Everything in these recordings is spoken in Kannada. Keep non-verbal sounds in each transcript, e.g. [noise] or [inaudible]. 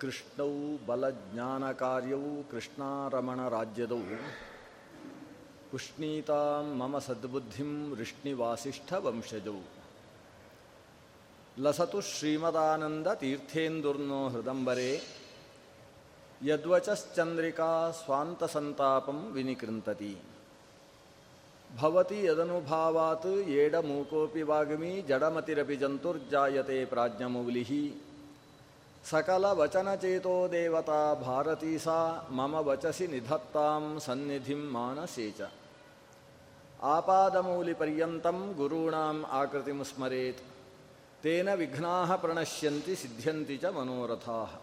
ಕೃಷ್ಣವು ಬಲಜ್ಞಾನಕಾರ್ಯವು ಕೃಷ್ಣಾರಮಣರಾಜ್ಯದವು ಉಷ್ಣೀತಾಂ ಮಮ ಸದ್ಬುದ್ಧಿಂ ವೃಷ್ಣಿವಾಸಿಷ್ಠವಂಶಜವು ಲಸತು ಶ್ರೀಮದಾನಂದ ತೀರ್ಥೇಂದುರ್ನೋ ಹೃದಂಬರೆ, ಯದ್ವಚಶ್ಚಂದ್ರಿಕಾ ಸ್ವಾಂತಸಂತಾಪಂ ವಿನಿಕೃಂತತಿ. ಭವತಿ ಯದನುಭಾವಾತ್ ಏಡಮೂಕೋಪಿ ವಾಗ್ಮಿ ಜಡಮತಿರಪಿ ಜಂತುರ್ಜಾಯತೆ ಪ್ರಾಜ್ಞಮೌಲಿಃ सकलवचनचेतो देवता भारती सा मम वचसि निधत्तां सन्निधिं मानसे च आपादमौलिपर्यन्तं गुरूणाम् आकृतिं स्मरेत् तेन विघ्नाः प्रणश्यन्ति सिद्ध्यन्ति च मनोरथाः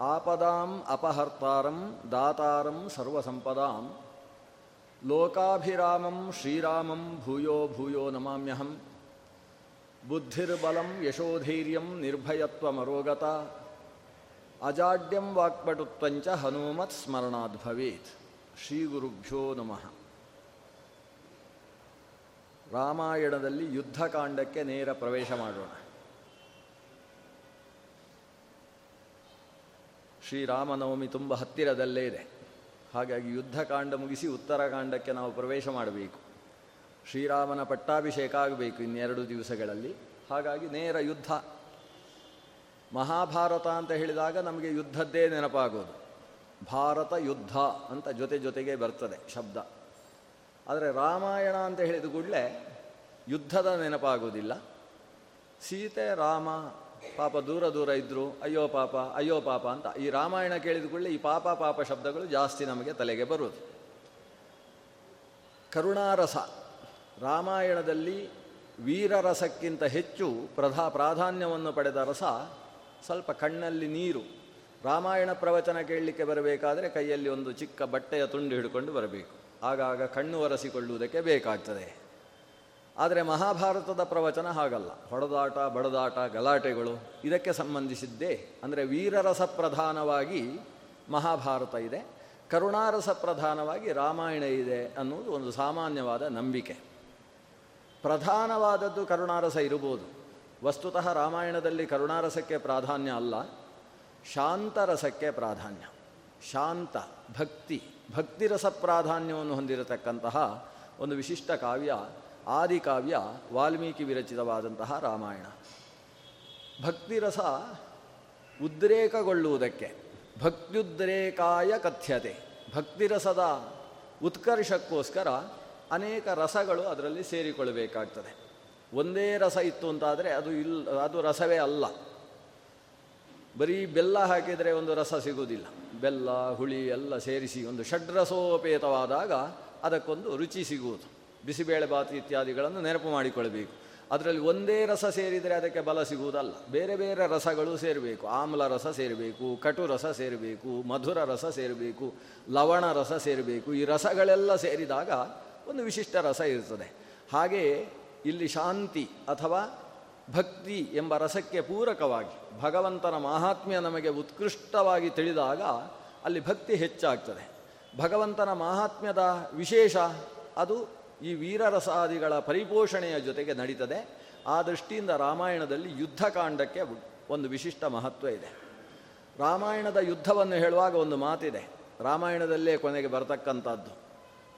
आपदाम् अपहर्तारं दातारं सर्वसम्पदां लोकाभिरामं श्रीरामं भूयो भूयो नमाम्यहम् ಬುದ್ಧಿರ್ಬಲಂ ಯಶೋಧೈರ್ಯಂ ನಿರ್ಭಯತ್ವಮರೋಗತ. ಅಜಾಡ್ಯಂ ವಾಕ್ಪಟುತ್ವಂಚ ಹನುಮತ್ ಸ್ಮರಣಾತ್ ಭವೇತ್. ಶ್ರೀ ಗುರುಭ್ಯೋ ನಮಃ. ರಾಮಾಯಣದಲ್ಲಿ ಯುದ್ಧಕಾಂಡಕ್ಕೆ ನೇರ ಪ್ರವೇಶ ಮಾಡೋಣ. ಶ್ರೀರಾಮನವಮಿ ತುಂಬ ಹತ್ತಿರದಲ್ಲೇ ಇದೆ. ಹಾಗಾಗಿ ಯುದ್ಧಕಾಂಡ ಮುಗಿಸಿ ಉತ್ತರಕಾಂಡಕ್ಕೆ ನಾವು ಪ್ರವೇಶ ಮಾಡಬೇಕು. ಶ್ರೀರಾಮನ ಪಟ್ಟಾಭಿಷೇಕ ಆಗಬೇಕು ಇನ್ನೆರಡು ದಿವಸಗಳಲ್ಲಿ. ಹಾಗಾಗಿ ನೇರ ಯುದ್ಧ. ಮಹಾಭಾರತ ಅಂತ ಹೇಳಿದಾಗ ನಮಗೆ ಯುದ್ಧದ್ದೇ ನೆನಪಾಗೋದು. ಭಾರತ ಯುದ್ಧ ಅಂತ ಜೊತೆ ಜೊತೆಗೆ ಬರ್ತದೆ ಶಬ್ದ. ಆದರೆ ರಾಮಾಯಣ ಅಂತ ಹೇಳಿದ ಕೂಡಲೇ ಯುದ್ಧದ ನೆನಪಾಗೋದಿಲ್ಲ. ಸೀತೆ, ರಾಮ, ಪಾಪ ದೂರ ದೂರ ಇದ್ದರು ಅಯ್ಯೋ ಪಾಪ ಅಯ್ಯೋ ಪಾಪ ಅಂತ ಈ ರಾಮಾಯಣ ಕೇಳಿದ ಕೂಡಲೇ ಈ ಪಾಪ ಪಾಪ ಶಬ್ದಗಳು ಜಾಸ್ತಿ ನಮಗೆ ತಲೆಗೆ ಬರುವುದು ಕರುಣಾರಸ. ರಾಮಾಯಣದಲ್ಲಿ ವೀರರಸಕ್ಕಿಂತ ಹೆಚ್ಚು ಪ್ರಧಾ ಪ್ರಾಧಾನ್ಯವನ್ನು ಪಡೆದ ರಸ ಸ್ವಲ್ಪ ಕಣ್ಣಲ್ಲಿ ನೀರು. ರಾಮಾಯಣ ಪ್ರವಚನ ಕೇಳಲಿಕ್ಕೆ ಬರಬೇಕಾದರೆ ಕೈಯಲ್ಲಿ ಒಂದು ಚಿಕ್ಕ ಬಟ್ಟೆಯ ತುಂಡು ಹಿಡ್ಕೊಂಡು ಬರಬೇಕು. ಆಗಾಗ ಕಣ್ಣು ಒರೆಸಿಕೊಳ್ಳುವುದಕ್ಕೆ ಬೇಕಾಗ್ತದೆ. ಆದರೆ ಮಹಾಭಾರತದ ಪ್ರವಚನ ಹಾಗಲ್ಲ. ಹೊಡೆದಾಟ, ಬಡದಾಟ, ಗಲಾಟೆಗಳು ಇದಕ್ಕೆ ಸಂಬಂಧಿಸಿದ್ದೇ. ಅಂದರೆ ವೀರರಸ ಪ್ರಧಾನವಾಗಿ ಮಹಾಭಾರತ ಇದೆ. ಕರುಣಾರಸ ಪ್ರಧಾನವಾಗಿ ರಾಮಾಯಣ ಇದೆ ಅನ್ನುವುದು ಒಂದು ಸಾಮಾನ್ಯವಾದ ನಂಬಿಕೆ. ಪ್ರಧಾನವಾದದ್ದು ಕರುಣಾರಸ ಇರಬಹುದು. ವಸ್ತುತಃ ರಾಮಾಯಣದಲ್ಲಿ ಕರುಣಾರಸಕ್ಕೆ ಪ್ರಾಧಾನ್ಯ ಅಲ್ಲ. ಶಾಂತರಸಕ್ಕೆ ಪ್ರಾಧಾನ್ಯ. ಶಾಂತ, ಭಕ್ತಿ, ಭಕ್ತಿರಸ ಪ್ರಾಧಾನ್ಯವನ್ನು ಹೊಂದಿರತಕ್ಕಂತಹ ಒಂದು ವಿಶಿಷ್ಟ ಕಾವ್ಯ, ಆದಿಕಾವ್ಯ, ವಾಲ್ಮೀಕಿ ವಿರಚಿತವಾದಂತಹ ರಾಮಾಯಣ. ಭಕ್ತಿರಸ ಉದ್ರೇಕಗೊಳ್ಳುವುದಕ್ಕೆ ಭಕ್ತ್ಯುದ್ರೇಕಾಯ ಕಥ್ಯತೆ. ಭಕ್ತಿರಸದ ಉತ್ಕರ್ಷಕ್ಕೋಸ್ಕರ ಅನೇಕ ರಸಗಳು ಅದರಲ್ಲಿ ಸೇರಿಕೊಳ್ಳಬೇಕಾಗ್ತದೆ. ಒಂದೇ ರಸ ಇತ್ತು ಅಂತಾದರೆ ಅದು ಇಲ್ಲ ಅದು ರಸವೇ ಅಲ್ಲ. ಬರೀ ಬೆಲ್ಲ ಹಾಕಿದರೆ ಒಂದು ರಸ ಸಿಗುವುದಿಲ್ಲ. ಬೆಲ್ಲ, ಹುಳಿ ಎಲ್ಲ ಸೇರಿಸಿ ಒಂದು ಷಡ್ರಸೋಪೇತವಾದಾಗ ಅದಕ್ಕೊಂದು ರುಚಿ ಸಿಗುವುದು. ಬಿಸಿಬೇಳೆಬಾತು ಇತ್ಯಾದಿಗಳನ್ನು ನೆನಪು ಮಾಡಿಕೊಳ್ಬೇಕು. ಅದರಲ್ಲಿ ಒಂದೇ ರಸ ಸೇರಿದರೆ ಅದಕ್ಕೆ ಬಲ ಸಿಗುವುದಲ್ಲ. ಬೇರೆ ಬೇರೆ ರಸಗಳು ಸೇರಬೇಕು. ಆಮ್ಲ ರಸ ಸೇರಬೇಕು, ಕಟು ರಸ ಸೇರಬೇಕು, ಮಧುರ ರಸ ಸೇರಬೇಕು, ಲವಣ ರಸ ಸೇರಬೇಕು. ಈ ರಸಗಳೆಲ್ಲ ಸೇರಿದಾಗ ಒಂದು ವಿಶಿಷ್ಟ ರಸ ಇರುತ್ತದೆ. ಹಾಗೆಯೇ ಇಲ್ಲಿ ಶಾಂತಿ ಅಥವಾ ಭಕ್ತಿ ಎಂಬ ರಸಕ್ಕೆ ಪೂರಕವಾಗಿ ಭಗವಂತನ ಮಾಹಾತ್ಮ್ಯ ನಮಗೆ ಉತ್ಕೃಷ್ಟವಾಗಿ ತಿಳಿದಾಗ ಅಲ್ಲಿ ಭಕ್ತಿ ಹೆಚ್ಚಾಗ್ತದೆ. ಭಗವಂತನ ಮಾಹಾತ್ಮ್ಯದ ವಿಶೇಷ ಅದು ಈ ವೀರರಸಾದಿಗಳ ಪರಿಪೋಷಣೆಯ ಜೊತೆಗೆ ನಡೀತದೆ. ಆ ದೃಷ್ಟಿಯಿಂದ ರಾಮಾಯಣದಲ್ಲಿ ಯುದ್ಧಕಾಂಡಕ್ಕೆ ಒಂದು ವಿಶಿಷ್ಟ ಮಹತ್ವ ಇದೆ. ರಾಮಾಯಣದ ಯುದ್ಧವನ್ನು ಹೇಳುವಾಗ ಒಂದು ಮಾತಿದೆ. ರಾಮಾಯಣದಲ್ಲೇ ಕೊನೆಗೆ ಬರತಕ್ಕಂಥದ್ದು.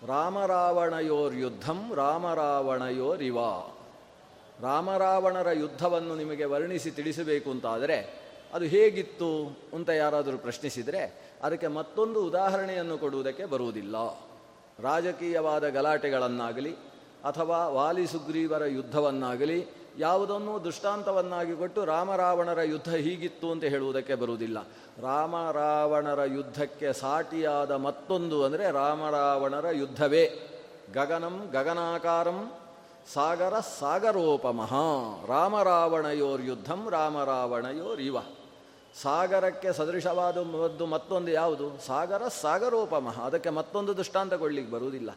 ರಾಮರಾವಣಯೋರ್ ಯುದ್ಧಂ ರಾಮರಾವಣಯೋರಿವ. ರಾಮರಾವಣರ ಯುದ್ಧವನ್ನು ನಿಮಗೆ ವರ್ಣಿಸಿ ತಿಳಿಸಬೇಕು ಅಂತಾದರೆ, ಅದು ಹೇಗಿತ್ತು ಅಂತ ಯಾರಾದರೂ ಪ್ರಶ್ನಿಸಿದರೆ, ಅದಕ್ಕೆ ಮತ್ತೊಂದು ಉದಾಹರಣೆಯನ್ನು ಕೊಡುವುದಕ್ಕೆ ಬರುವುದಿಲ್ಲ. ರಾಜಕೀಯವಾದ ಗಲಾಟೆಗಳನ್ನಾಗಲಿ, ಅಥವಾ ವಾಲಿ ಸುಗ್ರೀವರ ಯುದ್ಧವನ್ನಾಗಲಿ ಯಾವುದನ್ನೂ ದೃಷ್ಟಾಂತವನ್ನಾಗಿ ಕೊಟ್ಟು ರಾಮರಾವಣರ ಯುದ್ಧ ಹೀಗಿತ್ತು ಅಂತ ಹೇಳುವುದಕ್ಕೆ ಬರುವುದಿಲ್ಲ. ರಾಮರಾವಣರ ಯುದ್ಧಕ್ಕೆ ಸಾಟಿಯಾದ ಮತ್ತೊಂದು ಅಂದರೆ ರಾಮರಾವಣರ ಯುದ್ಧವೇ. ಗಗನಂ ಗಗನಾಕಾರಂ ಸಾಗರ ಸಾಗರೋಪಮಃ ರಾಮರಾವಣಯೋರ್ ಯುದ್ಧಂ ರಾಮರಾವಣಯೋರ್ ಇವ. ಸಾಗರಕ್ಕೆ ಸದೃಶವಾದದ್ದು ಮತ್ತೊಂದು ಯಾವುದು? ಸಾಗರ ಸಾಗರೋಪಮಃ ಅದಕ್ಕೆ ಮತ್ತೊಂದು ದೃಷ್ಟಾಂತ ಕೊಡಲಿಕ್ಕೆ ಬರುವುದಿಲ್ಲ.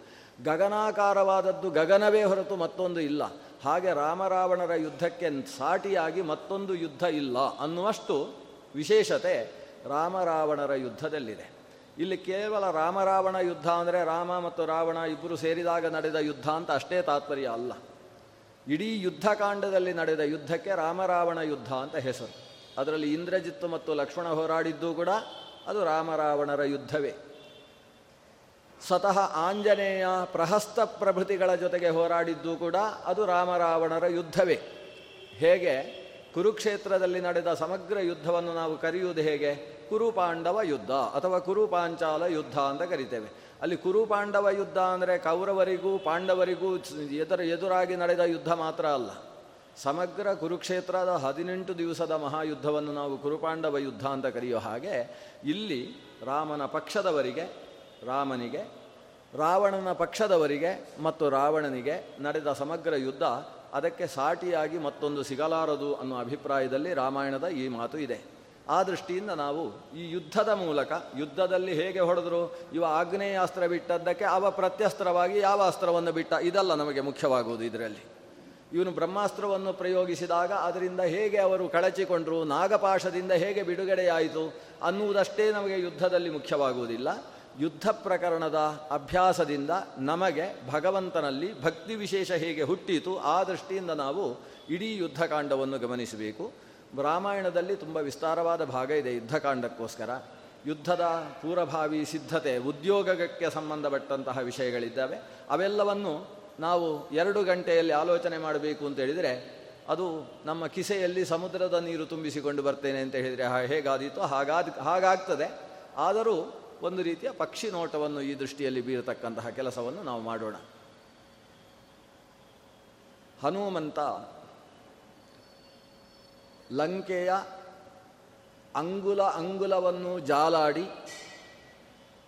ಗಗನಾಕಾರವಾದದ್ದು ಗಗನವೇ ಹೊರತು ಮತ್ತೊಂದು ಇಲ್ಲ. ಹಾಗೆ ರಾಮರಾವಣರ ಯುದ್ಧಕ್ಕೆ ಸಾಟಿಯಾಗಿ ಮತ್ತೊಂದು ಯುದ್ಧ ಇಲ್ಲ ಅನ್ನುವಷ್ಟು ವಿಶೇಷತೆ ರಾಮರಾವಣರ ಯುದ್ಧದಲ್ಲಿದೆ. ಇಲ್ಲಿ ಕೇವಲ ರಾಮರಾವಣ ಯುದ್ಧ ಅಂದರೆ ರಾಮ ಮತ್ತು ರಾವಣ ಇಬ್ಬರು ಸೇರಿದಾಗ ನಡೆದ ಯುದ್ಧ ಅಂತ ಅಷ್ಟೇ ತಾತ್ಪರ್ಯ ಅಲ್ಲ. ಇಡೀ ಯುದ್ಧಕಾಂಡದಲ್ಲಿ ನಡೆದ ಯುದ್ಧಕ್ಕೆ ರಾಮರಾವಣ ಯುದ್ಧ ಅಂತ ಹೆಸರು. ಅದರಲ್ಲಿ ಇಂದ್ರಜಿತ್ತು ಮತ್ತು ಲಕ್ಷ್ಮಣ ಹೋರಾಡಿದ್ದು ಕೂಡ ಅದು ರಾಮರಾವಣರ ಯುದ್ಧವೇ. ಸ್ವತಃ ಆಂಜನೇಯ ಪ್ರಹಸ್ತ ಪ್ರಭೃತಿಗಳ ಜೊತೆಗೆ ಹೋರಾಡಿದ್ದು ಕೂಡ ಅದು ರಾಮರಾವಣರ ಯುದ್ಧವೇ. ಹೇಗೆ? ಕುರುಕ್ಷೇತ್ರದಲ್ಲಿ ನಡೆದ ಸಮಗ್ರ ಯುದ್ಧವನ್ನು ನಾವು ಕರೆಯುವುದು ಹೇಗೆ? ಕುರುಪಾಂಡವ ಯುದ್ಧ ಅಥವಾ ಕುರುಪಾಂಚಾಲ ಯುದ್ಧ ಅಂತ ಕರಿತೇವೆ. ಅಲ್ಲಿ ಕುರುಪಾಂಡವ ಯುದ್ಧ ಅಂದರೆ ಕೌರವರಿಗೂ ಪಾಂಡವರಿಗೂ ಎದುರು ಎದುರಾಗಿ ನಡೆದ ಯುದ್ಧ ಮಾತ್ರ ಅಲ್ಲ. ಸಮಗ್ರ ಕುರುಕ್ಷೇತ್ರದ ಹದಿನೆಂಟು ದಿವಸದ ಮಹಾಯುದ್ಧವನ್ನು ನಾವು ಕುರುಪಾಂಡವ ಯುದ್ಧ ಅಂತ ಕರೆಯೋ ಹಾಗೆ ಇಲ್ಲಿ ರಾಮನ ಪಕ್ಷದವರಿಗೆ ರಾಮನಿಗೆ, ರಾವಣನ ಪಕ್ಷದವರಿಗೆ ಮತ್ತು ರಾವಣನಿಗೆ ನಡೆದ ಸಮಗ್ರ ಯುದ್ಧ ಅದಕ್ಕೆ ಸಾಟಿಯಾಗಿ ಮತ್ತೊಂದು ಸಿಗಲಾರದು ಅನ್ನೋ ಅಭಿಪ್ರಾಯದಲ್ಲಿ ರಾಮಾಯಣದ ಈ ಮಾತು ಇದೆ. ಆ ದೃಷ್ಟಿಯಿಂದ ನಾವು ಈ ಯುದ್ಧದ ಮೂಲಕ, ಯುದ್ಧದಲ್ಲಿ ಹೇಗೆ ಹೊಡೆದ್ರು, ಇವ ಆಗ್ನೇಯಾಸ್ತ್ರ ಬಿಟ್ಟದ್ದಕ್ಕೆ ಅವ ಪ್ರತ್ಯಸ್ತ್ರವಾಗಿ ಯಾವ ಅಸ್ತ್ರವನ್ನು ಬಿಟ್ಟ, ಇದಲ್ಲ ನಮಗೆ ಮುಖ್ಯವಾಗುವುದು ಇದರಲ್ಲಿ. ಇವನು ಬ್ರಹ್ಮಾಸ್ತ್ರವನ್ನು ಪ್ರಯೋಗಿಸಿದಾಗ ಅದರಿಂದ ಹೇಗೆ ಅವರು ಕಳಚಿಕೊಂಡರು, ನಾಗಪಾಶದಿಂದ ಹೇಗೆ ಬಿಡುಗಡೆಯಾಯಿತು ಅನ್ನುವುದಷ್ಟೇ ನಮಗೆ ಯುದ್ಧದಲ್ಲಿ ಮುಖ್ಯವಾಗುವುದಿಲ್ಲ. ಯುದ್ಧ ಪ್ರಕರಣದ ಅಭ್ಯಾಸದಿಂದ ನಮಗೆ ಭಗವಂತನಲ್ಲಿ ಭಕ್ತಿ ವಿಶೇಷ ಹೇಗೆ ಹುಟ್ಟಿತು ಆ ದೃಷ್ಟಿಯಿಂದ ನಾವು ಇಡೀ ಯುದ್ಧಕಾಂಡವನ್ನು ಗಮನಿಸಬೇಕು. ರಾಮಾಯಣದಲ್ಲಿ ತುಂಬ ವಿಸ್ತಾರವಾದ ಭಾಗ ಇದೆ ಯುದ್ಧಕಾಂಡಕ್ಕೋಸ್ಕರ ಯುದ್ಧದ ಪೂರ್ವಭಾವಿ ಸಿದ್ಧತೆ, ಉದ್ಯೋಗಕ್ಕೆ ಸಂಬಂಧಪಟ್ಟಂತಹ ವಿಷಯಗಳಿದ್ದಾವೆ. ಅವೆಲ್ಲವನ್ನು ನಾವು ಎರಡು ಗಂಟೆಯಲ್ಲಿ ಆಲೋಚನೆ ಮಾಡಬೇಕು ಅಂತ ಹೇಳಿದರೆ, ಅದು ನಮ್ಮ ಕಿಸೆಯಲ್ಲಿ ಸಮುದ್ರದ ನೀರು ತುಂಬಿಸಿಕೊಂಡು ಬರ್ತೇನೆ ಅಂತ ಹೇಳಿದರೆ ಹೇಗಾದೀತೋ ಹಾಗಾದ, ಹಾಗಾಗ್ತದೆ. ಆದರೂ ಒಂದು ರೀತಿಯ ಪಕ್ಷಿ ನೋಟವನ್ನು ಈ ದೃಷ್ಟಿಯಲ್ಲಿ ಬೀರತಕ್ಕಂತಹ ಕೆಲಸವನ್ನು ನಾವು ಮಾಡೋಣ. ಹನುಮಂತ ಲಂಕೆಯ ಅಂಗುಲ ಅಂಗುಲವನ್ನು ಜಾಲಾಡಿ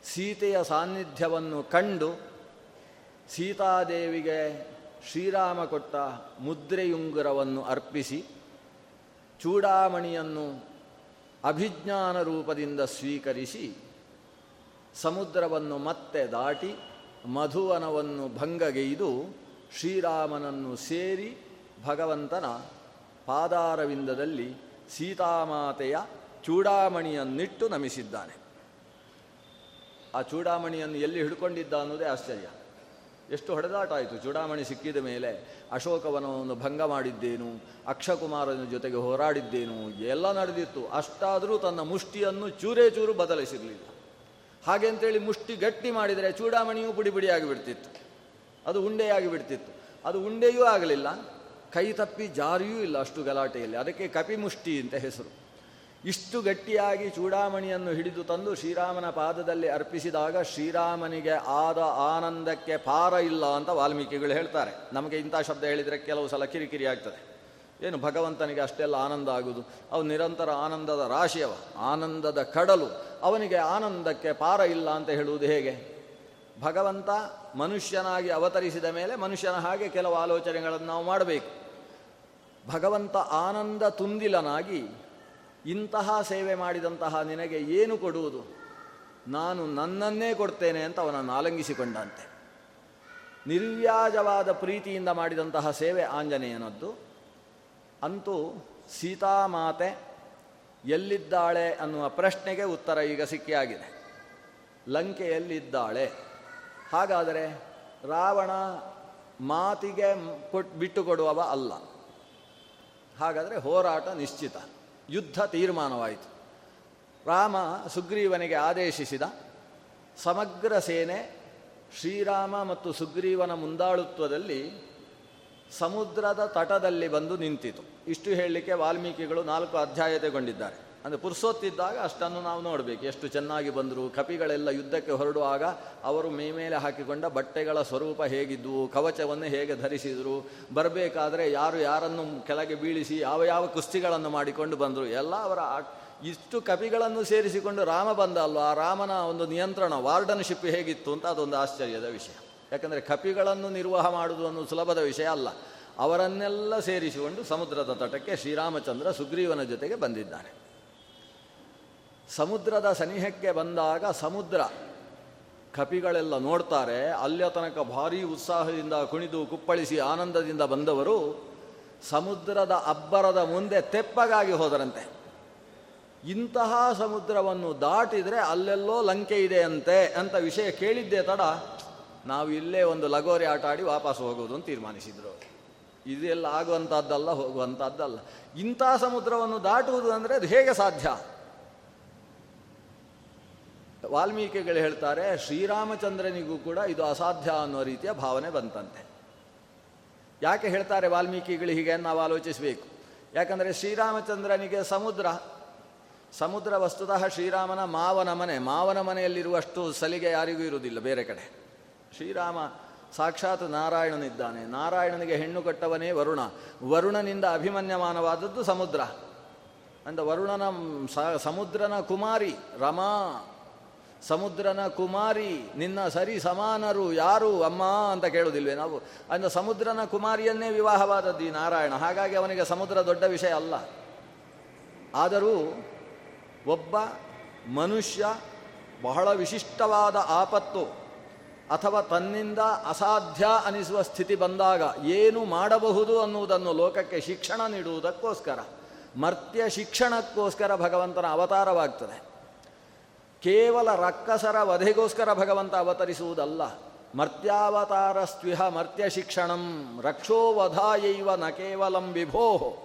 ಸೀತೆಯ ಸಾನ್ನಿಧ್ಯವನ್ನು ಕಂಡು ಸೀತಾದೇವಿಗೆ ಶ್ರೀರಾಮ ಕೊಟ್ಟ ಮುದ್ರೆಯುಂಗುರವನ್ನು ಅರ್ಪಿಸಿ ಚೂಡಾಮಣಿಯನ್ನು ಅಭಿಜ್ಞಾನ ರೂಪದಿಂದ ಸ್ವೀಕರಿಸಿ ಸಮುದ್ರವನ್ನು ಮತ್ತೆ ದಾಟಿ ಮಧುವನವನ್ನು ಭಂಗಗೈದು ಶ್ರೀರಾಮನನ್ನು ಸೇರಿ ಭಗವಂತನ ಪಾದಾರವಿಂದದಲ್ಲಿ ಸೀತಾಮಾತೆಯ ಚೂಡಾಮಣಿಯನ್ನಿಟ್ಟು ನಮಿಸಿದ್ದಾನೆ. ಆ ಚೂಡಾಮಣಿಯನ್ನು ಎಲ್ಲಿ ಹಿಡ್ಕೊಂಡಿದ್ದ ಅನ್ನೋದೇ ಆಶ್ಚರ್ಯ. ಎಷ್ಟು ಹೊಡೆದಾಟ ಆಯಿತು? ಚೂಡಾಮಣಿ ಸಿಕ್ಕಿದ ಮೇಲೆ ಅಶೋಕವನವನ್ನು ಭಂಗ ಮಾಡಿದ್ದೇನು? ಅಕ್ಷಕುಮಾರನ ಜೊತೆಗೆ ಹೋರಾಡಿದ್ದೇನು? ಎಲ್ಲ ನಡೆದಿತ್ತು. ಅಷ್ಟಾದರೂ ತನ್ನ ಮುಷ್ಟಿಯನ್ನು ಚೂರೇ ಚೂರು ಬದಲಿಸಿರಲಿಲ್ಲ. ಹಾಗೆ ಅಂತೇಳಿ ಮುಷ್ಟಿ ಗಟ್ಟಿ ಮಾಡಿದರೆ ಚೂಡಾಮಣಿಯೂ ಪುಡಿ ಪುಡಿಯಾಗಿ ಬಿಡ್ತಿತ್ತು. ಅದು ಉಂಡೆಯಾಗಿ ಬಿಡ್ತಿತ್ತು. ಅದು ಉಂಡೆಯೂ ಆಗಲಿಲ್ಲ. ಕೈ ತಪ್ಪಿ ಜಾರಿಯೂ ಇಲ್ಲ ಅಷ್ಟು ಗಲಾಟೆಯಲ್ಲಿ. ಅದಕ್ಕೆ ಕಪಿಮುಷ್ಟಿ ಅಂತ ಹೆಸರು. ಇಷ್ಟು ಗಟ್ಟಿಯಾಗಿ ಚೂಡಾಮಣಿಯನ್ನು ಹಿಡಿದು ತಂದು ಶ್ರೀರಾಮನ ಪಾದದಲ್ಲಿ ಅರ್ಪಿಸಿದಾಗ ಶ್ರೀರಾಮನಿಗೆ ಆದ ಆನಂದಕ್ಕೆ ಪಾರ ಇಲ್ಲ ಅಂತ ವಾಲ್ಮೀಕಿಗಳು ಹೇಳ್ತಾರೆ. ನಮಗೆ ಇಂಥ ಶಬ್ದ ಹೇಳಿದರೆ ಕೆಲವು ಸಲ ಕಿರಿಕಿರಿ ಆಗ್ತದೆ. ಏನು ಭಗವಂತನಿಗೆ ಅಷ್ಟೆಲ್ಲ ಆನಂದ ಆಗುವುದು? ಅವು ನಿರಂತರ ಆನಂದದ ರಾಶಿಯವ. ಆನಂದದ ಕಡಲು. ಅವನಿಗೆ ಆನಂದಕ್ಕೆ ಪಾರ ಇಲ್ಲ ಅಂತ ಹೇಳುವುದು ಹೇಗೆ? ಭಗವಂತ ಮನುಷ್ಯನಾಗಿ ಅವತರಿಸಿದ ಮೇಲೆ ಮನುಷ್ಯನ ಹಾಗೆ ಕೆಲವು ಆಲೋಚನೆಗಳನ್ನು ನಾವು ಮಾಡಬೇಕು. ಭಗವಂತ ಆನಂದ ತುಂದಿಲನಾಗಿ ಇಂತಹ ಸೇವೆ ಮಾಡಿದಂತಹ ನಿನಗೆ ಏನು ಕೊಡುವುದು? ನಾನು ನನ್ನನ್ನೇ ಕೊಡ್ತೇನೆ ಅಂತ ಅವನನ್ನು ಆಲಂಗಿಸಿಕೊಂಡಂತೆ. ನಿರ್ವ್ಯಾಜವಾದ ಪ್ರೀತಿಯಿಂದ ಮಾಡಿದಂತಹ ಸೇವೆ ಆಂಜನೇಯನದ್ದು. ಅಂತೂ ಸೀತಾಮಾತೆ ಎಲ್ಲಿದ್ದಾಳೆ ಅನ್ನುವ ಪ್ರಶ್ನೆಗೆ ಉತ್ತರ ಈಗ ಸಿಕ್ಕಿಯಾಗಿದೆ. ಲಂಕೆಯಲ್ಲಿದ್ದಾಳೆ. ಹಾಗಾದರೆ ರಾವಣ ಮಾತಿಗೆ ಕೊಟ್ ಬಿಟ್ಟು ಕೊಡುವವ ಅಲ್ಲ. ಹಾಗಾದರೆ ಹೋರಾಟ ನಿಶ್ಚಿತ. ಯುದ್ಧ ತೀರ್ಮಾನವಾಯಿತು. ರಾಮ ಸುಗ್ರೀವನಿಗೆ ಆದೇಶಿಸಿದ, ಸಮಗ್ರ ಸೇನೆ ಶ್ರೀರಾಮ ಮತ್ತು ಸುಗ್ರೀವನ ಮುಂದಾಳುತ್ವದಲ್ಲಿ ಸಮುದ್ರದ ತಟದಲ್ಲಿ ಬಂದು ನಿಂತಿತು. ಇಷ್ಟು ಹೇಳಲಿಕ್ಕೆ ವಾಲ್ಮೀಕಿಗಳು ನಾಲ್ಕು ಅಧ್ಯಾಯತೆಗೊಂಡಿದ್ದಾರೆ ಅಂದರೆ ಪುರ್ಸೊತ್ತಿದ್ದಾಗ ಅಷ್ಟನ್ನು ನಾವು ನೋಡಬೇಕು. ಎಷ್ಟು ಚೆನ್ನಾಗಿ ಬಂದರು, ಕಪಿಗಳೆಲ್ಲ ಯುದ್ಧಕ್ಕೆ ಹೊರಡುವಾಗ ಅವರು ಮೇ ಮೇಲೆ ಹಾಕಿಕೊಂಡ ಬಟ್ಟೆಗಳ ಸ್ವರೂಪ ಹೇಗಿದ್ವು, ಕವಚವನ್ನು ಹೇಗೆ ಧರಿಸಿದರು, ಬರಬೇಕಾದ್ರೆ ಯಾರು ಯಾರನ್ನು ಕೆಳಗೆ ಬೀಳಿಸಿ ಯಾವ ಯಾವ ಕುಸ್ತಿಗಳನ್ನು ಮಾಡಿಕೊಂಡು ಬಂದರು, ಎಲ್ಲ ಅವರ ಇಷ್ಟು ಕಪಿಗಳನ್ನು ಸೇರಿಸಿಕೊಂಡು ರಾಮ ಬಂದ ಅಲ್ವಾ? ರಾಮನ ಒಂದು ನಿಯಂತ್ರಣ, ವಾರ್ಡನ್ಶಿಪ್ ಹೇಗಿತ್ತು ಅಂತ ಅದೊಂದು ಆಶ್ಚರ್ಯದ ವಿಷಯ. ಯಾಕಂದರೆ ಕಪಿಗಳನ್ನು ನಿರ್ವಾಹ ಮಾಡುವುದು ಅನ್ನೋದು ಸುಲಭದ ವಿಷಯ ಅಲ್ಲ. ಅವರನ್ನೆಲ್ಲ ಸೇರಿಸಿಕೊಂಡು ಸಮುದ್ರದ ತಟಕ್ಕೆ ಶ್ರೀರಾಮಚಂದ್ರ ಸುಗ್ರೀವನ ಜೊತೆಗೆ ಬಂದಿದ್ದಾನೆ ಸಮುದ್ರದ ಸನಿಹಕ್ಕೆ ಬಂದಾಗ ಸಮುದ್ರ ಕಪಿಗಳೆಲ್ಲ ನೋಡ್ತಾರೆ ಅಲ್ಲಿಯ ತನಕ ಭಾರೀ ಉತ್ಸಾಹದಿಂದ ಕುಣಿದು ಕುಪ್ಪಳಿಸಿ ಆನಂದದಿಂದ ಬಂದವರು ಸಮುದ್ರದ ಅಬ್ಬರದ ಮುಂದೆ ತೆಪ್ಪಗಾಗಿ ಹೋದರಂತೆ. ಇಂತಹ ಸಮುದ್ರವನ್ನು ದಾಟಿದರೆ ಅಲ್ಲೆಲ್ಲೋ ಲಂಕೆ ಇದೆ ಅಂತೆ ಅಂತ ವಿಷಯ ಕೇಳಿದ್ದೇ ತಡ ನಾವು ಇಲ್ಲೇ ಒಂದು ಲಗೋರಿ ಆಟ ಆಡಿ ವಾಪಸ್ ಹೋಗೋದು ಅಂತ ತೀರ್ಮಾನಿಸಿದ್ರು. ಇದೆಲ್ಲ ಆಗುವಂಥದ್ದಲ್ಲ ಹೋಗುವಂಥದ್ದಲ್ಲ ಇಂಥ ಸಮುದ್ರವನ್ನು ದಾಟುವುದು ಅಂದರೆ ಅದು ಹೇಗೆ ಸಾಧ್ಯ? ವಾಲ್ಮೀಕಿಗಳು ಹೇಳ್ತಾರೆ, ಶ್ರೀರಾಮಚಂದ್ರನಿಗೂ ಕೂಡ ಇದು ಅಸಾಧ್ಯ ಅನ್ನೋ ರೀತಿಯ ಭಾವನೆ ಬಂತಂತೆ. ಯಾಕೆ ಹೇಳ್ತಾರೆ ವಾಲ್ಮೀಕಿಗಳು ಹೀಗೆ ನಾವು ಆಲೋಚಿಸಬೇಕು? ಯಾಕಂದರೆ ಶ್ರೀರಾಮಚಂದ್ರನಿಗೆ ಸಮುದ್ರ ಸಮುದ್ರ ವಸ್ತುತಃ ಶ್ರೀರಾಮನ ಮಾವನ ಮನೆ, ಮಾವನ ಮನೆಯಲ್ಲಿರುವಷ್ಟು ಸಲಿಗೆ ಯಾರಿಗೂ ಇರುವುದಿಲ್ಲ ಬೇರೆ ಕಡೆ. ಶ್ರೀರಾಮ ಸಾಕ್ಷಾತ್ ನಾರಾಯಣನಿದ್ದಾನೆ. ನಾರಾಯಣನಿಗೆ ಹೆಣ್ಣು ಕಟ್ಟವನೇ ವರುಣ. ವರುಣನಿಂದ ಅಭಿಮನ್ಯಮಾನವಾದದ್ದು ಸಮುದ್ರ. ಅಂದ ವರುಣನ ಸಮುದ್ರನ ಕುಮಾರಿ, ರಮಾ. ಸಮುದ್ರನ ಕುಮಾರಿ, ನಿನ್ನ ಸರಿ ಸಮಾನರು ಯಾರು ಅಮ್ಮ ಅಂತ ಕೇಳುವುದಿಲ್ವೇ ನಾವು? ಅಂದ ಸಮುದ್ರನ ಕುಮಾರಿಯನ್ನೇ ವಿವಾಹವಾದದ್ದು ಈ ನಾರಾಯಣ. ಹಾಗಾಗಿ ಅವನಿಗೆ ಸಮುದ್ರ ದೊಡ್ಡ ವಿಷಯ ಅಲ್ಲ. ಆದರೂ ಒಬ್ಬ ಮನುಷ್ಯ ಬಹಳ ವಿಶಿಷ್ಟವಾದ ಆಪತ್ತು. ಅಥವಾ ತನ್ನಿಂದ ಅಸಾಧ್ಯ ಅನಿಸುವ ಸ್ಥಿತಿ ಬಂದಾಗ ಏನು ಮಾಡಬಹುದು ಅನ್ನುವುದನ್ನು ಲೋಕಕ್ಕೆ ಶಿಕ್ಷಣ ನೀಡುವುದಕ್ಕೋಸ್ಕರ. ಮರ್ತ್ಯ ಶಿಕ್ಷಣಕ್ಕೋಸ್ಕರ ಭಗವಂತನ ಅವತಾರವಾಗ್ತದೆ. ಕೇವಲ ರಕ್ಕಸರ ವಧೆಗೋಸ್ಕರ ಭಗವಂತ ಅವತರಿಸುವುದಲ್ಲ. ಮರ್ತ್ಯಾವತಾರ ಸ್ವಿಹ ಮರ್ತ್ಯ ಶಿಕ್ಷಣಂ ರಕ್ಷೋವಧಾಯೈವ ನ ಕೇವಲಂ ವಿಭೋ.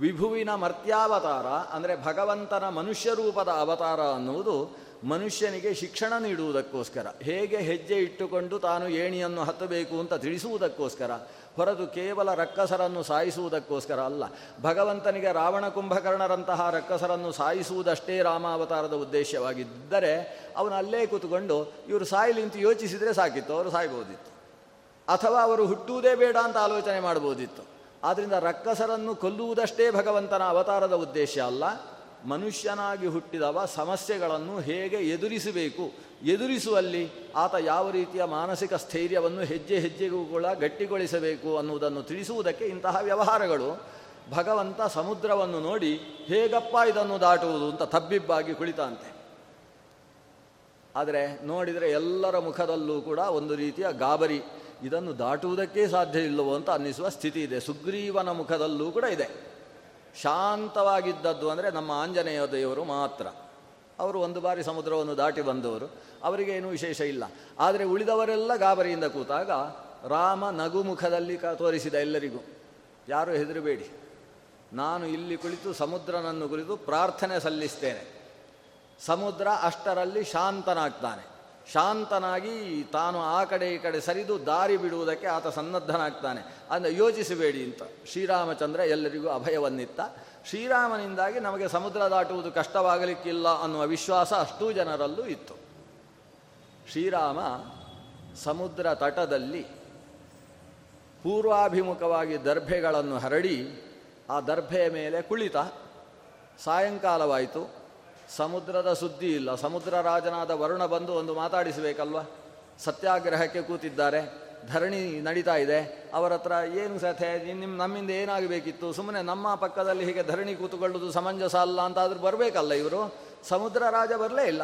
ವಿಭುವಿನ ಮರ್ತ್ಯಾವತಾರ ಅಂದರೆ ಭಗವಂತನ ಮನುಷ್ಯ ರೂಪದ ಅವತಾರ ಅನ್ನುವುದು ಮನುಷ್ಯನಿಗೆ ಶಿಕ್ಷಣ ನೀಡುವುದಕ್ಕೋಸ್ಕರ. ಹೇಗೆ ಹೆಜ್ಜೆ ಇಟ್ಟುಕೊಂಡು ತಾನು ಏಣಿಯನ್ನು ಹತ್ತಬೇಕು ಅಂತ ತಿಳಿಸುವುದಕ್ಕೋಸ್ಕರ, ಹೊರತು ಕೇವಲ ರಕ್ಕಸರನ್ನು ಸಾಯಿಸುವುದಕ್ಕೋಸ್ಕರ ಅಲ್ಲ. ಭಗವಂತನಿಗೆ ರಾವಣ ಕುಂಭಕರ್ಣರಂತಹ ರಕ್ಕಸರನ್ನು ಸಾಯಿಸುವುದಷ್ಟೇ ರಾಮಾವತಾರದ ಉದ್ದೇಶವಾಗಿದ್ದರೆ, ಅವನು ಅಲ್ಲೇ ಕೂತ್ಕೊಂಡು ಇವರು ಸಾಯಲಿ ಅಂತ ಯೋಚಿಸಿದರೆ ಸಾಕಿತ್ತು, ಅವರು ಸಾಯ್ಬೋದಿತ್ತು. ಅಥವಾ ಅವರು ಹುಟ್ಟುವುದೇ ಬೇಡ ಅಂತ ಆಲೋಚನೆ ಮಾಡ್ಬೋದಿತ್ತು. ಆದ್ದರಿಂದ ರಕ್ಕಸರನ್ನು ಕೊಲ್ಲುವುದಷ್ಟೇ ಭಗವಂತನ ಅವತಾರದ ಉದ್ದೇಶ ಅಲ್ಲ. ಮನುಷ್ಯನಾಗಿ ಹುಟ್ಟಿದವ ಸಮಸ್ಯೆಗಳನ್ನು ಹೇಗೆ ಎದುರಿಸಬೇಕು? ಎದುರಿಸುವಲ್ಲಿ ಆತ ಯಾವ ರೀತಿಯ ಮಾನಸಿಕ ಸ್ಥೈರ್ಯವನ್ನು ಹೆಜ್ಜೆ ಹೆಜ್ಜೆಗೂ ಕೂಡ ಗಟ್ಟಿಗೊಳಿಸಬೇಕು ಅನ್ನುವುದನ್ನು ತಿಳಿಸುವುದಕ್ಕೆ ಇಂತಹ ವ್ಯವಹಾರಗಳು. ಭಗವಂತ ಸಮುದ್ರವನ್ನು ನೋಡಿ ಹೇಗಪ್ಪ ಇದನ್ನು ದಾಟುವುದು ಅಂತ ತಬ್ಬಿಬ್ಬಾಗಿ ಕುಳಿತಂತೆ. ಆದರೆ ನೋಡಿದರೆ ಎಲ್ಲರ ಮುಖದಲ್ಲೂ ಕೂಡ ಒಂದು ರೀತಿಯ ಗಾಬರಿ. ಇದನ್ನು ದಾಟುವುದಕ್ಕೆ ಸಾಧ್ಯ ಇಲ್ಲವೋ ಅಂತ ಅನ್ನಿಸುವ ಸ್ಥಿತಿ ಇದೆ. ಸುಗ್ರೀವನ ಮುಖದಲ್ಲೂ ಕೂಡ ಇದೆ. ಶಾಂತವಾಗಿದ್ದದ್ದು ಅಂದರೆ ನಮ್ಮ ಆಂಜನೇಯ ದೇವರು ಮಾತ್ರ. ಅವರು ಒಂದು ಬಾರಿ ಸಮುದ್ರವನ್ನು ದಾಟಿ ಬಂದವರು. ಅವರಿಗೆ ಏನೂ ವಿಶೇಷ ಇಲ್ಲ. ಆದರೆ ಉಳಿದವರೆಲ್ಲ ಗಾಬರಿಯಿಂದ ಕೂತಾಗ ರಾಮ ನಗುಮುಖದಲ್ಲಿ ಕ ತೋರಿಸಿದ ಎಲ್ಲರಿಗೂ, ಯಾರೂ ಹೆದರಬೇಡಿ. ನಾನು ಇಲ್ಲಿ ಕುಳಿತು ಸಮುದ್ರನನ್ನು ಕುರಿತು ಪ್ರಾರ್ಥನೆ ಸಲ್ಲಿಸ್ತೇನೆ. ಸಮುದ್ರ ಅಷ್ಟರಲ್ಲಿ ಶಾಂತನಾಗ್ತಾನೆ. ಶಾಂತನಾಗಿ ತಾನು ಆ ಕಡೆ ಈ ಕಡೆ ಸರಿದು ದಾರಿ ಬಿಡುವುದಕ್ಕೆ ಆತ ಸನ್ನದ್ಧನಾಗ್ತಾನೆ. ಅಂದರೆ ಯೋಚಿಸಬೇಡಿ ಅಂತ. ಶ್ರೀರಾಮಚಂದ್ರ ಎಲ್ಲರಿಗೂ ಅಭಯವನ್ನಿತ್ತ. ಶ್ರೀರಾಮನಿಂದಾಗಿ ನಮಗೆ ಸಮುದ್ರ ದಾಟುವುದು ಕಷ್ಟವಾಗಲಿಕ್ಕಿಲ್ಲ ಅನ್ನುವ ವಿಶ್ವಾಸ ಅಷ್ಟೂ ಜನರಲ್ಲೂ ಇತ್ತು. ಶ್ರೀರಾಮ ಸಮುದ್ರ ತಟದಲ್ಲಿ ಪೂರ್ವಾಭಿಮುಖವಾಗಿ ದರ್ಭೆಗಳನ್ನು ಹರಡಿ ಆ ದರ್ಭೆಯ ಮೇಲೆ ಕುಳಿತ. ಸಾಯಂಕಾಲವಾಯಿತು. ಸಮುದ್ರದ ಸುದ್ದಿ ಇಲ್ಲ. ಸಮುದ್ರ ರಾಜನಾದ ವರುಣ ಬಂದು ಒಂದು ಮಾತಾಡಿಸಬೇಕಲ್ವ? ಸತ್ಯಾಗ್ರಹಕ್ಕೆ ಕೂತಿದ್ದಾರೆ. ಧರಣಿ ನಡೀತಾ ಇದೆ. ಅವರ ಹತ್ರ ಏನು ಸಥೆ ನಿಮ್ಮ ನಮ್ಮಿಂದ ಏನಾಗಬೇಕಿತ್ತು? ಸುಮ್ಮನೆ ನಮ್ಮ ಪಕ್ಕದಲ್ಲಿ ಹೀಗೆ ಧರಣಿ ಕೂತುಕೊಳ್ಳುವುದು ಸಮಂಜಸ ಅಲ್ಲ ಅಂತಾದರೂ ಬರಬೇಕಲ್ಲ ಇವರು? ಸಮುದ್ರ ರಾಜ ಬರಲೇ ಇಲ್ಲ.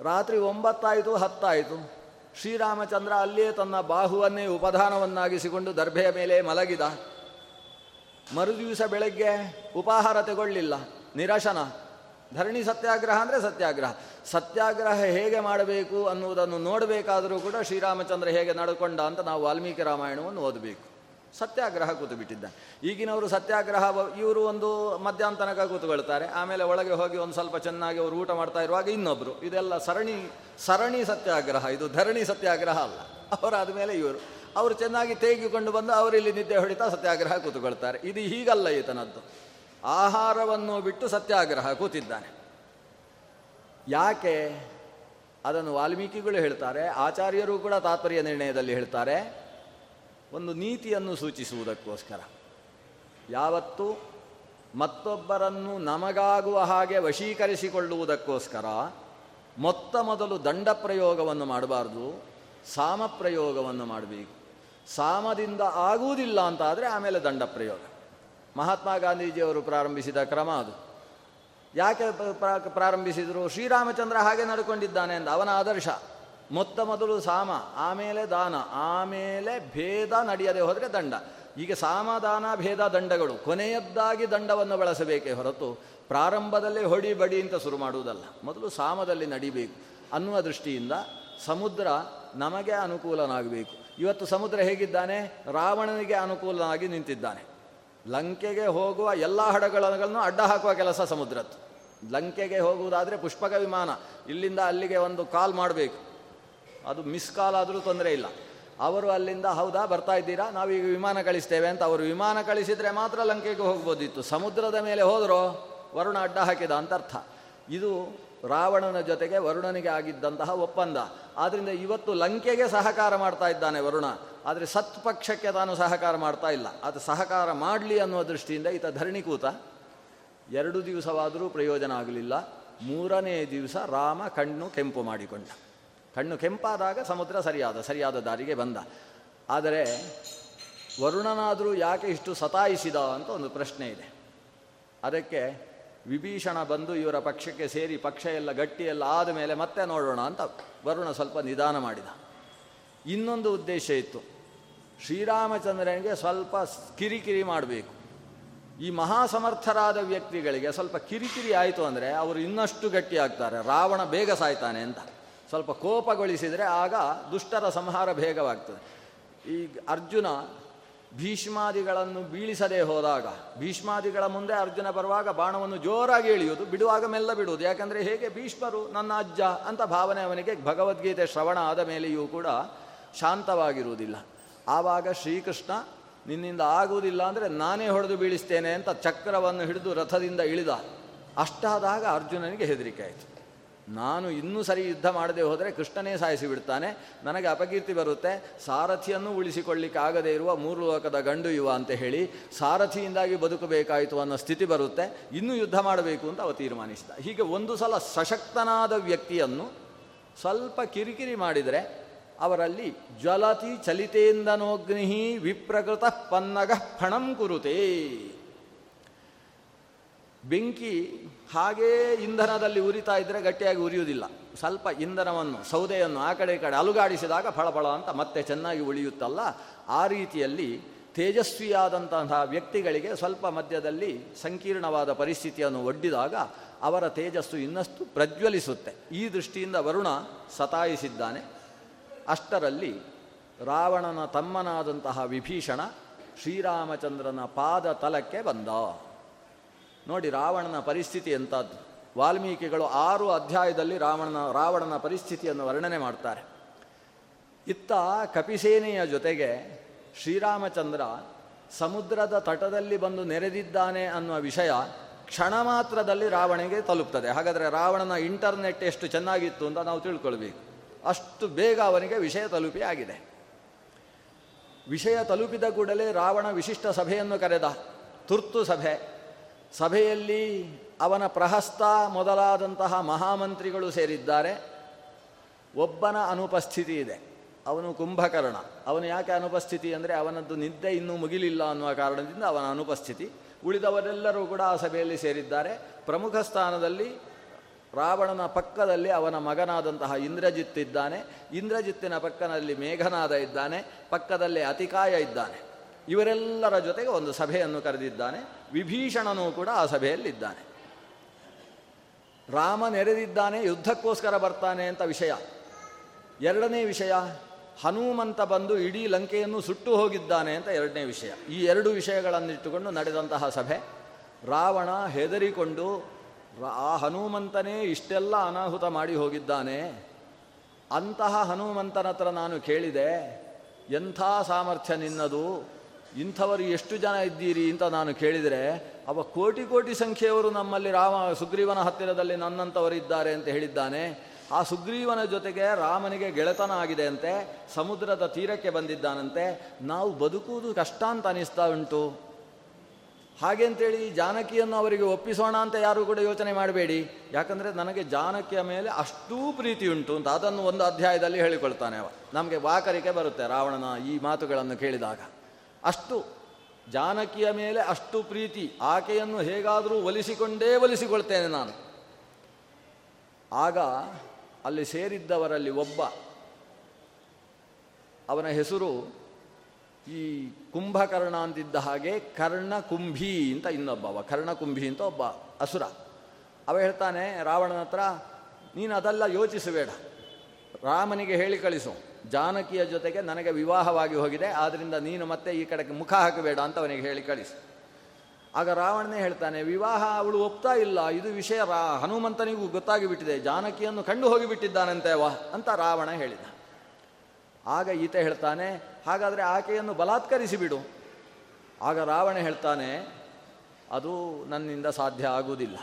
ರಾತ್ರಿ ಒಂಬತ್ತಾಯಿತು, ಹತ್ತಾಯಿತು. ಶ್ರೀರಾಮಚಂದ್ರ ಅಲ್ಲಿಯೇ ತನ್ನ ಬಾಹುವನ್ನೇ ಉಪಧಾನವನ್ನಾಗಿಸಿಕೊಂಡು ದರ್ಭೆಯ ಮೇಲೆ ಮಲಗಿದ. ಮರುದಿವಸ ಬೆಳಗ್ಗೆ ಉಪಾಹಾರ ತಗೊಳ್ಳಿಲ್ಲ. ನಿರಶನ. ಧರಣಿ ಸತ್ಯಾಗ್ರಹ ಅಂದರೆ ಸತ್ಯಾಗ್ರಹ. ಸತ್ಯಾಗ್ರಹ ಹೇಗೆ ಮಾಡಬೇಕು ಅನ್ನುವುದನ್ನು ನೋಡಬೇಕಾದರೂ ಕೂಡ ಶ್ರೀರಾಮಚಂದ್ರ ಹೇಗೆ ನಡ್ಕೊಂಡ ಅಂತ ನಾವು ವಾಲ್ಮೀಕಿ ರಾಮಾಯಣವನ್ನು ಓದಬೇಕು. ಸತ್ಯಾಗ್ರಹ ಕೂತು ಬಿಟ್ಟಿದ್ದಾನೆ ಈಗಿನವರು ಸತ್ಯಾಗ್ರಹ ಇವರು ಒಂದು ಮಧ್ಯಾಹ್ನ ತನಕ ಕೂತ್ಕೊಳ್ತಾರೆ. ಆಮೇಲೆ ಒಳಗೆ ಹೋಗಿ ಒಂದು ಸ್ವಲ್ಪ ಚೆನ್ನಾಗಿ ಅವರು ಊಟ ಮಾಡ್ತಾ ಇರುವಾಗ ಇನ್ನೊಬ್ಬರು ಇದೆಲ್ಲ ಸರಣಿ ಸರಣಿ ಸತ್ಯಾಗ್ರಹ. ಇದು ಧರಣಿ ಸತ್ಯಾಗ್ರಹ ಅಲ್ಲ. ಅವರಾದ ಮೇಲೆ ಇವರು. ಅವರು ಚೆನ್ನಾಗಿ ತೇಗಿಕೊಂಡು ಬಂದು ಅವರಿಲ್ಲಿ ನಿದ್ದೆ ಹೊಡಿತಾ ಸತ್ಯಾಗ್ರಹ ಕೂತುಕೊಳ್ತಾರೆ. ಇದು ಹೀಗಲ್ಲ ಈತನದ್ದು. ಆಹಾರವನ್ನು ಬಿಟ್ಟು ಸತ್ಯಾಗ್ರಹ ಕೂತಿದ್ದಾನೆ. ಯಾಕೆ? ಅದನ್ನು ವಾಲ್ಮೀಕಿಗಳು ಹೇಳ್ತಾರೆ, ಆಚಾರ್ಯರು ಕೂಡ ತಾತ್ಪರ್ಯ ನಿರ್ಣಯದಲ್ಲಿ ಹೇಳ್ತಾರೆ, ಒಂದು ನೀತಿಯನ್ನು ಸೂಚಿಸುವುದಕ್ಕೋಸ್ಕರ. ಯಾವತ್ತು? ಮತ್ತೊಬ್ಬರನ್ನು ನಮಗಾಗುವ ಹಾಗೆ ವಶೀಕರಿಸಿಕೊಳ್ಳುವುದಕ್ಕೋಸ್ಕರ ಮೊತ್ತ ಮೊದಲು ದಂಡ ಪ್ರಯೋಗವನ್ನು ಮಾಡಬಾರ್ದು ಸಾಮ ಪ್ರಯೋಗವನ್ನು ಮಾಡಬೇಕು. ಸಾಮದಿಂದ ಆಗುವುದಿಲ್ಲ ಅಂತಾದರೆ ಆಮೇಲೆ ದಂಡ ಪ್ರಯೋಗ ಮಹಾತ್ಮ ಗಾಂಧೀಜಿಯವರು ಪ್ರಾರಂಭಿಸಿದ ಕ್ರಮ ಅದು. ಯಾಕೆ ಪ್ರಾರಂಭಿಸಿದರು? ಶ್ರೀರಾಮಚಂದ್ರ ಹಾಗೆ ನಡ್ಕೊಂಡಿದ್ದಾನೆ ಅಂತ ಅವನ ಆದರ್ಶ, ಮೊತ್ತ ಮೊದಲು ಸಾಮ, ಆಮೇಲೆ ದಾನ, ಆಮೇಲೆ ಭೇದ ನಡೆಯದೆ ಹೋದರೆ ದಂಡ. ಈಗ ಸಾಮದಾನ ಭೇದ, ದಂಡಗಳು ಕೊನೆಯದ್ದಾಗಿ ದಂಡವನ್ನು ಬಳಸಬೇಕೇ ಹೊರತು ಪ್ರಾರಂಭದಲ್ಲೇ ಹೊಡಿ ಬಡಿ ಅಂತ ಶುರು ಮಾಡುವುದಲ್ಲ. ಮೊದಲು ಸಾಮದಲ್ಲಿ ನಡಿಬೇಕು. ಅನ್ನುವ ದೃಷ್ಟಿಯಿಂದ ಸಮುದ್ರ ನಮಗೆ ಅನುಕೂಲನಾಗಬೇಕು. ಇವತ್ತು ಸಮುದ್ರ ಹೇಗಿದ್ದಾನೆ? ರಾವಣನಿಗೆ ಅನುಕೂಲನಾಗಿ ನಿಂತಿದ್ದಾನೆ. ಲಂಕೆಗೆ ಹೋಗುವ ಎಲ್ಲ ಹಡಗಳನ್ನು ಅಡ್ಡ ಹಾಕುವ ಕೆಲಸ ಸಮುದ್ರದ್ದು ಲಂಕೆಗೆ ಹೋಗುವುದಾದರೆ ಪುಷ್ಪಕ ವಿಮಾನ. ಇಲ್ಲಿಂದ ಅಲ್ಲಿಗೆ ಒಂದು ಕಾಲ್ ಮಾಡಬೇಕು. ಅದು ಮಿಸ್ ಕಾಲ್ ಆದರೂ ತೊಂದರೆ ಇಲ್ಲ. ಅವರು ಅಲ್ಲಿಂದ, ಹೌದಾ, ಬರ್ತಾ ಇದ್ದೀರಾ? ನಾವೀಗ ವಿಮಾನ ಕಳಿಸ್ತೇವೆ ಅಂತ ಅವರು ವಿಮಾನ ಕಳಿಸಿದರೆ ಮಾತ್ರ ಲಂಕೆಗೆ ಹೋಗ್ಬೋದಿತ್ತು. ಸಮುದ್ರದ ಮೇಲೆ ಹೋದರೋ ವರುಣ ಅಡ್ಡ ಹಾಕಿದ ಅಂತ ಅರ್ಥ. ಇದು ರಾವಣನ ಜೊತೆಗೆ ವರುಣನಿಗೆ ಆಗಿದ್ದಂತಹ ಒಪ್ಪಂದ. ಆದ್ದರಿಂದ ಇವತ್ತು ಲಂಕೆಗೆ ಸಹಕಾರ ಮಾಡ್ತಾ ಇದ್ದಾನೆ ವರುಣ. ಆದರೆ ಸತ್ಪಕ್ಷಕ್ಕೆ ತಾನು ಸಹಕಾರ ಮಾಡ್ತಾ ಇಲ್ಲ. ಅದು ಸಹಕಾರ ಮಾಡಲಿ ಅನ್ನೋ ದೃಷ್ಟಿಯಿಂದ ಈತ ಧರಣಿಕೂತ ಎರಡು ದಿವಸವಾದರೂ ಪ್ರಯೋಜನ ಆಗಲಿಲ್ಲ. ಮೂರನೇ ದಿವಸ ರಾಮ ಕಣ್ಣು ಕೆಂಪು ಮಾಡಿಕೊಂಡ. ಕಣ್ಣು ಕೆಂಪಾದಾಗ ಸಮುದ್ರ ಸರಿಯಾದ ಸರಿಯಾದ ದಾರಿಗೆ ಬಂದ. ಆದರೆ ವರುಣನಾದರೂ ಯಾಕೆ ಇಷ್ಟು ಸತಾಯಿಸಿದ ಅಂತ ಒಂದು ಪ್ರಶ್ನೆ ಇದೆ. ಅದಕ್ಕೆ ವಿಭೀಷಣ ಬಂದು ಇವರ ಪಕ್ಷಕ್ಕೆ ಸೇರಿ ಪಕ್ಷ ಎಲ್ಲ ಗಟ್ಟಿ ಎಲ್ಲ ಆದ ಮೇಲೆ ಮತ್ತೆ ನೋಡೋಣ ಅಂತ ವರುಣ ಸ್ವಲ್ಪ ನಿಧಾನ ಮಾಡಿದ. ಇನ್ನೊಂದು ಉದ್ದೇಶ ಇತ್ತು. ಶ್ರೀರಾಮಚಂದ್ರನಿಗೆ ಸ್ವಲ್ಪ ಕಿರಿಕಿರಿ ಮಾಡಬೇಕು. ಈ ಮಹಾಸಮರ್ಥರಾದ ವ್ಯಕ್ತಿಗಳಿಗೆ ಸ್ವಲ್ಪ ಕಿರಿಕಿರಿ ಆಯಿತು ಅಂದರೆ ಅವರು ಇನ್ನಷ್ಟು ಗಟ್ಟಿಯಾಗ್ತಾರೆ ರಾವಣ ಬೇಗ ಸಾಯ್ತಾನೆ ಅಂತ. ಸ್ವಲ್ಪ ಕೋಪಗೊಳಿಸಿದರೆ ಆಗ ದುಷ್ಟರ ಸಂಹಾರ ಬೇಗವಾಗ್ತದೆ ಈ ಅರ್ಜುನ ಭೀಷ್ಮಾದಿಗಳನ್ನು ಬೀಳಿಸದೇ ಹೋದಾಗ, ಭೀಷ್ಮಾದಿಗಳ ಮುಂದೆ ಅರ್ಜುನ ಬರುವಾಗ ಬಾಣವನ್ನು ಜೋರಾಗಿ ಇಳಿಯುವುದು ಬಿಡುವಾಗ ಮೆಲ್ಲ ಬಿಡುವುದು. ಯಾಕಂದರೆ ಹೇಗೆ ಭೀಷ್ಮರು ನನ್ನ ಅಜ್ಜ ಅಂತ ಭಾವನೆ ಅವನಿಗೆ ಭಗವದ್ಗೀತೆ ಶ್ರವಣ ಆದ ಮೇಲೆಯೂ ಕೂಡ ಶಾಂತವಾಗಿರುವುದಿಲ್ಲ. ಆವಾಗ ಶ್ರೀಕೃಷ್ಣ, ನಿನ್ನಿಂದ ಆಗುವುದಿಲ್ಲ ಅಂದರೆ ನಾನೇ ಹೊಡೆದು ಬೀಳಿಸ್ತೇನೆ ಅಂತ ಚಕ್ರವನ್ನು ಹಿಡಿದು ರಥದಿಂದ ಇಳಿದ. ಅಷ್ಟಾದಾಗ ಅರ್ಜುನನಿಗೆ ಹೆದರಿಕೆ ಆಯಿತು. ನಾನು ಇನ್ನೂ ಸರಿ ಯುದ್ಧ ಮಾಡದೆ ಹೋದರೆ ಕೃಷ್ಣನೇ ಸಾಯಿಸಿ ಬಿಡ್ತಾನೆ. ನನಗೆ ಅಪಕೀರ್ತಿ ಬರುತ್ತೆ. ಸಾರಥಿಯನ್ನು ಉಳಿಸಿಕೊಳ್ಳಿಕ್ಕೆ ಆಗದೇ ಇರುವ ಮೂರು ಲೋಕದ ಗಂಡು ಯುವ ಅಂತ ಹೇಳಿ ಸಾರಥಿಯಿಂದಾಗಿ ಬದುಕಬೇಕಾಯಿತು ಅನ್ನೋ ಸ್ಥಿತಿ ಬರುತ್ತೆ. ಇನ್ನೂ ಯುದ್ಧ ಮಾಡಬೇಕು ಅಂತ ಅವ ತೀರ್ಮಾನಿಸಿದ. ಹೀಗೆ ಒಂದು ಸಲ ಸಶಕ್ತನಾದ ವ್ಯಕ್ತಿಯನ್ನು ಸ್ವಲ್ಪ ಕಿರಿಕಿರಿ ಮಾಡಿದರೆ ಅವರಲ್ಲಿ ಜ್ವಲತಿ ಚಲಿತೇಂದನೋಗ್ನಿ ವಿಪ್ರಕೃತ ಪನ್ನಗ ಫಣಂ ಕುರುತೆ. ಬೆಂಕಿ ಹಾಗೇ ಇಂಧನದಲ್ಲಿ ಉರಿತಾ ಇದ್ದರೆ ಗಟ್ಟಿಯಾಗಿ ಉರಿಯುವುದಿಲ್ಲ. ಸ್ವಲ್ಪ ಇಂಧನವನ್ನು, ಸೌದೆಯನ್ನು ಆ ಕಡೆ ಕಡೆ ಅಲುಗಾಡಿಸಿದಾಗ ಫಳಫಳ ಅಂತ ಮತ್ತೆ ಚೆನ್ನಾಗಿ ಉಳಿಯುತ್ತಲ್ಲ. ಆ ರೀತಿಯಲ್ಲಿ ತೇಜಸ್ವಿಯಾದಂತಹ ವ್ಯಕ್ತಿಗಳಿಗೆ ಸ್ವಲ್ಪ ಮಧ್ಯದಲ್ಲಿ ಸಂಕೀರ್ಣವಾದ ಪರಿಸ್ಥಿತಿಯನ್ನು ಒಡ್ಡಿದಾಗ ಅವರ ತೇಜಸ್ಸು ಇನ್ನಷ್ಟು ಪ್ರಜ್ವಲಿಸುತ್ತೆ. ಈ ದೃಷ್ಟಿಯಿಂದ ವರುಣ ಸತಾಯಿಸಿದ್ದಾನೆ. ಅಷ್ಟರಲ್ಲಿ ರಾವಣನ ತಮ್ಮನಾದಂತಹ ವಿಭೀಷಣ ಶ್ರೀರಾಮಚಂದ್ರನ ಪಾದ ತಲಕ್ಕೆ ಬಂದ. ನೋಡಿ ರಾವಣನ ಪರಿಸ್ಥಿತಿ ಎಂಥದ್ದು. ವಾಲ್ಮೀಕಿಗಳು ಆರು ಅಧ್ಯಾಯದಲ್ಲಿ ರಾವಣನ ರಾವಣನ ಪರಿಸ್ಥಿತಿಯನ್ನು ವರ್ಣನೆ ಮಾಡ್ತಾರೆ. ಇತ್ತ ಕಪಿಸೇನೆಯ ಜೊತೆಗೆ ಶ್ರೀರಾಮಚಂದ್ರ ಸಮುದ್ರದ ತಟದಲ್ಲಿ ಬಂದು ನೆರೆದಿದ್ದಾನೆ ಅನ್ನುವ ವಿಷಯ ಕ್ಷಣ ಮಾತ್ರದಲ್ಲಿ ರಾವಣಿಗೆ ತಲುಪ್ತದೆ. ಹಾಗಾದರೆ ರಾವಣನ ಇಂಟರ್ನೆಟ್ ಎಷ್ಟು ಚೆನ್ನಾಗಿತ್ತು ಅಂತ ನಾವು ತಿಳ್ಕೊಳ್ಬೇಕು. ಅಷ್ಟು ಬೇಗ ಅವನಿಗೆ ವಿಷಯ ತಲುಪಿ ಆಗಿದೆ. ವಿಷಯ ತಲುಪಿದ ಕೂಡಲೇ ರಾವಣ ವಿಶಿಷ್ಟ ಸಭೆಯನ್ನು ಕರೆದ. ತುರ್ತು ಸಭೆ. ಸಭೆಯಲ್ಲಿ ಅವನ ಪ್ರಹಸ್ತ ಮೊದಲಾದಂತಹ ಮಹಾಮಂತ್ರಿಗಳು ಸೇರಿದ್ದಾರೆ. ಒಬ್ಬನ ಅನುಪಸ್ಥಿತಿ ಇದೆ. ಅವನು ಕುಂಭಕರ್ಣ. ಅವನು ಯಾಕೆ ಅನುಪಸ್ಥಿತಿ ಅಂದರೆ ಅವನದ್ದು ನಿದ್ದೆ ಇನ್ನೂ ಮುಗಿಲಿಲ್ಲ ಅನ್ನುವ ಕಾರಣದಿಂದ ಅವನ ಅನುಪಸ್ಥಿತಿ ಉಳಿದವರೆಲ್ಲರೂ ಕೂಡ ಆ ಸಭೆಯಲ್ಲಿ ಸೇರಿದ್ದಾರೆ. ಪ್ರಮುಖ ಸ್ಥಾನದಲ್ಲಿ ರಾವಣನ ಪಕ್ಕದಲ್ಲಿ ಅವನ ಮಗನಾದಂತಹ ಇಂದ್ರಜಿತ್ ಇದ್ದಾನೆ. ಇಂದ್ರಜಿತ್ತಿನ ಪಕ್ಕದಲ್ಲಿ ಮೇಘನಾದ ಇದ್ದಾನೆ, ಪಕ್ಕದಲ್ಲಿ ಅತಿಕಾಯ ಇದ್ದಾನೆ. ಇವರೆಲ್ಲರ ಜೊತೆಗೆ ಒಂದು ಸಭೆಯನ್ನು ಕರೆದಿದ್ದಾನೆ. ವಿಭೀಷಣನೂ ಕೂಡ ಆ ಸಭೆಯಲ್ಲಿದ್ದಾನೆ. ರಾಮ ನೆರೆದಿದ್ದಾನೆ, ಯುದ್ಧಕ್ಕೋಸ್ಕರ ಬರ್ತಾನೆ ಅಂತ ವಿಷಯ. ಎರಡನೇ ವಿಷಯ, ಹನುಮಂತ ಬಂದು ಇಡೀ ಲಂಕೆಯನ್ನು ಸುಟ್ಟು ಹೋಗಿದ್ದಾನೆ ಅಂತ ಎರಡನೇ ವಿಷಯ. ಈ ಎರಡು ವಿಷಯಗಳನ್ನಿಟ್ಟುಕೊಂಡು ನಡೆದಂತಹ ಸಭೆ. ರಾವಣ ಹೆದರಿಕೊಂಡು ಆ ಹನುಮಂತನೇ ಇಷ್ಟೆಲ್ಲ ಅನಾಹುತ ಮಾಡಿ ಹೋಗಿದ್ದಾನೆ. ಅಂತಹ ಹನುಮಂತನ ಹತ್ರ ನಾನು ಕೇಳಿದೆ, ಎಂಥ ಸಾಮರ್ಥ್ಯ ನಿನ್ನದು? ಇಂಥವರು ಎಷ್ಟು ಜನ ಇದ್ದೀರಿ ಅಂತ ನಾನು ಕೇಳಿದರೆ, ಅವ ಕೋಟಿ ಕೋಟಿ ಸಂಖ್ಯೆಯವರು ನಮ್ಮಲ್ಲಿ ರಾಮ, ಸುಗ್ರೀವನ ಹತ್ತಿರದಲ್ಲಿ ನನ್ನಂಥವರಿದ್ದಾರೆ ಅಂತ ಹೇಳಿದ್ದಾನೆ. ಆ ಸುಗ್ರೀವನ ಜೊತೆಗೆ ರಾಮನಿಗೆ ಗೆಳೆತನ ಆಗಿದೆ ಅಂತೆ, ಸಮುದ್ರದ ತೀರಕ್ಕೆ ಬಂದಿದ್ದಾನಂತೆ. ನಾವು ಬದುಕುವುದು ಕಷ್ಟ ಅಂತ ಅನಿಸ್ತಾ ಉಂಟು. ಹಾಗೆ ಅಂತೇಳಿ ಜಾನಕಿಯನ್ನು ಅವರಿಗೆ ಒಪ್ಪಿಸೋಣ ಅಂತ ಯಾರೂ ಕೂಡ ಯೋಚನೆ ಮಾಡಬೇಡಿ. ಯಾಕಂದರೆ ನನಗೆ ಜಾನಕಿಯ ಮೇಲೆ ಅಷ್ಟೂ ಪ್ರೀತಿ ಉಂಟು ಅಂತ ಅದನ್ನು ಒಂದು ಅಧ್ಯಾಯದಲ್ಲಿ ಹೇಳಿಕೊಳ್ತಾನೆ ಅವ. ನಮಗೆ ವಾಕರಿಕೆ ಬರುತ್ತೆ ರಾವಣನ ಈ ಮಾತುಗಳನ್ನು ಕೇಳಿದಾಗ. ಅಷ್ಟು ಜಾನಕಿಯ ಮೇಲೆ ಅಷ್ಟು ಪ್ರೀತಿ, ಆಕೆಯನ್ನು ಹೇಗಾದರೂ ಒಲಿಸಿಕೊಂಡೇ ಒಲಿಸಿಕೊಳ್ತೇನೆ ನಾನು. ಆಗ ಅಲ್ಲಿ ಸೇರಿದ್ದವರಲ್ಲಿ ಒಬ್ಬ, ಅವನ ಹೆಸರು ಈ ಕುಂಭಕರ್ಣ ಅಂತಿದ್ದ ಹಾಗೆ ಕರ್ಣಕುಂಭಿ ಅಂತ ಇನ್ನೊಬ್ಬವ ಕರ್ಣ ಕರ್ಣಕುಂಭಿ ಅಂತ ಒಬ್ಬ ಅಸುರ. ಅವ ಹೇಳ್ತಾನೆ, ರಾವಣನ ಹತ್ರ ನೀನು ಅದೆಲ್ಲ ಯೋಚಿಸಬೇಡ. ರಾಮನಿಗೆ ಹೇಳಿ ಕಳಿಸು. ಜಾನಕಿಯ ಜೊತೆಗೆ ನನಗೆ ವಿವಾಹವಾಗಿ ಹೋಗಿದೆ ಆದ್ದರಿಂದ ನೀನು ಮತ್ತೆ ಈ ಕಡೆಗೆ ಮುಖ ಹಾಕಬೇಡ ಅಂತ ಅವನಿಗೆ ಹೇಳಿ ಕಳಿಸು. ಆಗ ರಾವಣನೇ ಹೇಳ್ತಾನೆ, ವಿವಾಹ ಅವಳು ಒಪ್ತಾ ಇಲ್ಲ. ಇದು ವಿಷಯ ರಾ, ಹನುಮಂತನಿಗೂ ಗೊತ್ತಾಗಿಬಿಟ್ಟಿದೆ. ಜಾನಕಿಯನ್ನು ಕಂಡು ಹೋಗಿಬಿಟ್ಟಿದ್ದಾನಂತೆ ವಾ ಅಂತ ರಾವಣ ಹೇಳಿದ. ಆಗ ಈತ ಹೇಳ್ತಾನೆ ಹಾಗಾದರೆ ಆಕೆಯನ್ನು ಬಲಾತ್ಕರಿಸಿ ಬಿಡು ಆಗ ರಾವಣ ಹೇಳ್ತಾನೆ, ಅದು ನನ್ನಿಂದ ಸಾಧ್ಯ ಆಗುವುದಿಲ್ಲ.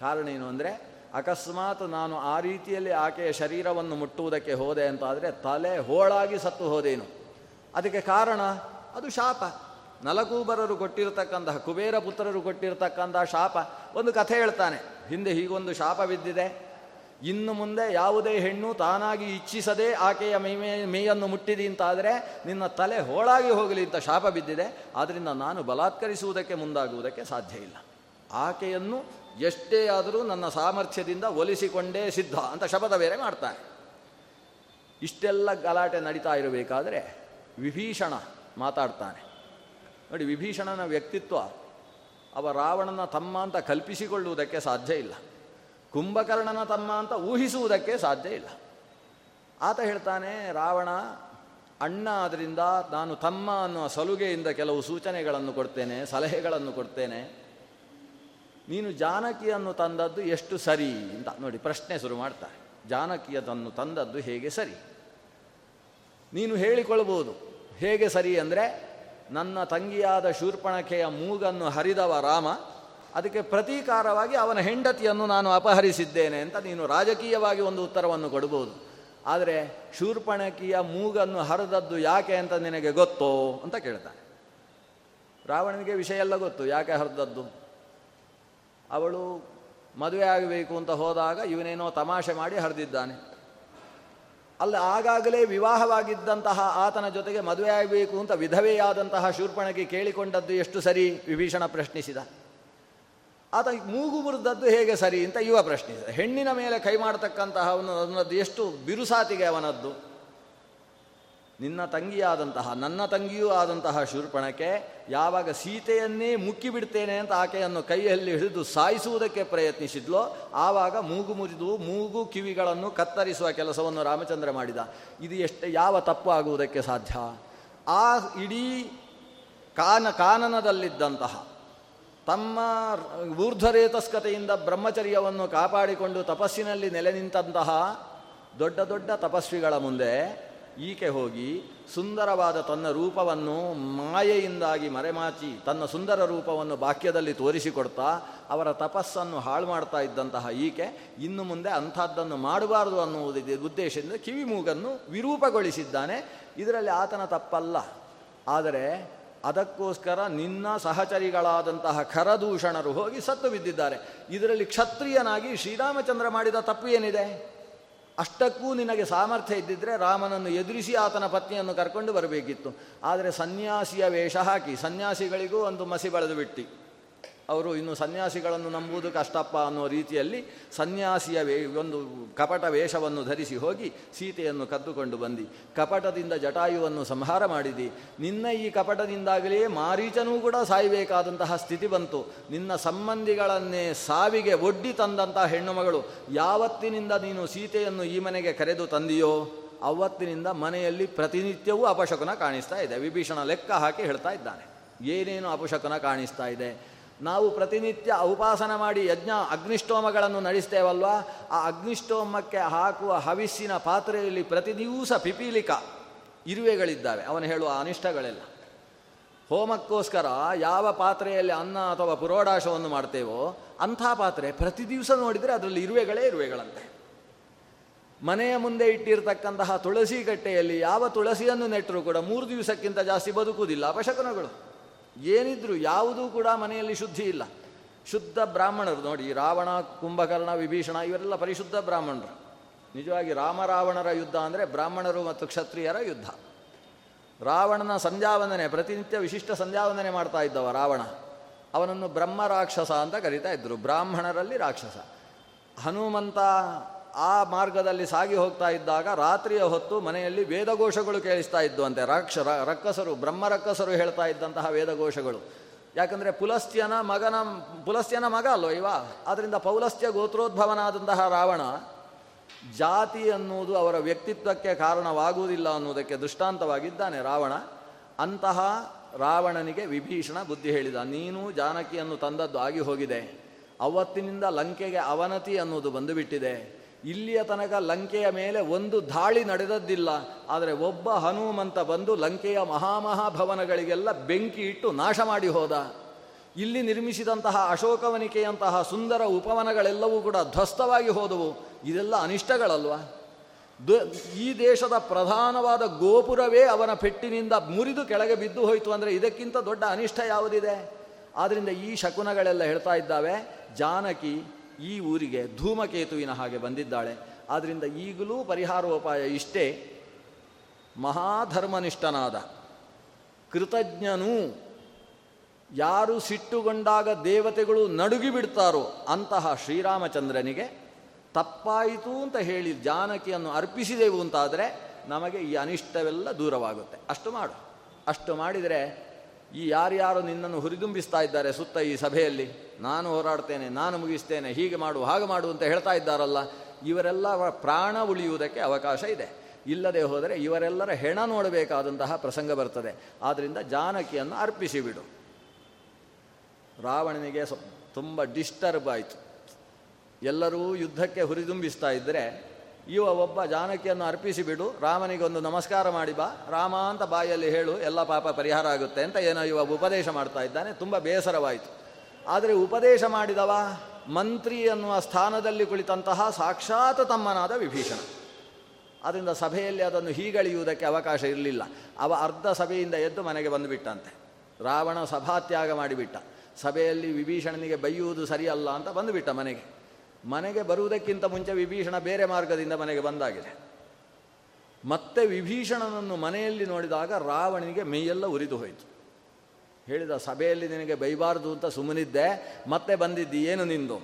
ಕಾರಣ ಏನು ಅಂದರೆ, ಅಕಸ್ಮಾತ್ ನಾನು ಆ ರೀತಿಯಲ್ಲಿ ಆಕೆಯ ಶರೀರವನ್ನು ಮುಟ್ಟುವುದಕ್ಕೆ ಹೋದೆ ಅಂತಾದರೆ ತಲೆ ಹೋಳಾಗಿ ಸತ್ತು ಹೋದೇನು. ಅದಕ್ಕೆ ಕಾರಣ, ಅದು ಶಾಪ. ನಲಕೂಬರರು ಕೊಟ್ಟಿರತಕ್ಕಂತಹ, ಕುಬೇರ ಪುತ್ರರು ಕೊಟ್ಟಿರತಕ್ಕಂತಹ ಶಾಪ. ಒಂದು ಕಥೆ ಹೇಳ್ತಾನೆ, ಹಿಂದೆ ಹೀಗೊಂದು ಶಾಪ ಬಿದ್ದಿದೆ. ಇನ್ನು ಮುಂದೆ ಯಾವುದೇ ಹೆಣ್ಣು ತಾನಾಗಿ ಇಚ್ಛಿಸದೆ ಆಕೆಯ ಮೈ ಮೇಯನ್ನು ಮುಟ್ಟಿದಿ ಅಂತಾದರೆ ನಿನ್ನ ತಲೆ ಹೋಳಾಗಿ ಹೋಗಲಿ ಅಂತ ಶಾಪ ಬಿದ್ದಿದೆ. ಆದ್ದರಿಂದ ನಾನು ಬಲಾತ್ಕರಿಸುವುದಕ್ಕೆ ಮುಂದಾಗುವುದಕ್ಕೆ ಸಾಧ್ಯ ಇಲ್ಲ. ಆಕೆಯನ್ನು ಎಷ್ಟೇ ಆದರೂ ನನ್ನ ಸಾಮರ್ಥ್ಯದಿಂದ ಒಲಿಸಿಕೊಂಡೇ ಸಿದ್ಧ ಅಂತ ಶಪಥ ಬೇರೆ ಮಾಡ್ತಾನೆ ಇಷ್ಟೆಲ್ಲ ಗಲಾಟೆ ನಡೀತಾ ಇರಬೇಕಾದ್ರೆ ವಿಭೀಷಣ ಮಾತಾಡ್ತಾನೆ. ನೋಡಿ, ವಿಭೀಷಣನ ವ್ಯಕ್ತಿತ್ವ, ಅವ ರಾವಣನ ತಮ್ಮ ಅಂತ ಕಲ್ಪಿಸಿಕೊಳ್ಳುವುದಕ್ಕೆ ಸಾಧ್ಯ ಇಲ್ಲ. ಕುಂಭಕರ್ಣನ ತಮ್ಮ ಅಂತ ಊಹಿಸುವುದಕ್ಕೆ ಸಾಧ್ಯ ಇಲ್ಲ. ಆತ ಹೇಳ್ತಾನೆ, ರಾವಣ, ಅಣ್ಣ ಆದ್ದರಿಂದ ನಾನು ತಮ್ಮ ಅನ್ನುವ ಸಲುಗೆಯಿಂದ ಕೆಲವು ಸೂಚನೆಗಳನ್ನು ಕೊಡ್ತೇನೆ, ಸಲಹೆಗಳನ್ನು ಕೊಡ್ತೇನೆ. ನೀನು ಜಾನಕಿಯನ್ನು ತಂದದ್ದು ಎಷ್ಟು ಸರಿ? ಅಂತ ನೋಡಿ ಪ್ರಶ್ನೆ ಶುರು ಮಾಡ್ತಾರೆ. ಜಾನಕಿಯದನ್ನು ತಂದದ್ದು ಹೇಗೆ ಸರಿ? ನೀನು ಹೇಳಿಕೊಳ್ಬೋದು. ಹೇಗೆ ಸರಿ ಅಂದರೆ, ನನ್ನ ತಂಗಿಯಾದ ಶೂರ್ಪಣಕೆಯ ಮೂಗನ್ನು ಹರಿದವ ರಾಮ ಅದಕ್ಕೆ ಪ್ರತೀಕಾರವಾಗಿ ಅವನ ಹೆಂಡತಿಯನ್ನು ನಾನು ಅಪಹರಿಸಿದ್ದೇನೆ ಅಂತ ನೀನು ರಾಜಕೀಯವಾಗಿ ಒಂದು ಉತ್ತರವನ್ನು ಕೊಡ್ಬೋದು. ಆದರೆ ಶೂರ್ಪಣಕಿಯ ಮೂಗನ್ನು ಹರಿದದ್ದು ಯಾಕೆ ಅಂತ ನಿನಗೆ ಗೊತ್ತೋ ಅಂತ ಕೇಳ್ತಾನೆ. ರಾವಣನಿಗೆ ವಿಷಯ ಎಲ್ಲ ಗೊತ್ತು, ಯಾಕೆ ಹರಿದದ್ದು? ಅವಳು ಮದುವೆ ಆಗಬೇಕು ಅಂತ ಹೋದಾಗ ಇವನೇನೋ ತಮಾಷೆ ಮಾಡಿ ಹರಿದಿದ್ದಾನೆ. ಅಲ್ಲಿ, ಆಗಾಗಲೇ ವಿವಾಹವಾಗಿದ್ದಂತಹ ಆತನ ಜೊತೆಗೆ ಮದುವೆ ಆಗಬೇಕು ಅಂತ ವಿಧವೆಯಾದಂತಹ ಶೂರ್ಪಣಕಿ ಕೇಳಿಕೊಂಡದ್ದು ಎಷ್ಟು ಸರಿ ವಿಭೀಷಣ ಪ್ರಶ್ನಿಸಿದ. ಆತ ಮೂಗು ಮುರಿದದ್ದು ಹೇಗೆ ಸರಿ ಅಂತ ಇವ ಪ್ರಶ್ನಿಸಿದ ಹೆಣ್ಣಿನ ಮೇಲೆ ಕೈ ಮಾಡತಕ್ಕಂತಹ ಅವನದ್ದು ಎಷ್ಟು ಬಿರುಸಾತಿಗೆ ಅವನದ್ದು. ನಿನ್ನ ತಂಗಿಯಾದಂತಹ, ನನ್ನ ತಂಗಿಯೂ ಆದಂತಹ ಶೂರ್ಪಣಕ್ಕೆ ಯಾವಾಗ ಸೀತೆಯನ್ನೇ ಮುಕ್ಕಿ ಬಿಡ್ತೇನೆ ಅಂತ ಆಕೆಯನ್ನು ಕೈಯಲ್ಲಿ ಹಿಡಿದು ಸಾಯಿಸುವುದಕ್ಕೆ ಪ್ರಯತ್ನಿಸಿದ್ಲೋ, ಆವಾಗ ಮೂಗು ಮುರಿದು ಮೂಗು ಕಿವಿಗಳನ್ನು ಕತ್ತರಿಸುವ ಕೆಲಸವನ್ನು ರಾಮಚಂದ್ರ ಮಾಡಿದ. ಇದು ಎಷ್ಟು, ಯಾವ ತಪ್ಪು ಆಗುವುದಕ್ಕೆ ಸಾಧ್ಯ? ಆ ಇಡೀ ಕಾನ, ಕಾನನದಲ್ಲಿದ್ದಂತಹ ತಮ್ಮ ಊರ್ಧ್ವರೇತಸ್ಕತೆಯಿಂದ ಬ್ರಹ್ಮಚರ್ಯವನ್ನು ಕಾಪಾಡಿಕೊಂಡು ತಪಸ್ಸಿನಲ್ಲಿ ನೆಲೆ ನಿಂತಹ ದೊಡ್ಡ ದೊಡ್ಡ ತಪಸ್ವಿಗಳ ಮುಂದೆ ಈಕೆ ಹೋಗಿ ಸುಂದರವಾದ ತನ್ನ ರೂಪವನ್ನು ಮಾಯೆಯಿಂದಾಗಿ ಮರೆಮಾಚಿ ತನ್ನ ಸುಂದರ ರೂಪವನ್ನು ಬಾಕ್ಯದಲ್ಲಿ ತೋರಿಸಿಕೊಡ್ತಾ ಅವರ ತಪಸ್ಸನ್ನು ಹಾಳು ಮಾಡ್ತಾ ಇದ್ದಂತಹ ಈಕೆ ಇನ್ನು ಮುಂದೆ ಅಂಥದ್ದನ್ನು ಮಾಡಬಾರದು ಅನ್ನುವುದು ಉದ್ದೇಶದಿಂದ ಕಿವಿ ಮೂಗನ್ನು ವಿರೂಪಗೊಳಿಸಿದ್ದಾನೆ. ಇದರಲ್ಲಿ ಆತನ ತಪ್ಪಲ್ಲ. ಆದರೆ ಅದಕ್ಕೋಸ್ಕರ ನಿನ್ನ ಸಹಚರಿಗಳಾದಂತಹ ಖರದೂಷಣರು ಹೋಗಿ ಸತ್ತು ಬಿದ್ದಿದ್ದಾರೆ. ಇದರಲ್ಲಿ ಕ್ಷತ್ರಿಯನಾಗಿ ಶ್ರೀರಾಮಚಂದ್ರ ಮಾಡಿದ ತಪ್ಪು ಏನಿದೆ? ಅಷ್ಟಕ್ಕೂ ನಿನಗೆ ಸಾಮರ್ಥ್ಯ ಇದ್ದಿದ್ದರೆ ರಾಮನನ್ನು ಎದುರಿಸಿ ಆತನ ಪತ್ನಿಯನ್ನು ಕರ್ಕೊಂಡು ಬರಬೇಕಿತ್ತು. ಆದರೆ ಸನ್ಯಾಸಿಯ ವೇಷ ಹಾಕಿ, ಸನ್ಯಾಸಿಗಳಿಗೂ ಒಂದು ಮಸಿ ಬಳದುಬಿಟ್ಟಿ ಬಿಟ್ಟು. ಅವರು ಇನ್ನು ಸನ್ಯಾಸಿಗಳನ್ನು ನಂಬುವುದು ಕಷ್ಟಪ್ಪ ಅನ್ನೋ ರೀತಿಯಲ್ಲಿ ಸನ್ಯಾಸಿಯ ವೇ ಒಂದು ಕಪಟ ವೇಷವನ್ನು ಧರಿಸಿ ಹೋಗಿ ಸೀತೆಯನ್ನು ಕದ್ದುಕೊಂಡು ಬಂದು. ಕಪಟದಿಂದ ಜಟಾಯುವನ್ನು ಸಂಹಾರ ಮಾಡಿದಿ. ನಿನ್ನ ಈ ಕಪಟದಿಂದಾಗಲೇ ಮಾರೀಚನೂ ಕೂಡ ಸಾಯಬೇಕಾದಂತಹ ಸ್ಥಿತಿ ಬಂತು. ನಿನ್ನ ಸಂಬಂಧಿಗಳನ್ನೇ ಸಾವಿಗೆ ಒಡ್ಡಿ ತಂದಂತಹ ಹೆಣ್ಣುಮಗಳು ಯಾವತ್ತಿನಿಂದ ನೀನು ಸೀತೆಯನ್ನು ಈ ಮನೆಗೆ ಕರೆದು ತಂದಿಯೋ, ಅವತ್ತಿನಿಂದ ಮನೆಯಲ್ಲಿ ಪ್ರತಿನಿತ್ಯವೂ ಅಪಶಕುನ ಕಾಣಿಸ್ತಾ ಇದೆ. ವಿಭೀಷಣ ಲೆಕ್ಕ ಹಾಕಿ ಹೇಳ್ತಾ ಇದ್ದಾನೆ. ಏನೇನು ಅಪಶಕುನ ಕಾಣಿಸ್ತಾ ಇದೆ? ನಾವು ಪ್ರತಿನಿತ್ಯ ಉಪಾಸನ ಮಾಡಿ ಯಜ್ಞ ಅಗ್ನಿಷ್ಟೋಮಗಳನ್ನು ನಡೆಸ್ತೇವಲ್ವಾ? ಆ ಅಗ್ನಿಷ್ಟೋಮಕ್ಕೆ ಹಾಕುವ ಹವಿಸ್ಸಿನ ಪಾತ್ರೆಯಲ್ಲಿ ಪ್ರತಿ ದಿವಸ ಪಿಪೀಲಿಕ ಇರುವೆಗಳಿದ್ದಾವೆ. ಅವನು ಹೇಳುವ ಅನಿಷ್ಟಗಳೆಲ್ಲ. ಹೋಮಕ್ಕೋಸ್ಕರ ಯಾವ ಪಾತ್ರೆಯಲ್ಲಿ ಅನ್ನ ಅಥವಾ ಪುರೋಡಾಶವನ್ನು ಮಾಡ್ತೇವೋ ಅಂಥ ಪಾತ್ರೆ ಪ್ರತಿ ದಿವಸ ನೋಡಿದರೆ ಅದರಲ್ಲಿ ಇರುವೆಗಳೇ ಇರುವೆಗಳಂತೆ. ಮನೆಯ ಮುಂದೆ ಇಟ್ಟಿರತಕ್ಕಂತಹ ತುಳಸಿ ಕಟ್ಟೆಯಲ್ಲಿ ಯಾವ ತುಳಸಿಯನ್ನು ನೆಟ್ಟರೂ ಕೂಡ ಮೂರು ದಿವಸಕ್ಕಿಂತ ಜಾಸ್ತಿ ಬದುಕುವುದಿಲ್ಲ. ಅಪಶಕನಗಳು ಏನಿದ್ರು ಯಾವುದೂ ಕೂಡ ಮನೆಯಲ್ಲಿ ಶುದ್ಧಿ ಇಲ್ಲ. ಶುದ್ಧ ಬ್ರಾಹ್ಮಣರು ನೋಡಿ, ರಾವಣ, ಕುಂಭಕರ್ಣ, ವಿಭೀಷಣ ಇವರೆಲ್ಲ ಪರಿಶುದ್ಧ ಬ್ರಾಹ್ಮಣರು. ನಿಜವಾಗಿ ರಾಮರಾವಣರ ಯುದ್ಧ ಅಂದರೆ ಬ್ರಾಹ್ಮಣರು ಮತ್ತು ಕ್ಷತ್ರಿಯರ ಯುದ್ಧ. ರಾವಣನ ಸಂಧ್ಯಾವಂದನೆ, ಪ್ರತಿನಿತ್ಯ ವಿಶಿಷ್ಟ ಸಂಧ್ಯಾವಂದನೆ ಮಾಡ್ತಾ ಇದ್ದವ ರಾವಣ. ಅವನನ್ನು ಬ್ರಹ್ಮ ರಾಕ್ಷಸ ಅಂತ ಕರಿತಾ ಇದ್ದರು ಬ್ರಾಹ್ಮಣರಲ್ಲಿ ರಾಕ್ಷಸ. ಹನುಮಂತ ಆ ಮಾರ್ಗದಲ್ಲಿ ಸಾಗಿ ಹೋಗ್ತಾ ಇದ್ದಾಗ ರಾತ್ರಿಯ ಹೊತ್ತು ಮನೆಯಲ್ಲಿ ವೇದಘೋಷಗಳು ಕೇಳಿಸ್ತಾ ಇದ್ದು ಅಂತೆ. ರಾಕ್ಷ ರಕ್ಕಸರು ಬ್ರಹ್ಮರಕ್ಕಸರು ಹೇಳ್ತಾ ಇದ್ದಂತಹ ವೇದಘೋಷಗಳು. ಯಾಕಂದರೆ ಪುಲಸ್ತ್ಯನ ಮಗನ, ಪುಲಸ್ತ್ಯನ ಮಗ ಅಲ್ವ ಇವ? ಆದ್ದರಿಂದ ಪೌಲಸ್ತ್ಯ ಗೋತ್ರೋದ್ಭವನಾದಂತಹ ರಾವಣ ಜಾತಿ ಅನ್ನುವುದು ಅವರ ವ್ಯಕ್ತಿತ್ವಕ್ಕೆ ಕಾರಣವಾಗುವುದಿಲ್ಲ ಅನ್ನುವುದಕ್ಕೆ ದೃಷ್ಟಾಂತವಾಗಿದ್ದಾನೆ ರಾವಣ. ಅಂತಹ ರಾವಣನಿಗೆ ವಿಭೀಷಣ ಬುದ್ಧಿ ಹೇಳಿದ, ನೀನು ಜಾನಕಿಯನ್ನು ತಂದದ್ದು ಆಗಿ ಹೋಗಿದೆ. ಅವತ್ತಿನಿಂದ ಲಂಕೆಗೆ ಅವನತಿ ಅನ್ನುವುದು ಬಂದುಬಿಟ್ಟಿದೆ. ಇಲ್ಲಿಯ ತನಕ ಲಂಕೆಯ ಮೇಲೆ ಒಂದು ದಾಳಿ ನಡೆದದ್ದಿಲ್ಲ. ಆದರೆ ಒಬ್ಬ ಹನುಮಂತ ಬಂದು ಲಂಕೆಯ ಮಹಾಮಹಾಭವನಗಳಿಗೆಲ್ಲ ಬೆಂಕಿ ಇಟ್ಟು ನಾಶ ಮಾಡಿ ಹೋದ. ಇಲ್ಲಿ ನಿರ್ಮಿಸಿದಂತಹ ಅಶೋಕವನಿಕೆಯಂತಹ ಸುಂದರ ಉಪವನಗಳೆಲ್ಲವೂ ಕೂಡ ಧ್ವಸ್ತವಾಗಿ ಹೋದವು. ಇದೆಲ್ಲ ಅನಿಷ್ಟಗಳಲ್ವಾ? ಈ ದೇಶದ ಪ್ರಧಾನವಾದ ಗೋಪುರವೇ ಅವನ ಪೆಟ್ಟಿನಿಂದ ಮುರಿದು ಕೆಳಗೆ ಬಿದ್ದು ಹೋಯಿತು. ಅಂದರೆ ಇದಕ್ಕಿಂತ ದೊಡ್ಡ ಅನಿಷ್ಟ ಯಾವುದಿದೆ? ಆದ್ದರಿಂದ ಈ ಶಕುನಗಳೆಲ್ಲ ಹೇಳ್ತಾ ಇದ್ದಾವೆ, ಜಾನಕಿ ಈ ಊರಿಗೆ ಧೂಮಕೇತುವಿನ ಹಾಗೆ ಬಂದಿದ್ದಾಳೆ. ಆದ್ದರಿಂದ ಈಗಲೂ ಪರಿಹಾರೋಪಾಯ ಇಷ್ಟೇ. ಮಹಾಧರ್ಮನಿಷ್ಠನಾದ, ಕೃತಜ್ಞನೂ, ಯಾರು ಸಿಟ್ಟುಗೊಂಡಾಗ ದೇವತೆಗಳು ನಡುಗಿ ಬಿಡ್ತಾರೋ ಅಂತಹ ಶ್ರೀರಾಮಚಂದ್ರನಿಗೆ ತಪ್ಪಾಯಿತು ಅಂತ ಹೇಳಿ ಜಾನಕಿಯನ್ನು ಅರ್ಪಿಸಿದೆವು ಅಂತಾದರೆ ನಮಗೆ ಈ ಅನಿಷ್ಟವೆಲ್ಲ ದೂರವಾಗುತ್ತೆ. ಅಷ್ಟು ಮಾಡು. ಅಷ್ಟು ಮಾಡಿದರೆ ಈ ಯಾರ್ಯಾರು ನಿನ್ನನ್ನು ಹುರಿದುಂಬಿಸ್ತಾ ಇದ್ದಾರೆ ಸುತ್ತ ಈ ಸಭೆಯಲ್ಲಿ, ನಾನು ಹೋರಾಡ್ತೇನೆ, ನಾನು ಮುಗಿಸ್ತೇನೆ, ಹೀಗೆ ಮಾಡು, ಹಾಗೆ ಮಾಡು ಅಂತ ಹೇಳ್ತಾ ಇದ್ದಾರಲ್ಲ, ಇವರೆಲ್ಲ ಪ್ರಾಣ ಉಳಿಯುವುದಕ್ಕೆ ಅವಕಾಶ ಇದೆ. ಇಲ್ಲದೆ ಹೋದರೆ ಇವರೆಲ್ಲರ ಹೆಣ ನೋಡಬೇಕಾದಂತಹ ಪ್ರಸಂಗ ಬರ್ತದೆ. ಆದ್ದರಿಂದ ಜಾನಕಿಯನ್ನು ಅರ್ಪಿಸಿಬಿಡು ರಾವಣನಿಗೆ ತುಂಬ ಡಿಸ್ಟರ್ಬ್ ಆಯಿತು. ಎಲ್ಲರೂ ಯುದ್ಧಕ್ಕೆ ಹುರಿದುಂಬಿಸ್ತಾ ಇದ್ದರೆ ಇವ ಒಬ್ಬ ಜಾನಕಿಯನ್ನು ಅರ್ಪಿಸಿಬಿಡು ರಾಮನಿಗೊಂದು ನಮಸ್ಕಾರ ಮಾಡಿ ಬಾ. ರಾಮ ಅಂತ ಬಾಯಲ್ಲಿ ಹೇಳು, ಎಲ್ಲ ಪಾಪ ಪರಿಹಾರ ಆಗುತ್ತೆ ಅಂತ ಏನೋ ಇವ ಉಪದೇಶ ಮಾಡ್ತಾ ಇದ್ದಾನೆ. ತುಂಬ ಬೇಸರವಾಯಿತು. ಆದರೆ ಉಪದೇಶ ಮಾಡಿದವ ಮಂತ್ರಿ ಅನ್ನುವ ಸ್ಥಾನದಲ್ಲಿ ಕುಳಿತಂತಹ ಸಾಕ್ಷಾತ್ ತಮ್ಮನಾದ ವಿಭೀಷಣ. ಅದರಿಂದ ಸಭೆಯಲ್ಲಿ ಅದನ್ನು ಹೀಗಳೆಯುವುದಕ್ಕೆ ಅವಕಾಶ ಇರಲಿಲ್ಲ. ಅವ ಅರ್ಧ ಸಭೆಯಿಂದ ಎದ್ದು ಮನೆಗೆ ಬಂದುಬಿಟ್ಟಂತೆ. ರಾವಣ ಸಭಾತ್ಯಾಗ ಮಾಡಿಬಿಟ್ಟ. ಸಭೆಯಲ್ಲಿ ವಿಭೀಷಣನಿಗೆ ಬೈಯುವುದು ಸರಿಯಲ್ಲ ಅಂತ ಬಂದುಬಿಟ್ಟ ಮನೆಗೆ. ಮನೆಗೆ ಬರುವುದಕ್ಕಿಂತ ಮುಂಚೆ ವಿಭೀಷಣ ಬೇರೆ ಮಾರ್ಗದಿಂದ ಮನೆಗೆ ಬಂದಾಗಿದೆ. ಮತ್ತೆ ವಿಭೀಷಣನನ್ನು ಮನೆಯಲ್ಲಿ ನೋಡಿದಾಗ ರಾವಣನಿಗೆ ಮೈಯೆಲ್ಲ ಉರಿದು ಹೋಯಿತು. ಹೇಳಿದ, ಸಭೆಯಲ್ಲಿ ನಿನಗೆ ಬೈಬಾರ್ದು ಅಂತ ಸುಮ್ಮನಿದ್ದೆ, ಮತ್ತೆ ಬಂದಿದ್ದಿ, ಏನು ನಿಂದು?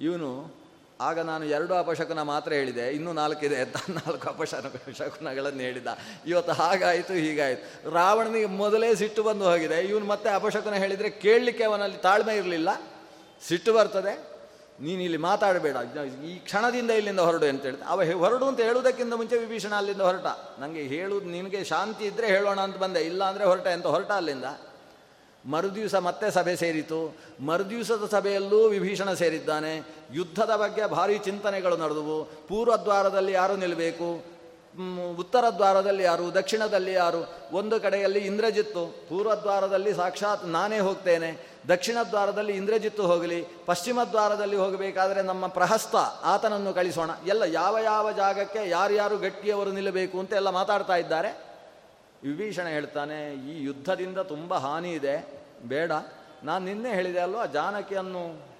ಇವನು, ಆಗ ನಾನು ಎರಡು ಅಪಶಕುನ ಮಾತ್ರ ಹೇಳಿದೆ, ಇನ್ನೂ ನಾಲ್ಕಿದೆ ಅಂತ [laughs] ನಾಲ್ಕು ಅಪಶನ, ಶಕುನಗಳನ್ನು ಹೇಳಿದ. ಇವತ್ತು ಹಾಗಾಯಿತು, ಹೀಗಾಯಿತು. ರಾವಣನಿಗೆ ಮೊದಲೇ ಸಿಟ್ಟು ಬಂದು ಹೋಗಿದೆ. ಇವನು ಮತ್ತೆ ಅಪಶಕುನ ಹೇಳಿದರೆ ಕೇಳಲಿಕ್ಕೆ ಅವನಲ್ಲಿ ತಾಳ್ಮೆ ಇರಲಿಲ್ಲ. ಸಿಟ್ಟು ಬರ್ತದೆ. ನೀನು ಇಲ್ಲಿ ಮಾತಾಡಬೇಡ ಈ ಕ್ಷಣದಿಂದ ಇಲ್ಲಿಂದ ಹೊರಡು ಅಂತ ಹೇಳಿದ ಅವ ಹೊರಡು ಅಂತ ಹೇಳುವುದಕ್ಕಿಂತ ಮುಂಚೆ ವಿಭೀಷಣ ಅಲ್ಲಿಂದ ಹೊರಟ. ನನಗೆ ಹೇಳುದು ನಿನಗೆ ಶಾಂತಿ ಇದ್ದರೆ ಹೇಳೋಣ ಅಂತ ಬಂದೆ. ಇಲ್ಲ ಅಂದರೆ ಹೊರಟ ಅಂತ ಹೊರಟ ಅಲ್ಲಿಂದ. ಮರುದಿವಸ ಮತ್ತೆ ಸಭೆ ಸೇರಿತು. ಮರುದಿವಸದ ಸಭೆಯಲ್ಲೂ ವಿಭೀಷಣ ಸೇರಿದ್ದಾನೆ. ಯುದ್ಧದ ಬಗ್ಗೆ ಭಾರಿ ಚಿಂತನೆಗಳು ನಡೆದವು. ಪೂರ್ವದ್ವಾರದಲ್ಲಿ ಯಾರು ನಿಲ್ಲಬೇಕು ಉತ್ತರ ದ್ವಾರದಲ್ಲಿ ಯಾರು? ದಕ್ಷಿಣದಲ್ಲಿ ಯಾರು? ಒಂದು ಕಡೆಯಲ್ಲಿ ಇಂದ್ರಜಿತ್ತು. ಪೂರ್ವದ್ವಾರದಲ್ಲಿ ಸಾಕ್ಷಾತ್ ನಾನೇ ಹೋಗ್ತೇನೆ. ದಕ್ಷಿಣ ದ್ವಾರದಲ್ಲಿ ಇಂದ್ರಜಿತ್ತು ಹೋಗಲಿ, ಪಶ್ಚಿಮ ದ್ವಾರದಲ್ಲಿ ಹೋಗಬೇಕಾದರೆ ನಮ್ಮ ಪ್ರಹಸ್ತ ಆತನನ್ನು ಕಳಿಸೋಣ. ಎಲ್ಲ ಯಾವ ಯಾವ ಜಾಗಕ್ಕೆ ಯಾರ್ಯಾರು ಗಟ್ಟಿಯವರು ನಿಲ್ಲಬೇಕು ಅಂತ ಎಲ್ಲ ಮಾತಾಡ್ತಾ ಇದ್ದಾರೆ. ವಿಭೀಷಣ ಹೇಳ್ತಾನೆ, ಈ ಯುದ್ಧದಿಂದ ತುಂಬ ಹಾನಿ ಇದೆ. ಬೇಡ. ನಾನು ನಿನ್ನೆ ಹೇಳಿದೆ ಅಲ್ವಾ, ಜಾನಕಿಯನ್ನು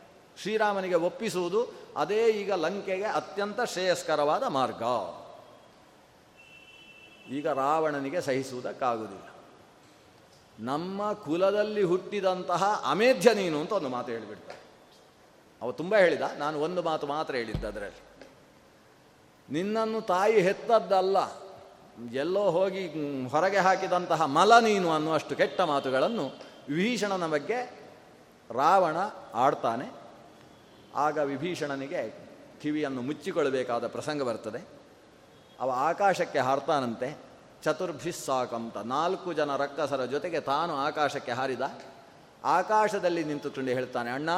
ಶ್ರೀರಾಮನಿಗೆ ಒಪ್ಪಿಸುವುದು ಅದೇ ಈಗ ಲಂಕೆಗೆ ಅತ್ಯಂತ ಶ್ರೇಯಸ್ಕರವಾದ ಮಾರ್ಗ. ಈಗ ರಾವಣನಿಗೆ ಸಹಿಸುವುದಕ್ಕಾಗುವುದಿಲ್ಲ. ನಮ್ಮ ಕುಲದಲ್ಲಿ ಹುಟ್ಟಿದಂತಹ ಅಮೇಧ್ಯ ನೀನು ಅಂತ ಒಂದು ಮಾತು ಹೇಳಿಬಿಡ್ತಾರೆ ಅವ ತುಂಬ ಹೇಳಿದ, ನಾನು ಒಂದು ಮಾತು ಮಾತ್ರ ಹೇಳಿದ್ದ ಅದರಲ್ಲಿ ನಿನ್ನನ್ನು ತಾಯಿ ಹೆತ್ತದ್ದಲ್ಲ, ಎಲ್ಲೋ ಹೋಗಿ ಹೊರಗೆ ಹಾಕಿದಂತಹ ಮಲ ನೀನು ಅನ್ನುವಷ್ಟು ಕೆಟ್ಟ ಮಾತುಗಳನ್ನು ವಿಭೀಷಣನ ಬಗ್ಗೆ ರಾವಣ ಆಡ್ತಾನೆ. ಆಗ ವಿಭೀಷಣನಿಗೆ ಕಿವಿಯನ್ನು ಮುಚ್ಚಿಕೊಳ್ಳಬೇಕಾದ ಪ್ರಸಂಗ ಬರ್ತದೆ. ಅವ ಆಕಾಶಕ್ಕೆ ಹಾರ್ತಾನಂತೆ. ಚತುರ್ಭಿಸ್ ಸಾಕಂತ ನಾಲ್ಕು ಜನ ರಕ್ಕಸರ ಜೊತೆಗೆ ತಾನು ಆಕಾಶಕ್ಕೆ ಹಾರಿದ. ಆಕಾಶದಲ್ಲಿ ನಿಂತುಕೊಂಡು ಹೇಳ್ತಾನೆ, ಅಣ್ಣ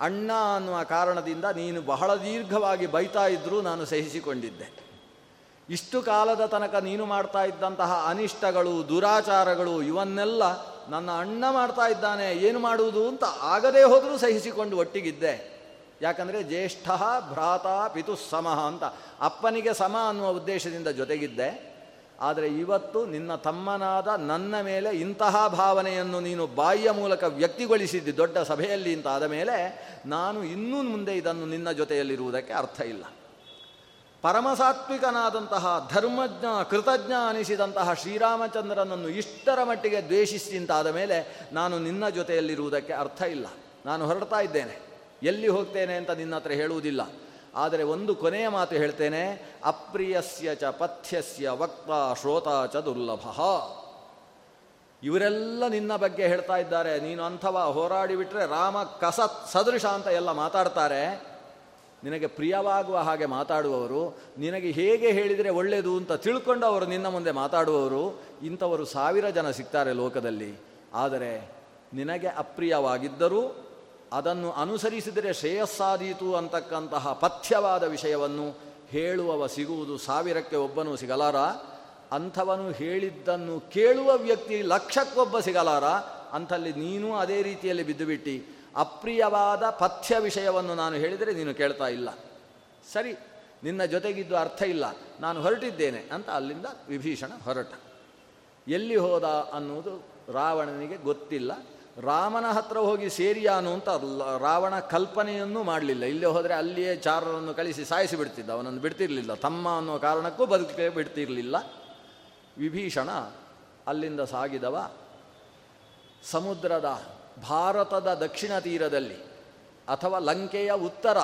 ಅಣ್ಣ ಅನ್ನುವ ಕಾರಣದಿಂದ ನೀನು ಬಹಳ ದೀರ್ಘವಾಗಿ ಬೈತಾ ಇದ್ದರೂ ನಾನು ಸಹಿಸಿಕೊಂಡಿದ್ದೆ. ಇಷ್ಟು ಕಾಲದ ತನಕ ನೀನು ಮಾಡ್ತಾ ಇದ್ದಂತಹ ಅನಿಷ್ಟಗಳು, ದುರಾಚಾರಗಳು, ಇವನ್ನೆಲ್ಲ ನನ್ನ ಅಣ್ಣ ಮಾಡ್ತಾ ಇದ್ದಾನೆ, ಏನು ಮಾಡುವುದು ಅಂತ ಆಗದೇ ಹೋದರೂ ಸಹಿಸಿಕೊಂಡು ಒಟ್ಟಿಗಿದ್ದೆ. ಯಾಕಂದರೆ ಜ್ಯೇಷ್ಠ ಭ್ರಾತ ಪಿತು ಸಮಃ ಅಂತ ಅಪ್ಪನಿಗೆ ಸಮ ಅನ್ನುವ ಉದ್ದೇಶದಿಂದ ಜೊತೆಗಿದ್ದೆ. ಆದರೆ ಇವತ್ತು ನಿನ್ನ ತಮ್ಮನಾದ ನನ್ನ ಮೇಲೆ ಇಂತಹ ಭಾವನೆಯನ್ನು ನೀನು ಬಾಯಿಯ ಮೂಲಕ ವ್ಯಕ್ತಿಗೊಳಿಸಿದ್ದಿ ದೊಡ್ಡ ಸಭೆಯಲ್ಲಿ ಅಂತ ಆದ ಮೇಲೆ ನಾನು ಇನ್ನೂ ಮುಂದೆ ಇದನ್ನು ನಿನ್ನ ಜೊತೆಯಲ್ಲಿರುವುದಕ್ಕೆ ಅರ್ಥ ಇಲ್ಲ. ಪರಮಸಾತ್ವಿಕನಾದಂತಹ ಧರ್ಮಜ್ಞ, ಕೃತಜ್ಞ ಅನಿಸಿದಂತಹ ಶ್ರೀರಾಮಚಂದ್ರನನ್ನು ಇಷ್ಟರ ಮಟ್ಟಿಗೆ ದ್ವೇಷಿಸಿಂತಾದ ಮೇಲೆ ನಾನು ನಿನ್ನ ಜೊತೆಯಲ್ಲಿರುವುದಕ್ಕೆ ಅರ್ಥ ಇಲ್ಲ. ನಾನು ಹೊರಡ್ತಾ ಇದ್ದೇನೆ. ಎಲ್ಲಿ ಹೋಗ್ತೇನೆ ಅಂತ ನಿನ್ನ ಹತ್ರ ಹೇಳುವುದಿಲ್ಲ. ಆದರೆ ಒಂದು ಕೊನೆಯ ಮಾತು ಹೇಳ್ತೇನೆ, ಅಪ್ರಿಯಸ್ಯ ಚ ಪಥ್ಯಸ್ಯ ವಕ್ತ ಶ್ರೋತ ಚ ದುರ್ಲಭ. ಇವರೆಲ್ಲ ನಿನ್ನ ಬಗ್ಗೆ ಹೇಳ್ತಾ ಇದ್ದಾರೆ. ನೀನು ಅಂಥವ ಹೋರಾಡಿಬಿಟ್ರೆ ರಾಮ ಕಸ ಸದೃಶ ಅಂತ ಎಲ್ಲ ಮಾತಾಡ್ತಾರೆ. ನಿನಗೆ ಪ್ರಿಯವಾಗುವ ಹಾಗೆ ಮಾತಾಡುವವರು, ನಿನಗೆ ಹೇಗೆ ಹೇಳಿದರೆ ಒಳ್ಳೆಯದು ಅಂತ ತಿಳ್ಕೊಂಡು ಅವರು ನಿನ್ನ ಮುಂದೆ ಮಾತಾಡುವವರು, ಇಂಥವರು ಸಾವಿರ ಜನ ಸಿಗ್ತಾರೆ ಲೋಕದಲ್ಲಿ. ಆದರೆ ನಿನಗೆ ಅಪ್ರಿಯವಾಗಿದ್ದರೂ ಅದನ್ನು ಅನುಸರಿಸಿದರೆ ಶ್ರೇಯಸ್ಸಾದೀತು ಅಂತಕ್ಕಂತಹ ಪಥ್ಯವಾದ ವಿಷಯವನ್ನು ಹೇಳುವವ ಸಿಗುವುದು ಸಾವಿರಕ್ಕೆ ಒಬ್ಬನು ಸಿಗಲಾರ? ಅಂಥವನು ಹೇಳಿದ್ದನ್ನು ಕೇಳುವ ವ್ಯಕ್ತಿ ಲಕ್ಷಕ್ಕೊಬ್ಬ ಸಿಗಲಾರ? ಅಂಥಲ್ಲಿ ನೀನು ಅದೇ ರೀತಿಯಲ್ಲಿ ಬಿದ್ದುಬಿಟ್ಟು. ಅಪ್ರಿಯವಾದ ಪಥ್ಯ ವಿಷಯವನ್ನು ನಾನು ಹೇಳಿದರೆ ನೀನು ಕೇಳ್ತಾ ಇಲ್ಲ. ಸರಿ, ನಿನ್ನ ಜೊತೆಗಿದ್ದು ಅರ್ಥ ಇಲ್ಲ. ನಾನು ಹೊರಟಿದ್ದೇನೆ ಅಂತ ಅಲ್ಲಿಂದ ವಿಭೀಷಣ ಹೊರಟ. ಎಲ್ಲಿ ಹೋದ ಅನ್ನುವುದು ರಾವಣನಿಗೆ ಗೊತ್ತಿಲ್ಲ. ರಾಮನ ಹತ್ರ ಹೋಗಿ ಸೇರಿಯಾನು ಅಂತ ರಾವಣ ಕಲ್ಪನೆಯನ್ನು ಮಾಡಲಿಲ್ಲ. ಇಲ್ಲೇ ಹೋದರೆ ಅಲ್ಲಿಯೇ ಚಾರರನ್ನು ಕಳಿಸಿ ಸಾಯಿಸಿ ಬಿಡ್ತಿದ್ದ. ಅವನನ್ನು ಬಿಡ್ತಿರಲಿಲ್ಲ. ತಮ್ಮ ಅನ್ನೋ ಕಾರಣಕ್ಕೂ ಬದುಕೆ ಬಿಡ್ತಿರಲಿಲ್ಲ. ವಿಭೀಷಣ ಅಲ್ಲಿಂದ ಸಾಗಿದವ. ಸಮುದ್ರದ ಭಾರತದ ದಕ್ಷಿಣ ತೀರದಲ್ಲಿ ಅಥವಾ ಲಂಕೆಯ ಉತ್ತರ,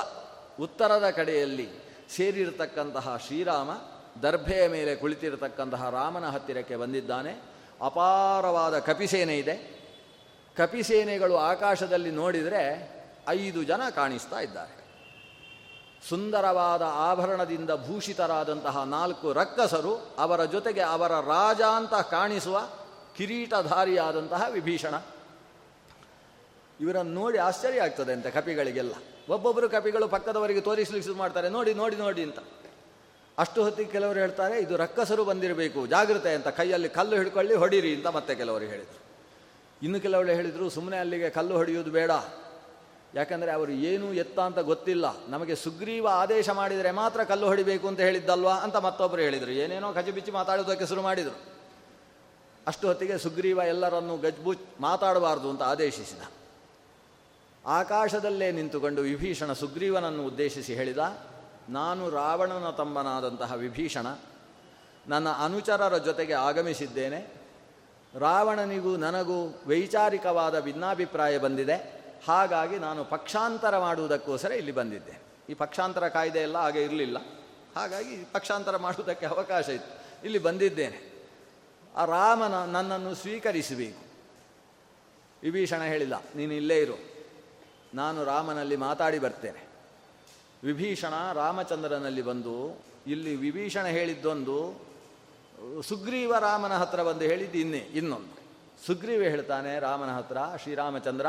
ಉತ್ತರದ ಕಡೆಯಲ್ಲಿ ಸೇರಿರತಕ್ಕಂತಹ ಶ್ರೀರಾಮ ದರ್ಭೆಯ ಮೇಲೆ ಕುಳಿತಿರತಕ್ಕಂತಹ ರಾಮನ ಹತ್ತಿರಕ್ಕೆ ಬಂದಿದ್ದಾನೆ. ಅಪಾರವಾದ ಕಪಿಸೇನೆ ಇದೆ. ಕಪಿಸೇನೆಗಳು ಆಕಾಶದಲ್ಲಿ ನೋಡಿದರೆ ಐದು ಜನ ಕಾಣಿಸ್ತಾ ಇದ್ದಾರೆ. ಸುಂದರವಾದ ಆಭರಣದಿಂದ ಭೂಷಿತರಾದಂತಹ ನಾಲ್ಕು ರಕ್ಕಸರು ಅವರ ಜೊತೆಗೆ ಅವರ ರಾಜ ಅಂತ ಕಾಣಿಸುವ ಕಿರೀಟಧಾರಿಯಾದಂತಹ ವಿಭೀಷಣ. ಇವರನ್ನು ನೋಡಿ ಆಶ್ಚರ್ಯ ಆಗ್ತದೆ ಅಂತ ಕಪಿಗಳಿಗೆಲ್ಲ. ಒಬ್ಬೊಬ್ಬರು ಕಪಿಗಳು ಪಕ್ಕದವರಿಗೆ ತೋರಿಸ್ಲಿಕ್ಕೆ ಶುರು ಮಾಡ್ತಾರೆ, ನೋಡಿ ನೋಡಿ ನೋಡಿ ಅಂತ. ಅಷ್ಟು ಹೊತ್ತಿಗೆ ಕೆಲವರು ಹೇಳ್ತಾರೆ, ಇದು ರಕ್ಕಸರು ಬಂದಿರಬೇಕು, ಜಾಗ್ರತೆ ಅಂತ ಕೈಯಲ್ಲಿ ಕಲ್ಲು ಹಿಡ್ಕೊಳ್ಳಿ, ಹೊಡಿರಿ ಅಂತ ಮತ್ತೆ ಕೆಲವರು ಹೇಳಿದರು. ಇನ್ನು ಕೆಲವಳು ಹೇಳಿದರು ಸುಮ್ಮನೆ ಅಲ್ಲಿಗೆ ಕಲ್ಲು ಹೊಡೆಯುವುದು ಬೇಡ. ಯಾಕಂದರೆ ಅವರು ಏನು ಎತ್ತ ಅಂತ ಗೊತ್ತಿಲ್ಲ. ನಮಗೆ ಸುಗ್ರೀವ ಆದೇಶ ಮಾಡಿದರೆ ಮಾತ್ರ ಕಲ್ಲು ಹೊಡಿಬೇಕು ಅಂತ ಹೇಳಿದ್ದಲ್ವಾ ಅಂತ ಮತ್ತೊಬ್ಬರು ಹೇಳಿದರು. ಏನೇನೋ ಕಜಿಬಿಚ್ಚಿ ಮಾತಾಡೋದಕ್ಕೆ ಶುರು ಮಾಡಿದರು. ಅಷ್ಟು ಹೊತ್ತಿಗೆ ಸುಗ್ರೀವ ಎಲ್ಲರನ್ನೂ ಗಜ್ಬುಚ್ ಮಾತಾಡಬಾರ್ದು ಅಂತ ಆದೇಶಿಸಿದ. ಆಕಾಶದಲ್ಲೇ ನಿಂತುಕೊಂಡು ವಿಭೀಷಣ ಸುಗ್ರೀವನನ್ನು ಉದ್ದೇಶಿಸಿ ಹೇಳಿದ, ನಾನು ರಾವಣನ ತಮ್ಮನಾದಂತಹ ವಿಭೀಷಣ, ನನ್ನ ಅನುಚರರ ಜೊತೆಗೆ ಆಗಮಿಸಿದ್ದೇನೆ. ರಾವಣನಿಗೂ ನನಗೂ ವೈಚಾರಿಕವಾದ ಭಿನ್ನಾಭಿಪ್ರಾಯ ಬಂದಿದೆ. ಹಾಗಾಗಿ ನಾನು ಪಕ್ಷಾಂತರ ಮಾಡುವುದಕ್ಕೋಸ್ಕರ ಇಲ್ಲಿ ಬಂದಿದ್ದೆ. ಈ ಪಕ್ಷಾಂತರ ಕಾಯ್ದೆ ಎಲ್ಲ ಹಾಗೆ ಇರಲಿಲ್ಲ. ಹಾಗಾಗಿ ಪಕ್ಷಾಂತರ ಮಾಡುವುದಕ್ಕೆ ಅವಕಾಶ ಇತ್ತು. ಇಲ್ಲಿ ಬಂದಿದ್ದೇನೆ. ಆ ರಾಮನ ನನ್ನನ್ನು ಸ್ವೀಕರಿಸಬೇಕು. ವಿಭೀಷಣ ಹೇಳಿಲ್ಲ, ನೀನು ಇಲ್ಲೇ ಇರು. ನಾನು ರಾಮನಲ್ಲಿ ಮಾತಾಡಿ ಬರ್ತೇನೆ. ವಿಭೀಷಣ ರಾಮಚಂದ್ರನಲ್ಲಿ ಬಂದು ಇಲ್ಲಿ ವಿಭೀಷಣ ಹೇಳಿದ್ದೊಂದು ಸುಗ್ರೀವ ರಾಮನ ಹತ್ರ ಬಂದು ಹೇಳಿದ್ದು ಇನ್ನೇ, ಇನ್ನೊಂದು. ಸುಗ್ರೀವ ಹೇಳ್ತಾನೆ, ರಾಮನ ಹತ್ರ, ಶ್ರೀರಾಮಚಂದ್ರ,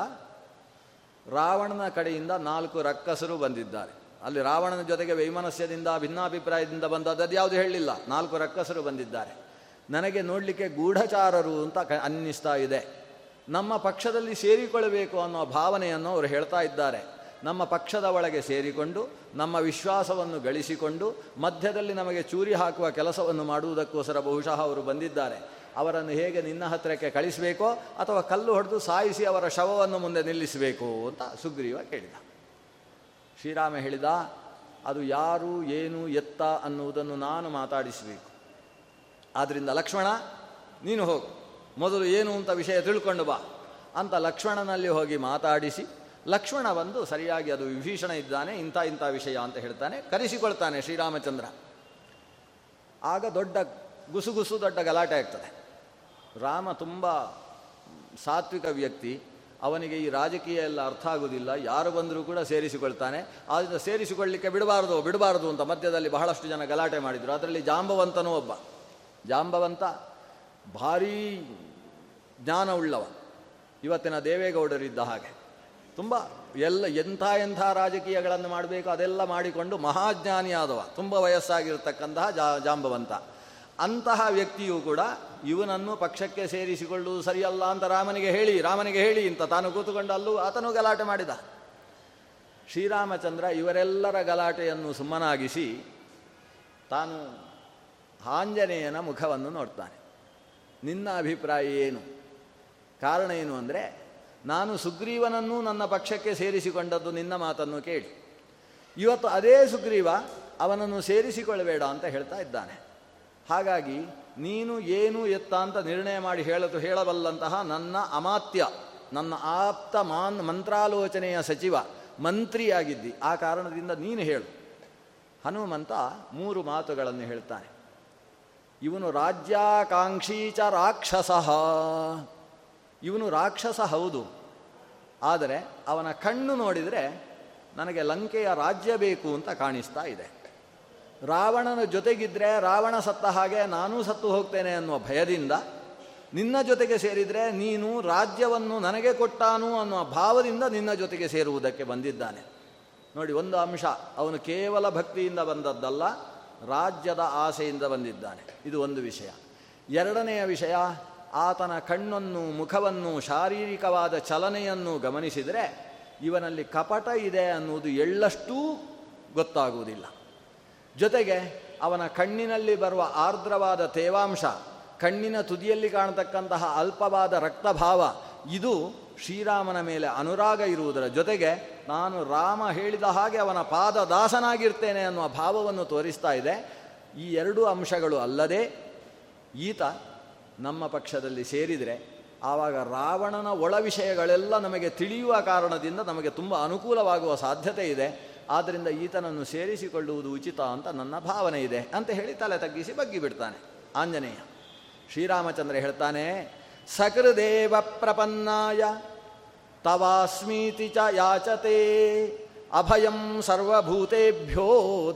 ರಾವಣನ ಕಡೆಯಿಂದ ನಾಲ್ಕು ರಕ್ಕಸರು ಬಂದಿದ್ದಾರೆ. ಅಲ್ಲಿ ರಾವಣನ ಜೊತೆಗೆ ವೈಮನಸ್ಯದಿಂದ, ಭಿನ್ನಾಭಿಪ್ರಾಯದಿಂದ ಬಂದದ್ದು ಯಾವುದು ಹೇಳಲಿಲ್ಲ. ನಾಲ್ಕು ರಕ್ಕಸರು ಬಂದಿದ್ದಾರೆ. ನನಗೆ ನೋಡಲಿಕ್ಕೆ ಗೂಢಚಾರರು ಅಂತ ಅನ್ನಿಸ್ತಾ ಇದೆ. ನಮ್ಮ ಪಕ್ಷದಲ್ಲಿ ಸೇರಿಕೊಳ್ಳಬೇಕು ಅನ್ನೋ ಭಾವನೆಯನ್ನು ಅವರು ಹೇಳ್ತಾ ಇದ್ದಾರೆ. ನಮ್ಮ ಪಕ್ಷದ ಒಳಗೆ ಸೇರಿಕೊಂಡು, ನಮ್ಮ ವಿಶ್ವಾಸವನ್ನು ಗಳಿಸಿಕೊಂಡು, ಮಧ್ಯದಲ್ಲಿ ನಮಗೆ ಚೂರಿ ಹಾಕುವ ಕೆಲಸವನ್ನು ಮಾಡುವುದಕ್ಕೋಸ್ಕರ ಬಹುಶಃ ಅವರು ಬಂದಿದ್ದಾರೆ. ಅವರನ್ನು ಹೇಗೆ ನಿನ್ನ ಹತ್ತಿರಕ್ಕೆ ಕಳಿಸಬೇಕೋ ಅಥವಾ ಕಲ್ಲು ಹೊಡೆದು ಸಾಯಿಸಿ ಅವರ ಶವವನ್ನು ಮುಂದೆ ನಿಲ್ಲಿಸಬೇಕು ಅಂತ ಸುಗ್ರೀವ ಕೇಳಿದ. ಶ್ರೀರಾಮ ಹೇಳಿದ, ಅದು ಯಾರು, ಏನು, ಎತ್ತ ಅನ್ನುವುದನ್ನು ನಾನು ಮಾತಾಡಿಸಬೇಕು. ಆದ್ದರಿಂದ ಲಕ್ಷ್ಮಣ, ನೀನು ಹೋಗು. ಮೊದಲು ಏನು ಅಂತ ವಿಷಯ ತಿಳ್ಕೊಂಡು ಬಾ. ಅಂತ ಲಕ್ಷ್ಮಣನಲ್ಲಿ ಹೋಗಿ ಮಾತಾಡಿಸಿ ಲಕ್ಷ್ಮಣ ಬಂದು ಸರಿಯಾಗಿ ಅದು ವಿಭೀಷಣ ಇದ್ದಾನೆ, ಇಂಥ ಇಂಥ ವಿಷಯ ಅಂತ ಹೇಳ್ತಾನೆ, ಕರೆಸಿಕೊಳ್ತಾನೆ ಶ್ರೀರಾಮಚಂದ್ರ. ಆಗ ದೊಡ್ಡ ಗುಸುಗುಸು ದೊಡ್ಡ ಗಲಾಟೆ ಆಗ್ತದೆ. ರಾಮ ತುಂಬ ಸಾತ್ವಿಕ ವ್ಯಕ್ತಿ, ಅವನಿಗೆ ಈ ರಾಜಕೀಯ ಎಲ್ಲ ಅರ್ಥ ಆಗುವುದಿಲ್ಲ ಯಾರು ಬಂದರೂ ಕೂಡ ಸೇರಿಸಿಕೊಳ್ತಾನೆ ಆದ್ದರಿಂದ ಸೇರಿಸಿಕೊಳ್ಳಲಿಕ್ಕೆ ಬಿಡಬಾರ್ದು ಬಿಡಬಾರ್ದು ಅಂತ ಮಧ್ಯದಲ್ಲಿ ಬಹಳಷ್ಟು ಜನ ಗಲಾಟೆ ಮಾಡಿದರು. ಅದರಲ್ಲಿ ಜಾಂಬವಂತನೂ ಒಬ್ಬ. ಜಾಂಬವಂತ ಭಾರೀ ಜ್ಞಾನವುಳ್ಳವ ಇವತ್ತಿನ ದೇವೇಗೌಡರಿದ್ದ ಹಾಗೆ. ತುಂಬ ಎಲ್ಲ ಎಂಥ ಎಂಥ ರಾಜಕೀಯಗಳನ್ನು ಮಾಡಬೇಕು ಅದೆಲ್ಲ ಮಾಡಿಕೊಂಡು ಮಹಾಜ್ಞಾನಿಯಾದವ, ತುಂಬ ವಯಸ್ಸಾಗಿರ್ತಕ್ಕಂತಹ ಜಾ ಜಾಂಬವಂತ. ಅಂತಹ ವ್ಯಕ್ತಿಯು ಕೂಡ ಇವನನ್ನು ಪಕ್ಷಕ್ಕೆ ಸೇರಿಸಿಕೊಳ್ಳುವುದು ಸರಿಯಲ್ಲ ಅಂತ ರಾಮನಿಗೆ ಹೇಳಿ ರಾಮನಿಗೆ ಹೇಳಿ ಅಂತ ತಾನು ಕೂತುಕೊಂಡು ಅಲ್ಲೂ ಆತನು ಗಲಾಟೆ ಮಾಡಿದ. ಶ್ರೀರಾಮಚಂದ್ರ ಇವರೆಲ್ಲರ ಗಲಾಟೆಯನ್ನು ಸುಮ್ಮನಾಗಿಸಿ ತಾನು ಆಂಜನೇಯನ ಮುಖವನ್ನು ನೋಡ್ತಾನೆ. ನಿನ್ನ ಅಭಿಪ್ರಾಯ ಏನು? ಕಾರಣ ಏನು ಅಂದರೆ ನಾನು ಸುಗ್ರೀವನನ್ನು ನನ್ನ ಪಕ್ಷಕ್ಕೆ ಸೇರಿಸಿಕೊಂಡದ್ದು ನಿನ್ನ ಮಾತನ್ನು ಕೇಳಿ. ಇವತ್ತು ಅದೇ ಸುಗ್ರೀವ ಅವನನ್ನು ಸೇರಿಸಿಕೊಳ್ಳಬೇಡ ಅಂತ ಹೇಳ್ತಾ ಇದ್ದಾನೆ. ಹಾಗಾಗಿ ನೀನು ಏನು ಎತ್ತ ಅಂತ ನಿರ್ಣಯ ಮಾಡಿ ಹೇಳತು ಹೇಳಬಲ್ಲಂತಹ ನನ್ನ ಅಮಾತ್ಯ, ನನ್ನ ಆಪ್ತ ಮಾನ್ ಮಂತ್ರಾಲೋಚನೆಯ ಸಚಿವ, ಮಂತ್ರಿಯಾಗಿದ್ದಿ. ಆ ಕಾರಣದಿಂದ ನೀನು ಹೇಳು. ಹನುಮಂತ ಮೂರು ಮಾತುಗಳನ್ನು ಹೇಳ್ತಾನೆ. ಇವನು ರಾಜ್ಯಾಕಾಂಕ್ಷೀಚ ರಾಕ್ಷಸ. ಇವನು ರಾಕ್ಷಸ ಹೌದು. ಆದರೆ ಅವನ ಕಣ್ಣು ನೋಡಿದರೆ ನನಗೆ ಲಂಕೆಯ ರಾಜ್ಯ ಬೇಕು ಅಂತ ಕಾಣಿಸ್ತಾ ಇದೆ. ರಾವಣನ ಜೊತೆಗಿದ್ದರೆ ರಾವಣ ಸತ್ತ ಹಾಗೆ ನಾನೂ ಸತ್ತು ಹೋಗ್ತೇನೆ ಅನ್ನುವ ಭಯದಿಂದ ನಿನ್ನ ಜೊತೆಗೆ ಸೇರಿದರೆ ನೀನು ರಾಜ್ಯವನ್ನು ನನಗೆ ಕೊಟ್ಟಾನು ಅನ್ನುವ ಭಾವದಿಂದ ನಿನ್ನ ಜೊತೆಗೆ ಸೇರುವುದಕ್ಕೆ ಬಂದಿದ್ದಾನೆ. ನೋಡಿ, ಒಂದು ಅಂಶ. ಅವನು ಕೇವಲ ಭಕ್ತಿಯಿಂದ ಬಂದದ್ದಲ್ಲ, ರಾಜ್ಯದ ಆಸೆಯಿಂದ ಬಂದಿದ್ದಾನೆ. ಇದು ಒಂದು ವಿಷಯ. ಎರಡನೆಯ ವಿಷಯ ಆತನ ಕಣ್ಣನ್ನು, ಮುಖವನ್ನು, ಶಾರೀರಿಕವಾದ ಚಲನೆಯನ್ನು ಗಮನಿಸಿದರೆ ಇವನಲ್ಲಿ ಕಪಟ ಇದೆ ಅನ್ನುವುದು ಎಳ್ಳಷ್ಟೂ ಗೊತ್ತಾಗುವುದಿಲ್ಲ. ಜೊತೆಗೆ ಅವನ ಕಣ್ಣಿನಲ್ಲಿ ಬರುವ ಆರ್ದ್ರವಾದ ತೇವಾಂಶ, ಕಣ್ಣಿನ ತುದಿಯಲ್ಲಿ ಕಾಣತಕ್ಕಂತಹ ಅಲ್ಪವಾದ ರಕ್ತಭಾವ, ಇದು ಶ್ರೀರಾಮನ ಮೇಲೆ ಅನುರಾಗ ಇರುವುದರ ಜೊತೆಗೆ ನಾನು ರಾಮ ಹೇಳಿದ ಹಾಗೆ ಅವನ ಪಾದ ದಾಸನಾಗಿರ್ತೇನೆ ಅನ್ನುವ ಭಾವವನ್ನು ತೋರಿಸ್ತಾ ಇದೆ. ಈ ಎರಡು ಅಂಶಗಳು ಅಲ್ಲದೆ ಈತ ನಮ್ಮ ಪಕ್ಷದಲ್ಲಿ ಸೇರಿದರೆ ಆವಾಗ ರಾವಣನ ಒಳ ವಿಷಯಗಳೆಲ್ಲ ನಮಗೆ ತಿಳಿಯುವ ಕಾರಣದಿಂದ ನಮಗೆ ತುಂಬ ಅನುಕೂಲವಾಗುವ ಸಾಧ್ಯತೆ ಇದೆ. ಆದ್ದರಿಂದ ಈತನನ್ನು ಸೇರಿಸಿಕೊಳ್ಳುವುದು ಉಚಿತ ಅಂತ ನನ್ನ ಭಾವನೆ ಇದೆ ಅಂತ ಹೇಳಿ ತಲೆ ತಗ್ಗಿಸಿ ಬಗ್ಗಿ ಬಿಡ್ತಾನೆ ಆಂಜನೇಯ, ಶ್ರೀರಾಮಚಂದ್ರ ಹೇಳ್ತಾನೆ, ಸಕೃದೇವ ಪ್ರಪನ್ನಾಯ, ತವಾಸ್ಮೀತಿ ಚ ಯಾಚತೆ, ಅಭಯಂ ಸರ್ವಭೂತೆಭ್ಯೋ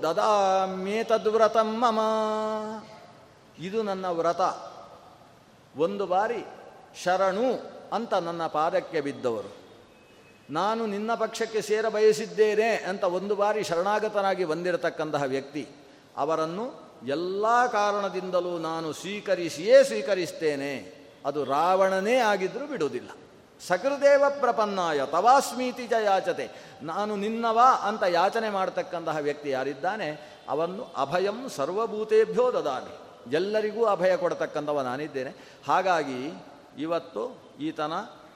ದದಾಮ್ಯೇತದ್ವ್ರತಂ ಮಮ. ಇದು ನನ್ನ ವ್ರತ. ಒಂದು ಬಾರಿ ಶರಣು ಅಂತ ನನ್ನ ಪಾದಕ್ಕೆ ಬಿದ್ದವರು. ನಾನು ನಿನ್ನ ಪಕ್ಷಕ್ಕೆ ಸೇರ ಬಯಸಿದ್ದೇನೆ ಅಂತ ಒಂದು ಬಾರಿ ಶರಣಾಗತನಾಗಿ ಬಂದಿರತಕ್ಕಂತಹ ವ್ಯಕ್ತಿ, ಅವರನ್ನು ಎಲ್ಲ ಕಾರಣದಿಂದಲೂ ನಾನು ಸ್ವೀಕರಿಸಿಯೇ ಸ್ವೀಕರಿಸ್ತೇನೆ. ಅದು ರಾವಣನೇ ಆಗಿದ್ದರೂ ಬಿಡುವುದಿಲ್ಲ. ಸಕೃದೇವ ಪ್ರಪನ್ನಾಯ ತವಾಸ್ಮೀತಿ ಜ ಯಾಚತೆ. ನಾನು ನಿನ್ನವಾ ಅಂತ ಯಾಚನೆ ಮಾಡತಕ್ಕಂತಹ ವ್ಯಕ್ತಿ ಯಾರಿದ್ದಾನೆ? ಅವನ್ನು ಅಭಯಂ ಸರ್ವಭೂತೇಭ್ಯೋ ದದಾಮಿ. ಎಲ್ಲರಿಗೂ ಅಭಯ ಕೊಡತಕ್ಕಂಥವ ನಾನಿದ್ದೇನೆ. ಹಾಗಾಗಿ ಇವತ್ತು ಈತನ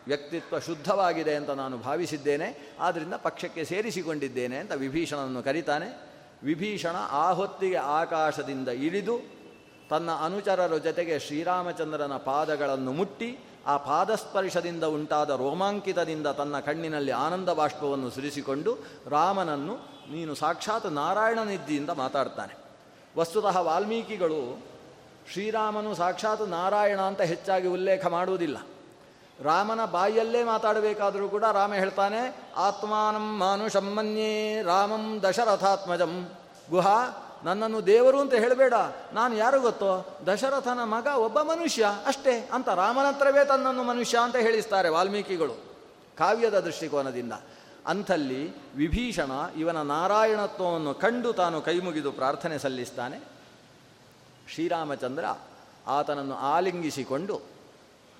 ವ್ಯಕ್ತಿತ್ವ ಶುದ್ಧವಾಗಿದೆ ಅಂತ ನಾನು ಭಾವಿಸಿದ್ದೇನೆ. ಆದ್ದರಿಂದ ಪಕ್ಷಕ್ಕೆ ಸೇರಿಸಿಕೊಂಡಿದ್ದೇನೆ ಅಂತ ವಿಭೀಷಣನನ್ನು ಕರೀತಾನೆ. ವಿಭೀಷಣ ಆ ಹೊತ್ತಿಗೆ ಆಕಾಶದಿಂದ ಇಳಿದು ತನ್ನ ಅನುಚರರ ಜೊತೆಗೆ ಶ್ರೀರಾಮಚಂದ್ರನ ಪಾದಗಳನ್ನು ಮುಟ್ಟಿ, ಆ ಪಾದಸ್ಪರ್ಶದಿಂದ ಉಂಟಾದ ರೋಮಾಂಕಿತದಿಂದ ತನ್ನ ಕಣ್ಣಿನಲ್ಲಿ ಆನಂದ ಬಾಷ್ಪವನ್ನು ಸುರಿಸಿಕೊಂಡು ರಾಮನನ್ನು ನೀನು ಸಾಕ್ಷಾತ್ ನಾರಾಯಣನಿದ್ದಿಯಿಂದ ಮಾತಾಡ್ತಾನೆ. ವಸ್ತುತಃ ವಾಲ್ಮೀಕಿಗಳು ಶ್ರೀರಾಮನು ಸಾಕ್ಷಾತ್ ನಾರಾಯಣ ಅಂತ ಹೆಚ್ಚಾಗಿ ಉಲ್ಲೇಖ ಮಾಡುವುದಿಲ್ಲ. ರಾಮನ ಬಾಯಲ್ಲೇ ಮಾತಾಡಬೇಕಾದರೂ ಕೂಡ ರಾಮ ಹೇಳ್ತಾನೆ, ಆತ್ಮಾನಂ ಮಾನುಷಮ್ಮನ್ಯೇ ರಾಮಂ ದಶರಥಾತ್ಮಜಂ. ಗುಹಾ, ನನ್ನನ್ನು ದೇವರು ಅಂತ ಹೇಳಬೇಡ, ನಾನು ಯಾರು ಗೊತ್ತೋ? ದಶರಥನ ಮಗ ಒಬ್ಬ ಮನುಷ್ಯ ಅಷ್ಟೇ ಅಂತ ರಾಮನತ್ರವೇ ತನ್ನನ್ನು ಮನುಷ್ಯ ಅಂತ ಹೇಳಿಸ್ತಾರೆ ವಾಲ್ಮೀಕಿಗಳು ಕಾವ್ಯದ ದೃಷ್ಟಿಕೋನದಿಂದ. ಅಂಥಲ್ಲಿ ವಿಭೀಷಣ ಇವನ ನಾರಾಯಣತ್ವವನ್ನು ಕಂಡು ತಾನು ಕೈಮುಗಿದು ಪ್ರಾರ್ಥನೆ ಸಲ್ಲಿಸ್ತಾನೆ. ಶ್ರೀರಾಮಚಂದ್ರ ಆತನನ್ನು ಆಲಿಂಗಿಸಿಕೊಂಡು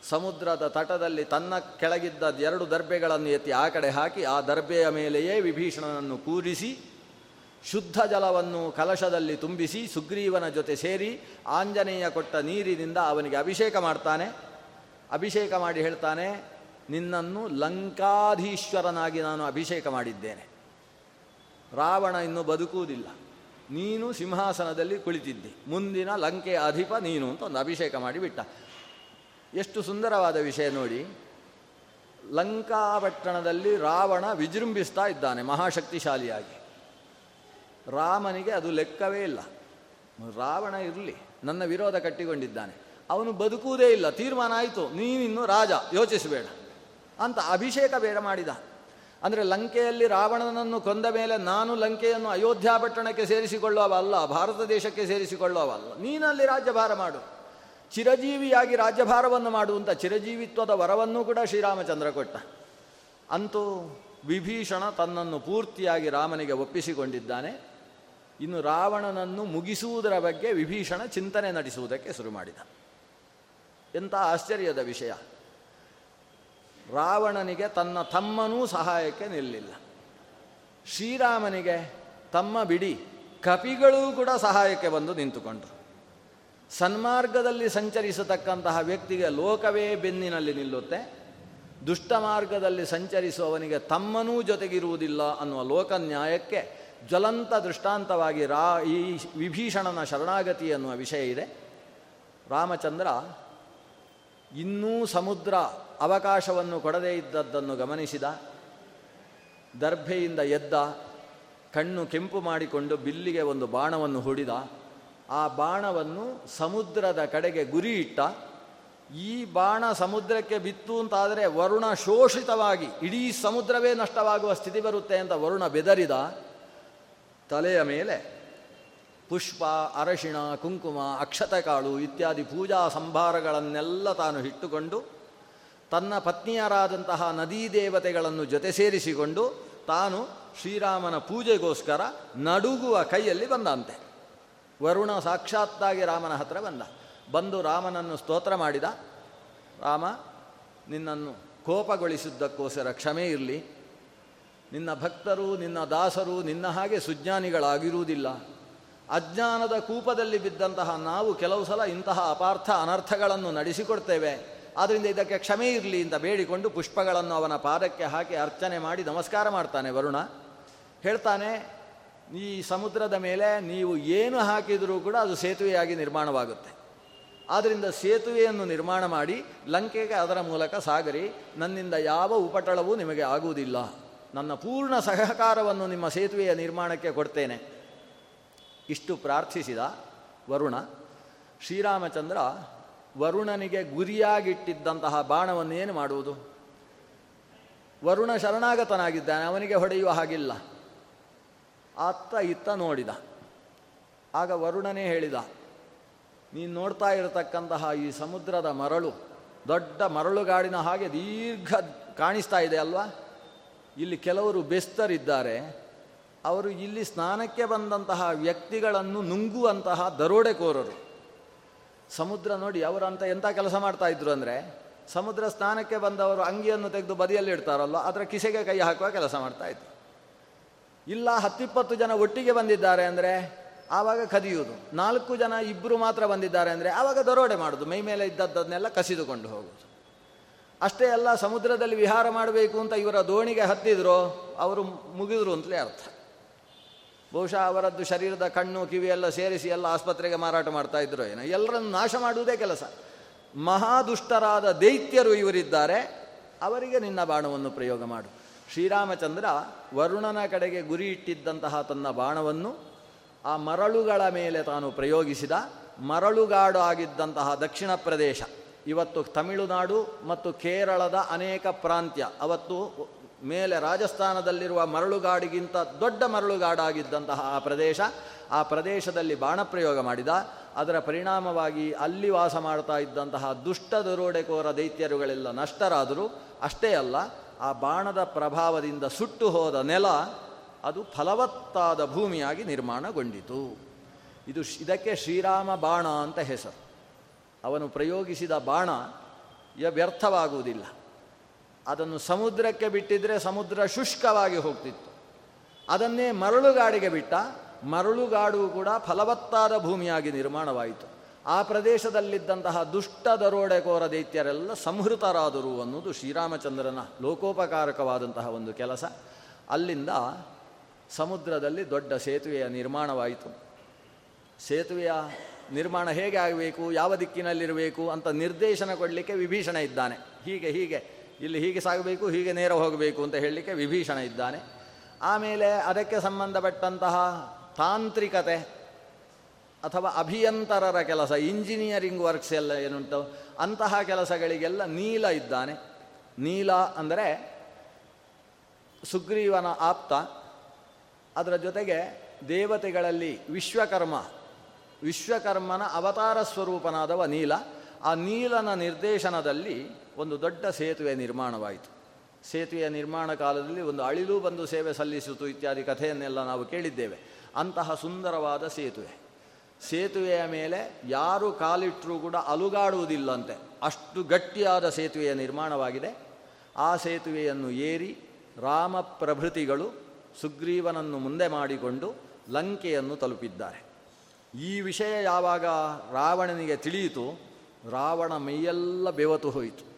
ಸಮುದ್ರದ ತಟದಲ್ಲಿ ತನ್ನ ಕೆಳಗಿದ್ದ ಎರಡು ದರ್ಬೆಗಳನ್ನು ಎತ್ತಿ ಆ ಕಡೆ ಹಾಕಿ ಆ ದರ್ಬೆಯ ಮೇಲೆಯೇ ವಿಭೀಷಣನನ್ನು ಕೂರಿಸಿ ಶುದ್ಧ ಜಲವನ್ನು ಕಲಶದಲ್ಲಿ ತುಂಬಿಸಿ ಸುಗ್ರೀವನ ಜೊತೆ ಸೇರಿ ಆಂಜನೇಯ ಕೊಟ್ಟ ನೀರಿನಿಂದ ಅವನಿಗೆ ಅಭಿಷೇಕ ಮಾಡ್ತಾನೆ. ಅಭಿಷೇಕ ಮಾಡಿ ಹೇಳ್ತಾನೆ, ನಿನ್ನನ್ನು ಲಂಕಾಧೀಶ್ವರನಾಗಿ ನಾನು ಅಭಿಷೇಕ ಮಾಡಿದ್ದೇನೆ. ರಾವಣ ಇನ್ನು ಬದುಕುವುದಿಲ್ಲ. ನೀನು ಸಿಂಹಾಸನದಲ್ಲಿ ಕುಳಿತಿದ್ದಿ. ಮುಂದಿನ ಲಂಕೆಯ ಅಧಿಪ ನೀನು ಅಂತ ಒಂದು ಅಭಿಷೇಕ ಮಾಡಿಬಿಟ್ಟ ಎಷ್ಟು ಸುಂದರವಾದ ವಿಷಯ ನೋಡಿ. ಲಂಕಾಪಟ್ಟಣದಲ್ಲಿ ರಾವಣ ವಿಜೃಂಭಿಸ್ತಾ ಇದ್ದಾನೆ ಮಹಾಶಕ್ತಿಶಾಲಿಯಾಗಿ. ರಾಮನಿಗೆ ಅದು ಲೆಕ್ಕವೇ ಇಲ್ಲ. ರಾವಣ ಇರಲಿ, ನನ್ನ ವಿರೋಧ ಕಟ್ಟಿಕೊಂಡಿದ್ದಾನೆ. ಅವನು ಬದುಕುವುದೇ ಇಲ್ಲ, ತೀರ್ಮಾನ ಆಯಿತು, ನೀನಿನ್ನು ರಾಜ, ಯೋಚಿಸಬೇಡ ಅಂತ ಅಭಿಷೇಕ ಬೇಡ ಮಾಡಿದ. ಅಂದರೆ ಲಂಕೆಯಲ್ಲಿ ರಾವಣನನ್ನು ಕೊಂದ ಮೇಲೆ ನಾನು ಲಂಕೆಯನ್ನು ಅಯೋಧ್ಯ ಪಟ್ಟಣಕ್ಕೆ ಸೇರಿಸಿಕೊಳ್ಳುವವಲ್ಲ ಭಾರತ ದೇಶಕ್ಕೆ ಸೇರಿಸಿಕೊಳ್ಳುವವಲ್ಲ ನೀನಲ್ಲಿ ರಾಜ್ಯಭಾರ ಮಾಡು. ಚಿರಜೀವಿಯಾಗಿ ರಾಜ್ಯಭಾರವನ್ನು ಮಾಡುವಂಥ ಚಿರಜೀವಿತ್ವದ ವರವನ್ನು ಕೂಡ ಶ್ರೀರಾಮಚಂದ್ರ ಕೊಟ್ಟ. ಅಂತೂ ವಿಭೀಷಣ ತನ್ನನ್ನು ಪೂರ್ತಿಯಾಗಿ ರಾಮನಿಗೆ ಒಪ್ಪಿಸಿಕೊಂಡಿದ್ದಾನೆ. ಇನ್ನು ರಾವಣನನ್ನು ಮುಗಿಸುವುದರ ಬಗ್ಗೆ ವಿಭೀಷಣ ಚಿಂತನೆ ನಡೆಸುವುದಕ್ಕೆ ಶುರು ಮಾಡಿದ. ಎಂಥ ಆಶ್ಚರ್ಯದ ವಿಷಯ. ರಾವಣನಿಗೆ ತನ್ನ ತಮ್ಮನೂ ಸಹಾಯಕ್ಕೆ ನಿಲ್ಲಿಲ್ಲ. ಶ್ರೀರಾಮನಿಗೆ ತಮ್ಮ ಬಿಡಿ ಕಪಿಗಳೂ ಕೂಡ ಸಹಾಯಕ್ಕೆ ಬಂದು ನಿಂತುಕೊಂಡರು. ಸನ್ಮಾರ್ಗದಲ್ಲಿ ಸಂಚರಿಸತಕ್ಕಂತಹ ವ್ಯಕ್ತಿಗೆ ಲೋಕವೇ ಬೆನ್ನಿನಲ್ಲಿ ನಿಲ್ಲುತ್ತೆ. ದುಷ್ಟ ಮಾರ್ಗದಲ್ಲಿ ಸಂಚರಿಸುವವನಿಗೆ ತಮ್ಮನೂ ಜೊತೆಗಿರುವುದಿಲ್ಲ ಅನ್ನುವ ಲೋಕ ನ್ಯಾಯಕ್ಕೆ ಜ್ವಲಂತ ದೃಷ್ಟಾಂತವಾಗಿ ರಾ ಈ ವಿಭೀಷಣನ ಶರಣಾಗತಿ ಅನ್ನುವ ವಿಷಯ ಇದೆ. ರಾಮಚಂದ್ರ ಇನ್ನೂ ಸಮುದ್ರ ಅವಕಾಶವನ್ನು ಕೊಡದೇ ಇದ್ದದ್ದನ್ನು ಗಮನಿಸಿದ, ದರ್ಭೆಯಿಂದ ಎದ್ದ, ಕಣ್ಣು ಕೆಂಪು ಮಾಡಿಕೊಂಡು ಬಿಲ್ಲಿಗೆ ಒಂದು ಬಾಣವನ್ನು ಹೂಡಿದ, ಆ ಬಾಣವನ್ನು ಸಮುದ್ರದ ಕಡೆಗೆ ಗುರಿ ಇಟ್ಟ ಈ ಬಾಣ ಸಮುದ್ರಕ್ಕೆ ಬಿತ್ತು ಅಂತಾದರೆ ವರುಣ ಶೋಷಿತವಾಗಿ, ಇಡೀ ಸಮುದ್ರವೇ ನಷ್ಟವಾಗುವ ಸ್ಥಿತಿ ಬರುತ್ತೆ ಅಂತ ವರುಣ ಬೆದರಿದ, ತಲೆಯ ಮೇಲೆ ಪುಷ್ಪ, ಅರಶಿಣ, ಕುಂಕುಮ, ಅಕ್ಷತಕಾಳು ಇತ್ಯಾದಿ ಪೂಜಾ ಸಂಭಾರಗಳನ್ನೆಲ್ಲ ತಾನು ಇಟ್ಟುಕೊಂಡು ತನ್ನ ಪತ್ನಿಯರಾದಂತಹ ನದೀ ದೇವತೆಗಳನ್ನು ಜೊತೆ ಸೇರಿಸಿಕೊಂಡು ತಾನು ಶ್ರೀರಾಮನ ಪೂಜೆಗೋಸ್ಕರ ನಡುಗುವ ಕೈಯಲ್ಲಿ ಬಂದಂತೆ. ವರುಣ ಸಾಕ್ಷಾತ್ತಾಗಿ ರಾಮನ ಹತ್ರ ಬಂದ. ಬಂದು ರಾಮನನ್ನು ಸ್ತೋತ್ರ ಮಾಡಿದ. ರಾಮ, ನಿನ್ನನ್ನು ಕೋಪಗೊಳಿಸಿದ್ದಕ್ಕೋಸ್ಕರ ಕ್ಷಮೆ ಇರಲಿ. ನಿನ್ನ ಭಕ್ತರು, ನಿನ್ನ ದಾಸರು, ನಿನ್ನ ಹಾಗೆ ಸುಜ್ಞಾನಿಗಳಾಗಿರುವುದಿಲ್ಲ. ಅಜ್ಞಾನದ ಕೂಪದಲ್ಲಿ ಬಿದ್ದಂತಹ ನಾವು ಕೆಲವು ಸಲ ಇಂತಹ ಅಪಾರ್ಥ ಅನರ್ಥಗಳನ್ನು ನಡೆಸಿಕೊಡ್ತೇವೆ. ಆದ್ದರಿಂದ ಇದಕ್ಕೆ ಕ್ಷಮೆ ಇರಲಿ ಅಂತ ಬೇಡಿಕೊಂಡು ಪುಷ್ಪಗಳನ್ನು ಅವನ ಪಾದಕ್ಕೆ ಹಾಕಿ ಅರ್ಚನೆ ಮಾಡಿ ನಮಸ್ಕಾರ ಮಾಡ್ತಾನೆ ವರುಣ. ಹೇಳ್ತಾನೆ ಈ ಸಮುದ್ರದ ಮೇಲೆ ನೀವು ಏನು ಹಾಕಿದರೂ ಕೂಡ ಅದು ಸೇತುವೆಯಾಗಿ ನಿರ್ಮಾಣವಾಗುತ್ತೆ. ಆದ್ದರಿಂದ ಸೇತುವೆಯನ್ನು ನಿರ್ಮಾಣ ಮಾಡಿ ಲಂಕೆಗೆ ಅದರ ಮೂಲಕ ಸಾಗರಿ, ನನ್ನಿಂದ ಯಾವ ಉಪಟಳವೂ ನಿಮಗೆ ಆಗುವುದಿಲ್ಲ. ನನ್ನ ಪೂರ್ಣ ಸಹಕಾರವನ್ನು ನಿಮ್ಮ ಸೇತುವೆಯ ನಿರ್ಮಾಣಕ್ಕೆ ಕೊಡ್ತೇನೆ. ಇಷ್ಟು ಪ್ರಾರ್ಥಿಸಿದ ವರುಣ, ಶ್ರೀರಾಮಚಂದ್ರ ವರುಣನಿಗೆ ಗುರಿಯಾಗಿಟ್ಟಿದ್ದಂತಹ ಬಾಣವನ್ನು ಏನು ಮಾಡುವುದು? ವರುಣ ಶರಣಾಗತನಾಗಿದ್ದಾನೆ, ಅವನಿಗೆ ಹೊಡೆಯುವ ಹಾಗಿಲ್ಲ. ಅತ್ತ ಇತ್ತ ನೋಡಿದ. ಆಗ ವರುಣನೇ ಹೇಳಿದ, ನೀನು ನೋಡ್ತಾ ಇರತಕ್ಕಂತಹ ಈ ಸಮುದ್ರದ ಮರಳು, ದೊಡ್ಡ ಮರಳುಗಾಡಿನ ಹಾಗೆ ದೀರ್ಘ ಕಾಣಿಸ್ತಾ ಇದೆ ಅಲ್ವಾ? ಇಲ್ಲಿ ಕೆಲವರು ಬೆಸ್ತರಿದ್ದಾರೆ. ಅವರು ಇಲ್ಲಿ ಸ್ನಾನಕ್ಕೆ ಬಂದಂತಹ ವ್ಯಕ್ತಿಗಳನ್ನು ನುಂಗುವಂತಹ ದರೋಡೆಕೋರರು. ಸಮುದ್ರ ನೋಡಿ ಅವರು ಅಂತ ಎಂಥ ಕೆಲಸ ಮಾಡ್ತಾ ಇದ್ರು ಅಂದರೆ ಸಮುದ್ರ ಸ್ನಾನಕ್ಕೆ ಬಂದವರು ಅಂಗಿಯನ್ನು ತೆಗೆದು ಬದಿಯಲ್ಲಿ ಇಡ್ತಾರಲ್ಲ ಅದರ ಕಿಸೆಗೆ ಕೈ ಹಾಕುವ ಕೆಲಸ ಮಾಡ್ತಾ ಇದ್ರು. ಇಲ್ಲ ಹತ್ತಿಪ್ಪತ್ತು ಜನ ಒಟ್ಟಿಗೆ ಬಂದಿದ್ದಾರೆ ಅಂದರೆ ಆವಾಗ ಕದಿಯುವುದು. ನಾಲ್ಕು ಜನ ಇಬ್ಬರು ಮಾತ್ರ ಬಂದಿದ್ದಾರೆ ಅಂದರೆ ಆವಾಗ ದರೋಡೆ ಮಾಡೋದು ಮೈ ಮೇಲೆ ಇದ್ದದ್ದನ್ನೆಲ್ಲ ಕಸಿದುಕೊಂಡು ಹೋಗುವುದು. ಅಷ್ಟೇ ಅಲ್ಲ, ಸಮುದ್ರದಲ್ಲಿ ವಿಹಾರ ಮಾಡಬೇಕು ಅಂತ ಇವರ ದೋಣಿಗೆ ಹತ್ತಿದ್ರು, ಅವರು ಮುಗಿದ್ರು ಅಂತಲೇ ಅರ್ಥ. ಬಹುಶಃ ಅವರದ್ದು ಶರೀರದ ಕಣ್ಣು, ಕಿವಿ ಎಲ್ಲ ಸೇರಿಸಿ ಎಲ್ಲ ಆಸ್ಪತ್ರೆಗೆ ಮಾರಾಟ ಮಾಡ್ತಾ ಇದ್ರು ಏನೋ. ಎಲ್ಲರನ್ನು ನಾಶ ಮಾಡುವುದೇ ಕೆಲಸ. ಮಹಾದುಷ್ಟರಾದ ದೈತ್ಯರು ಇವರಿದ್ದಾರೆ. ಅವರಿಗೆ ನಿನ್ನ ಬಾಣವನ್ನು ಪ್ರಯೋಗ ಮಾಡು. ಶ್ರೀರಾಮಚಂದ್ರ ವರುಣನ ಕಡೆಗೆ ಗುರಿ ಇಟ್ಟಿದ್ದಂತಹ ತನ್ನ ಬಾಣವನ್ನು ಆ ಮರಳುಗಳ ಮೇಲೆ ತಾನು ಪ್ರಯೋಗಿಸಿದ. ಮರಳುಗಾಡು ಆಗಿದ್ದಂತಹ ದಕ್ಷಿಣ ಪ್ರದೇಶ. ಇವತ್ತು ತಮಿಳುನಾಡು ಮತ್ತು ಕೇರಳದ ಅನೇಕ ಪ್ರಾಂತ್ಯ. ಅವತ್ತು ಮೇಲೆ ರಾಜಸ್ಥಾನದಲ್ಲಿರುವ ಮರಳುಗಾಡಿಗಿಂತ ದೊಡ್ಡ ಮರಳುಗಾಡಾಗಿದ್ದಂತಹ ಆ ಪ್ರದೇಶ, ಆ ಪ್ರದೇಶದಲ್ಲಿ ಬಾಣಪ್ರಯೋಗ ಮಾಡಿದ. ಅದರ ಪರಿಣಾಮವಾಗಿ ಅಲ್ಲಿ ವಾಸ ಮಾಡ್ತಾ ಇದ್ದಂತಹ ದುಷ್ಟ ದರೋಡೆಕೋರ ದೈತ್ಯರುಗಳೆಲ್ಲ ನಷ್ಟರಾದರೂ. ಅಷ್ಟೇ ಅಲ್ಲ, ಆ ಬಾಣದ ಪ್ರಭಾವದಿಂದ ಸುಟ್ಟು ಹೋದ ನೆಲ ಅದು ಫಲವತ್ತಾದ ಭೂಮಿಯಾಗಿ ನಿರ್ಮಾಣಗೊಂಡಿತು. ಇದು ಇದಕ್ಕೆ ಶ್ರೀರಾಮ ಬಾಣ ಅಂತ ಹೆಸರು. ಅವನು ಪ್ರಯೋಗಿಸಿದ ಬಾಣ ವ್ಯರ್ಥವಾಗುವುದಿಲ್ಲ. ಅದನ್ನು ಸಮುದ್ರಕ್ಕೆ ಬಿಟ್ಟಿದ್ರೆ ಸಮುದ್ರ ಶುಷ್ಕವಾಗಿ ಹೋಗ್ತಿತ್ತು. ಅದನ್ನೇ ಮರಳುಗಾಡಿಗೆ ಬಿಟ್ಟ, ಮರಳುಗಾಡು ಕೂಡ ಫಲವತ್ತಾದ ಭೂಮಿಯಾಗಿ ನಿರ್ಮಾಣವಾಯಿತು. ಆ ಪ್ರದೇಶದಲ್ಲಿದ್ದಂತಹ ದುಷ್ಟ ದರೋಡೆಕೋರ ದೈತ್ಯರೆಲ್ಲ ಸಂಹೃತರಾದರು ಅನ್ನೋದು ಶ್ರೀರಾಮಚಂದ್ರನ ಲೋಕೋಪಕಾರಕವಾದಂತಹ ಒಂದು ಕೆಲಸ. ಅಲ್ಲಿಂದ ಸಮುದ್ರದಲ್ಲಿ ದೊಡ್ಡ ಸೇತುವೆಯ ನಿರ್ಮಾಣವಾಯಿತು. ಸೇತುವೆಯ ನಿರ್ಮಾಣ ಹೇಗೆ ಆಗಬೇಕು, ಯಾವ ದಿಕ್ಕಿನಲ್ಲಿರಬೇಕು ಅಂತ ನಿರ್ದೇಶನ ಕೊಡಲಿಕ್ಕೆ ವಿಭೀಷಣ ಇದ್ದಾನೆ. ಹೀಗೆ ಹೀಗೆ ಇಲ್ಲಿ ಹೀಗೆ ಸಾಗಬೇಕು, ಹೀಗೆ ನೇರ ಹೋಗಬೇಕು ಅಂತ ಹೇಳಲಿಕ್ಕೆ ವಿಭೀಷಣ ಇದ್ದಾನೆ. ಆಮೇಲೆ ಅದಕ್ಕೆ ಸಂಬಂಧಪಟ್ಟಂತಹ ತಾಂತ್ರಿಕತೆ ಅಥವಾ ಅಭಿಯಂತರರ ಕೆಲಸ, ಇಂಜಿನಿಯರಿಂಗ್ ವರ್ಕ್ಸ್ ಎಲ್ಲ ಏನುಂಟು, ಅಂತಹ ಕೆಲಸಗಳಿಗೆಲ್ಲ ನೀಲ ಇದ್ದಾನೆ. ನೀಲ ಅಂದರೆ ಸುಗ್ರೀವನ ಆಪ್ತ. ಅದರ ಜೊತೆಗೆ ದೇವತೆಗಳಲ್ಲಿ ವಿಶ್ವಕರ್ಮ, ವಿಶ್ವಕರ್ಮನ ಅವತಾರ ಸ್ವರೂಪನಾದವ ನೀಲ. ಆ ನೀಲನ ನಿರ್ದೇಶನದಲ್ಲಿ ಒಂದು ದೊಡ್ಡ ಸೇತುವೆ ನಿರ್ಮಾಣವಾಯಿತು. ಸೇತುವೆಯ ನಿರ್ಮಾಣ ಕಾಲದಲ್ಲಿ ಒಂದು ಅಳಿಲು ಬಂದು ಸೇವೆ ಸಲ್ಲಿಸಿತು ಇತ್ಯಾದಿ ಕಥೆಯನ್ನೆಲ್ಲ ನಾವು ಕೇಳಿದ್ದೇವೆ. ಅಂತಹ ಸುಂದರವಾದ ಸೇತುವೆ. ಸೇತುವೆಯ ಮೇಲೆ ಯಾರು ಕಾಲಿಟ್ಟರೂ ಕೂಡ ಅಲುಗಾಡುವುದಿಲ್ಲಂತೆ. ಅಷ್ಟು ಗಟ್ಟಿಯಾದ ಸೇತುವೆಯ ನಿರ್ಮಾಣವಾಗಿದೆ. ಆ ಸೇತುವೆಯನ್ನು ಏರಿ ರಾಮ ಪ್ರಭೃತಿಗಳು ಸುಗ್ರೀವನನ್ನು ಮುಂದೆ ಮಾಡಿಕೊಂಡು ಲಂಕೆಯನ್ನು ತಲುಪಿದ್ದಾರೆ. ಈ ವಿಷಯ ಯಾವಾಗ ರಾವಣನಿಗೆ ತಿಳಿಯಿತು, ರಾವಣ ಮೈಯೆಲ್ಲ ಬೆವತು ಹೋಯಿತು.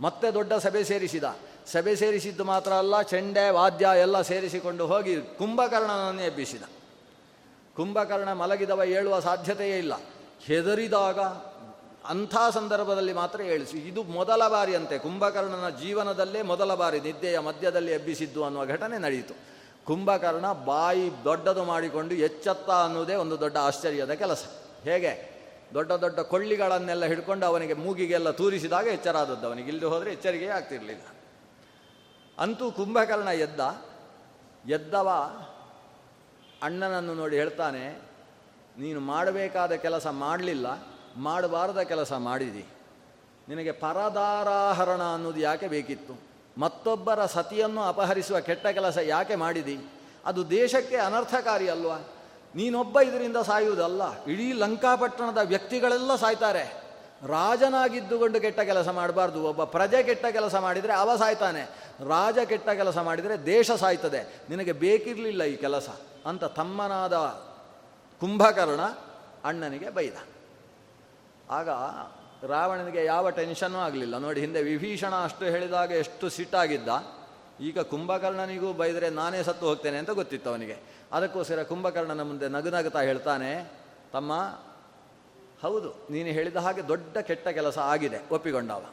ಮತ್ತೆ ದೊಡ್ಡ ಸಭೆ ಸೇರಿಸಿದ. ಸಭೆ ಸೇರಿಸಿದ್ದು ಮಾತ್ರ ಅಲ್ಲ, ಚೆಂಡೆ, ವಾದ್ಯ ಎಲ್ಲ ಸೇರಿಸಿಕೊಂಡು ಹೋಗಿ ಕುಂಭಕರ್ಣನನ್ನೇ ಎಬ್ಬಿಸಿದ. ಕುಂಭಕರ್ಣ ಮಲಗಿದವ ಏಳುವ ಸಾಧ್ಯತೆಯೇ ಇಲ್ಲ. ಹೆದರಿದಾಗ ಅಂಥ ಸಂದರ್ಭದಲ್ಲಿ ಮಾತ್ರ ಏಳಿಸಿ. ಇದು ಮೊದಲ ಬಾರಿ ಅಂತೆ ಕುಂಭಕರ್ಣನ ಜೀವನದಲ್ಲೇ ಮೊದಲ ಬಾರಿ ನಿದ್ದೆಯ ಮಧ್ಯದಲ್ಲಿ ಎಬ್ಬಿಸಿದ್ದು ಅನ್ನುವ ಘಟನೆ ನಡೆಯಿತು. ಕುಂಭಕರ್ಣ ಬಾಯಿ ದೊಡ್ಡದು ಮಾಡಿಕೊಂಡು ಎಚ್ಚತ್ತ ಅನ್ನುವುದೇ ಒಂದು ದೊಡ್ಡ ಆಶ್ಚರ್ಯದ ಕೆಲಸ. ಹೇಗೆ? ದೊಡ್ಡ ದೊಡ್ಡ ಕೊಳ್ಳಿಗಳನ್ನೆಲ್ಲ ಹಿಡ್ಕೊಂಡು ಅವನಿಗೆ ಮೂಗಿಗೆಲ್ಲ ತೂರಿಸಿದಾಗ ಎಚ್ಚರ ಆದದ್ದು ಅವನಿಗೆ. ಇಲ್ಲದೆ ಹೋದರೆ ಎಚ್ಚರಿಕೆ ಆಗ್ತಿರಲಿಲ್ಲ. ಅಂತೂ ಕುಂಭಕರ್ಣ ಎದ್ದ. ಎದ್ದವ ಅಣ್ಣನನ್ನು ನೋಡಿ ಹೇಳ್ತಾನೆ, ನೀನು ಮಾಡಬೇಕಾದ ಕೆಲಸ ಮಾಡಲಿಲ್ಲ, ಮಾಡಬಾರದ ಕೆಲಸ ಮಾಡಿದಿ. ನಿನಗೆ ಪರದಾರಾಹರಣ ಅನ್ನೋದು ಯಾಕೆ ಬೇಕಿತ್ತು? ಮತ್ತೊಬ್ಬರ ಸತಿಯನ್ನು ಅಪಹರಿಸುವ ಕೆಟ್ಟ ಕೆಲಸ ಯಾಕೆ ಮಾಡಿದಿ? ಅದು ದೇಶಕ್ಕೆ ಅನರ್ಥಕಾರಿ ಅಲ್ವಾ? ನೀನೊಬ್ಬ ಇದರಿಂದ ಸಾಯುವುದಲ್ಲ. ಇಡೀ ಲಂಕಾಪಟ್ಟಣದ ವ್ಯಕ್ತಿಗಳೆಲ್ಲ ಸಾಯ್ತಾರೆ. ರಾಜನಾಗಿದ್ದುಕೊಂಡು ಕೆಟ್ಟ ಕೆಲಸ ಮಾಡಬಾರ್ದು. ಒಬ್ಬ ಪ್ರಜೆ ಕೆಟ್ಟ ಕೆಲಸ ಮಾಡಿದರೆ ಅವ ಸಾಯ್ತಾನೆ. ರಾಜ ಕೆಟ್ಟ ಕೆಲಸ ಮಾಡಿದರೆ ದೇಶ ಸಾಯ್ತದೆ. ನಿನಗೆ ಬೇಕಿರಲಿಲ್ಲ ಈ ಕೆಲಸ ಅಂತ ತಮ್ಮನಾದ ಕುಂಭಕರ್ಣ ಅಣ್ಣನಿಗೆ ಬೈದ. ಆಗ ರಾವಣನಿಗೆ ಯಾವ ಟೆನ್ಷನ್ನೂ ಆಗಲಿಲ್ಲ. ನೋಡಿ, ಹಿಂದೆ ವಿಭೀಷಣ ಅಷ್ಟು ಹೇಳಿದಾಗ ಎಷ್ಟು ಸಿಟ್ಟಾಗಿದ್ದ. ಈಗ ಕುಂಭಕರ್ಣನಿಗೂ ಬೈದರೆ ನಾನೇ ಸತ್ತು ಹೋಗ್ತೇನೆ ಅಂತ ಗೊತ್ತಿತ್ತು ಅವನಿಗೆ. ಅದಕ್ಕೋಸ್ಕರ ಕುಂಭಕರ್ಣನ ಮುಂದೆ ನಗುನಗುತ್ತಾ ಹೇಳ್ತಾನೆ, ತಮ್ಮ, ಹೌದು, ನೀನು ಹೇಳಿದ ಹಾಗೆ ದೊಡ್ಡ ಕೆಟ್ಟ ಕೆಲಸ ಆಗಿದೆ, ಒಪ್ಪಿಕೊಂಡವ.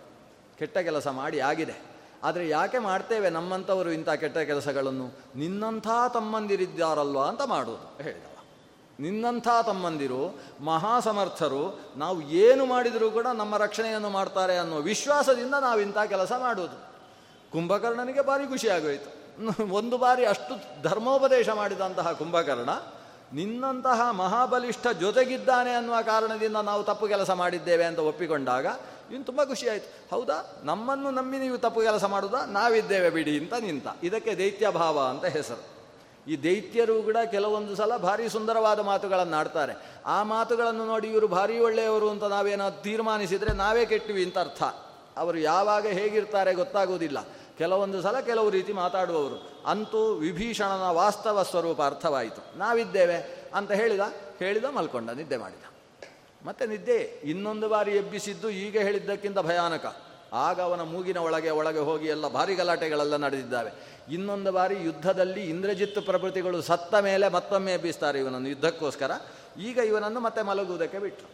ಕೆಟ್ಟ ಕೆಲಸ ಮಾಡಿ ಆಗಿದೆ. ಆದರೆ ಯಾಕೆ ಮಾಡ್ತೇವೆ ನಮ್ಮಂಥವರು ಇಂಥ ಕೆಟ್ಟ ಕೆಲಸಗಳನ್ನು? ನಿನ್ನಂಥ ತಮ್ಮಂದಿರಿದ್ದಾರಲ್ವ ಅಂತ ಮಾಡೋದು ಹೇಳಿದವ. ನಿನ್ನಂಥ ತಮ್ಮಂದಿರು, ಮಹಾಸಮರ್ಥರು, ನಾವು ಏನು ಮಾಡಿದರೂ ಕೂಡ ನಮ್ಮ ರಕ್ಷಣೆಯನ್ನು ಮಾಡ್ತಾರೆ ಅನ್ನೋ ವಿಶ್ವಾಸದಿಂದ ನಾವು ಇಂಥ ಕೆಲಸ ಮಾಡುವುದು. ಕುಂಭಕರ್ಣನಿಗೆ ಭಾರಿ ಖುಷಿಯಾಗೋಯಿತು [laughs] ಒಂದು ಬಾರಿ ಅಷ್ಟು ಧರ್ಮೋಪದೇಶ ಮಾಡಿದಂತಹ ಕುಂಭಕರ್ಣ, ನಿನ್ನಂತಹ ಮಹಾಬಲಿಷ್ಠ ಜೊತೆಗಿದ್ದಾನೆ ಅನ್ನುವ ಕಾರಣದಿಂದ ನಾವು ತಪ್ಪು ಕೆಲಸ ಮಾಡಿದ್ದೇವೆ ಅಂತ ಒಪ್ಪಿಕೊಂಡಾಗ ಇನ್ನು ತುಂಬ ಖುಷಿಯಾಯಿತು ಹೌದಾ? ನಮ್ಮನ್ನು ನಂಬಿ ನೀವು ತಪ್ಪು ಕೆಲಸ ಮಾಡುವುದಾ ನಾವಿದ್ದೇವೆ ಬಿಡಿ ಅಂತ ನಿಂತ. ಇದಕ್ಕೆ ದೈತ್ಯ ಭಾವ ಅಂತ ಹೆಸರು. ಈ ದೈತ್ಯರು ಕೂಡ ಕೆಲವೊಂದು ಸಲ ಭಾರಿ ಸುಂದರವಾದ ಮಾತುಗಳನ್ನು ಆಡ್ತಾರೆ. ಆ ಮಾತುಗಳನ್ನು ನೋಡಿ ಇವರು ಭಾರಿ ಒಳ್ಳೆಯವರು ಅಂತ ನಾವೇನಾದ್ರು ತೀರ್ಮಾನಿಸಿದರೆ ನಾವೇ ಕೆಟ್ಟಿವಿ ಅಂತ ಅರ್ಥ. ಅವರು ಯಾವಾಗ ಹೇಗಿರ್ತಾರೆ ಗೊತ್ತಾಗುವುದಿಲ್ಲ. ಕೆಲವೊಂದು ಸಲ ಕೆಲವು ರೀತಿ ಮಾತಾಡುವವರು. ಅಂತೂ ವಿಭೀಷಣನ ವಾಸ್ತವ ಸ್ವರೂಪ ಅರ್ಥವಾಯಿತು. ನಾವಿದ್ದೇವೆ ಅಂತ ಹೇಳಿದ ಹೇಳಿದ, ಮಲ್ಕೊಂಡ, ನಿದ್ದೆ ಮಾಡಿದ. ಮತ್ತೆ ನಿದ್ದೆ ಇನ್ನೊಂದು ಬಾರಿ ಎಬ್ಬಿಸಿದ್ದು ಈಗ ಹೇಳಿದ್ದಕ್ಕಿಂತ ಭಯಾನಕ. ಆಗ ಅವನ ಮೂಗಿನ ಒಳಗೆ ಒಳಗೆ ಹೋಗಿ ಎಲ್ಲ ಭಾರಿ ಗಲಾಟೆಗಳೆಲ್ಲ ನಡೆದಿದ್ದಾವೆ. ಇನ್ನೊಂದು ಬಾರಿ ಯುದ್ಧದಲ್ಲಿ ಇಂದ್ರಜಿತ್ ಪ್ರಭೃತಿಗಳು ಸತ್ತ ಮೇಲೆ ಮತ್ತೊಮ್ಮೆ ಎಬ್ಬಿಸ್ತಾರೆ ಇವನನ್ನು ಯುದ್ಧಕ್ಕೋಸ್ಕರ. ಈಗ ಇವನನ್ನು ಮತ್ತೆ ಮಲಗುವುದಕ್ಕೆ ಬಿಟ್ಟರು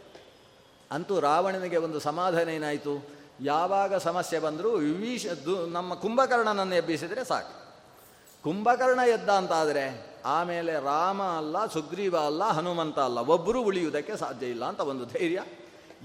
ಅಂತೂ ರಾವಣನಿಗೆ ಒಂದು ಸಮಾಧಾನ ಏನಾಯಿತು? ಯಾವಾಗ ಸಮಸ್ಯೆ ಬಂದರೂ ವಿಭೀಷ ನಮ್ಮ ಕುಂಭಕರ್ಣನನ್ನು ಎಬ್ಬಿಸಿದರೆ ಸಾಕು. ಕುಂಭಕರ್ಣ ಎದ್ದ ಅಂತಾದರೆ ಆಮೇಲೆ ರಾಮ ಅಲ್ಲ, ಸುಗ್ರೀವ ಅಲ್ಲ, ಹನುಮಂತ ಅಲ್ಲ ಒಬ್ಬರು ಉಳಿಯುವುದಕ್ಕೆ ಸಾಧ್ಯ ಇಲ್ಲ ಅಂತ ಒಂದು ಧೈರ್ಯ.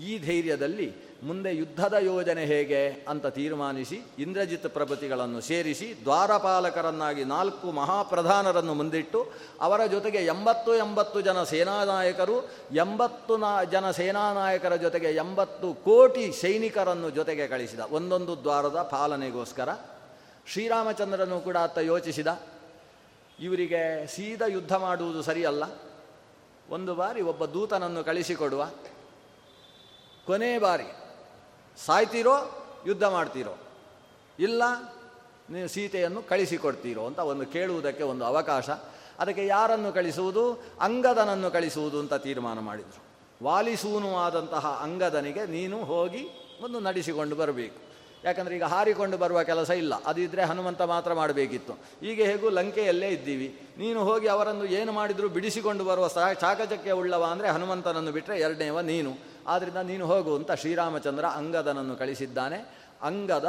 ಈ ಧೈರ್ಯದಲ್ಲಿ ಮುಂದೆ ಯುದ್ಧದ ಯೋಜನೆ ಹೇಗೆ ಅಂತ ತೀರ್ಮಾನಿಸಿ ಇಂದ್ರಜಿತ್ ಪ್ರಭೃತಿಗಳನ್ನು ಸೇರಿಸಿ ದ್ವಾರಪಾಲಕರನ್ನಾಗಿ ನಾಲ್ಕು ಮಹಾಪ್ರಧಾನರನ್ನು ಮುಂದಿಟ್ಟು ಅವರ ಜೊತೆಗೆ ಎಂಬತ್ತು ಎಂಬತ್ತು ಜನ ಸೇನಾನಾಯಕರು, ಎಂಬತ್ತು ನಾ ಜನ ಸೇನಾನಾಯಕರ ಜೊತೆಗೆ ಎಂಬತ್ತು ಕೋಟಿ ಸೈನಿಕರನ್ನು ಜೊತೆಗೆ ಕಳಿಸಿದ. ಒಂದೊಂದು ದ್ವಾರದ ಪಾಲನೆಗೋಸ್ಕರ ಶ್ರೀರಾಮಚಂದ್ರನು ಕೂಡ ಅತ್ತ ಯೋಚಿಸಿದ. ಇವರಿಗೆ ಸೀದಾ ಯುದ್ಧ ಮಾಡುವುದು ಸರಿಯಲ್ಲ. ಒಂದು ಬಾರಿ ಒಬ್ಬ ದೂತನನ್ನು ಕಳಿಸಿಕೊಡುವ. ಕೊನೆ ಬಾರಿ ಸಾಯ್ತೀರೋ, ಯುದ್ಧ ಮಾಡ್ತೀರೋ. ಇಲ್ಲ ನೀವು ಸೀತೆಯನ್ನು ಕಳಿಸಿಕೊಡ್ತೀರೋ ಅಂತ ಒಂದು ಕೇಳುವುದಕ್ಕೆ ಒಂದು ಅವಕಾಶ. ಅದಕ್ಕೆ ಯಾರನ್ನು ಕಳಿಸುವುದು? ಅಂಗದನನ್ನು ಕಳಿಸುವುದು ಅಂತ ತೀರ್ಮಾನ ಮಾಡಿದರು. ವಾಲಿಸೂನು ಆದಂತಹ ಅಂಗದನಿಗೆ ನೀನು ಹೋಗಿ ಒಂದು ನಡೆಸಿಕೊಂಡು ಬರಬೇಕು. ಯಾಕಂದರೆ ಈಗ ಹಾರಿಕೊಂಡು ಬರುವ ಕೆಲಸ ಇಲ್ಲ. ಅದಿದ್ದರೆ ಹನುಮಂತ ಮಾತ್ರ ಮಾಡಬೇಕಿತ್ತು. ಈಗ ಹೇಗೂ ಲಂಕೆಯಲ್ಲೇ ಇದ್ದೀವಿ. ನೀನು ಹೋಗಿ ಅವರನ್ನು ಏನು ಮಾಡಿದರೂ ಬಿಡಿಸಿಕೊಂಡು ಬರುವ ಚಾಕಚಕ್ಯ ಉಳ್ಳವ ಅಂದರೆ ಹನುಮಂತನನ್ನು ಬಿಟ್ಟರೆ ಎರಡನೇವ ನೀನು. ಆದ್ದರಿಂದ ನೀನು ಹೋಗು ಅಂತ ಶ್ರೀರಾಮಚಂದ್ರ ಅಂಗದನನ್ನು ಕಳಿಸಿದ್ದಾನೆ. ಅಂಗದ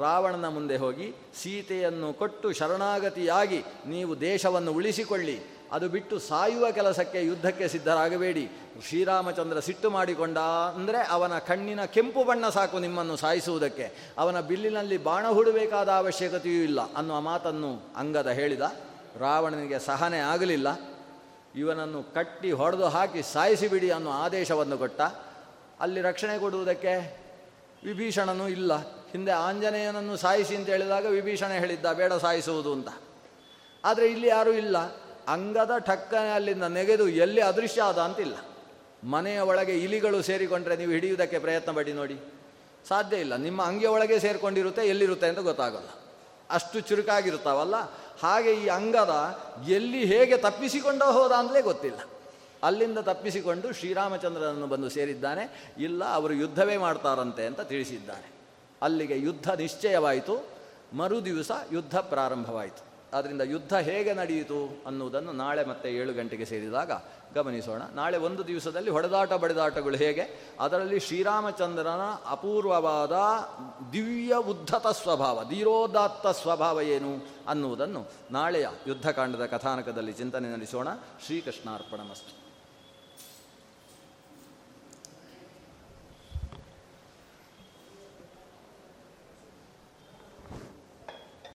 ರಾವಣನ ಮುಂದೆ ಹೋಗಿ ಸೀತೆಯನ್ನು ಕೊಟ್ಟು ಶರಣಾಗತಿಯಾಗಿ ನೀವು ದೇಶವನ್ನು ಉಳಿಸಿಕೊಳ್ಳಿ. ಅದು ಬಿಟ್ಟು ಸಾಯುವ ಕೆಲಸಕ್ಕೆ ಯುದ್ಧಕ್ಕೆ ಸಿದ್ಧರಾಗಬೇಡಿ. ಶ್ರೀರಾಮಚಂದ್ರ ಸಿಟ್ಟು ಮಾಡಿಕೊಂಡ ಅಂದರೆ ಅವನ ಕಣ್ಣಿನ ಕೆಂಪು ಬಣ್ಣ ಸಾಕು ನಿಮ್ಮನ್ನು ಸಾಯಿಸುವುದಕ್ಕೆ. ಅವನ ಬಿಲ್ಲಿನಲ್ಲಿ ಬಾಣ ಹೂಡಬೇಕಾದ ಅವಶ್ಯಕತೆಯೂ ಇಲ್ಲ. ಅನ್ನುವ ಮಾತನ್ನು ಅಂಗದ ಹೇಳಿದ, ರಾವಣನಿಗೆ ಸಹನೆ ಆಗಲಿಲ್ಲ. ಇವನನ್ನು ಕಟ್ಟಿ ಹೊಡೆದು ಹಾಕಿ ಸಾಯಿಸಿಬಿಡಿ ಅನ್ನೋ ಆದೇಶವನ್ನು ಕೊಟ್ಟ. ಅಲ್ಲಿ ರಕ್ಷಣೆ ಕೊಡುವುದಕ್ಕೆ ವಿಭೀಷಣನೂ ಇಲ್ಲ. ಹಿಂದೆ ಆಂಜನೇಯನನ್ನು ಸಾಯಿಸಿ ಅಂತ ಹೇಳಿದಾಗ ವಿಭೀಷಣ ಹೇಳಿದ್ದ, ಬೇಡ ಸಾಯಿಸುವುದು ಅಂತ. ಆದರೆ ಇಲ್ಲಿ ಯಾರೂ ಇಲ್ಲ. ಅಂಗದ ಠಕ್ಕನೆ ಅಲ್ಲಿಂದ ನೆಗೆದು ಎಲ್ಲಿ ಅದೃಶ್ಯ ಆದ ಅಂತಿಲ್ಲ. ಮನೆಯ ಒಳಗೆ ಇಲಿಗಳು ಸೇರಿಕೊಂಡ್ರೆ ನೀವು ಹಿಡಿಯುವುದಕ್ಕೆ ಪ್ರಯತ್ನ ಪಡಿ ನೋಡಿ. ಸಾಧ್ಯ ಇಲ್ಲ. ನಿಮ್ಮ ಅಂಗಿಯ ಒಳಗೆ ಸೇರಿಕೊಂಡಿರುತ್ತೆ, ಎಲ್ಲಿರುತ್ತೆ ಅಂತ ಗೊತ್ತಾಗಲ್ಲ. ಅಷ್ಟು ಚುರುಕಾಗಿರುತ್ತಾವಲ್ಲ. ಹಾಗೆ ಈ ಅಂಗದ ಎಲ್ಲಿ ಹೇಗೆ ತಪ್ಪಿಸಿಕೊಂಡ ಹೋದ ಅಂತಲೇ ಗೊತ್ತಿಲ್ಲ. ಅಲ್ಲಿಂದ ತಪ್ಪಿಸಿಕೊಂಡು ಶ್ರೀರಾಮಚಂದ್ರನನ್ನು ಬಂದು ಸೇರಿದ್ದಾನೆ. ಇಲ್ಲ, ಅವರು ಯುದ್ಧವೇ ಮಾಡ್ತಾರಂತೆ ಅಂತ ತಿಳಿಸಿದ್ದಾನೆ. ಅಲ್ಲಿಗೆ ಯುದ್ಧ ನಿಶ್ಚಯವಾಯಿತು. ಮರುದಿವಸ ಯುದ್ಧ ಪ್ರಾರಂಭವಾಯಿತು. ಆದ್ದರಿಂದ ಯುದ್ಧ ಹೇಗೆ ನಡೆಯಿತು ಅನ್ನುವುದನ್ನು ನಾಳೆ ಮತ್ತೆ ಏಳು ಗಂಟೆಗೆ ಸೇರಿದಾಗ ಗಮನಿಸೋಣ. ನಾಳೆ ಒಂದು ದಿವಸದಲ್ಲಿ ಹೊಡೆದಾಟ ಬಡಿದಾಟಗಳು ಹೇಗೆ? ಅದರಲ್ಲಿ ಶ್ರೀರಾಮಚಂದ್ರನ ಅಪೂರ್ವವಾದ ದಿವ್ಯ ಉದ್ಧತ ಸ್ವಭಾವ, ಧೀರೋದಾತ್ತ ಸ್ವಭಾವ ಏನು ಅನ್ನುವುದನ್ನು ನಾಳೆಯ ಯುದ್ಧಕಾಂಡದ ಕಥಾನಕದಲ್ಲಿ ಚಿಂತನೆ ನಡೆಸೋಣ. ಶ್ರೀಕೃಷ್ಣಾರ್ಪಣ ಮಸ್ತು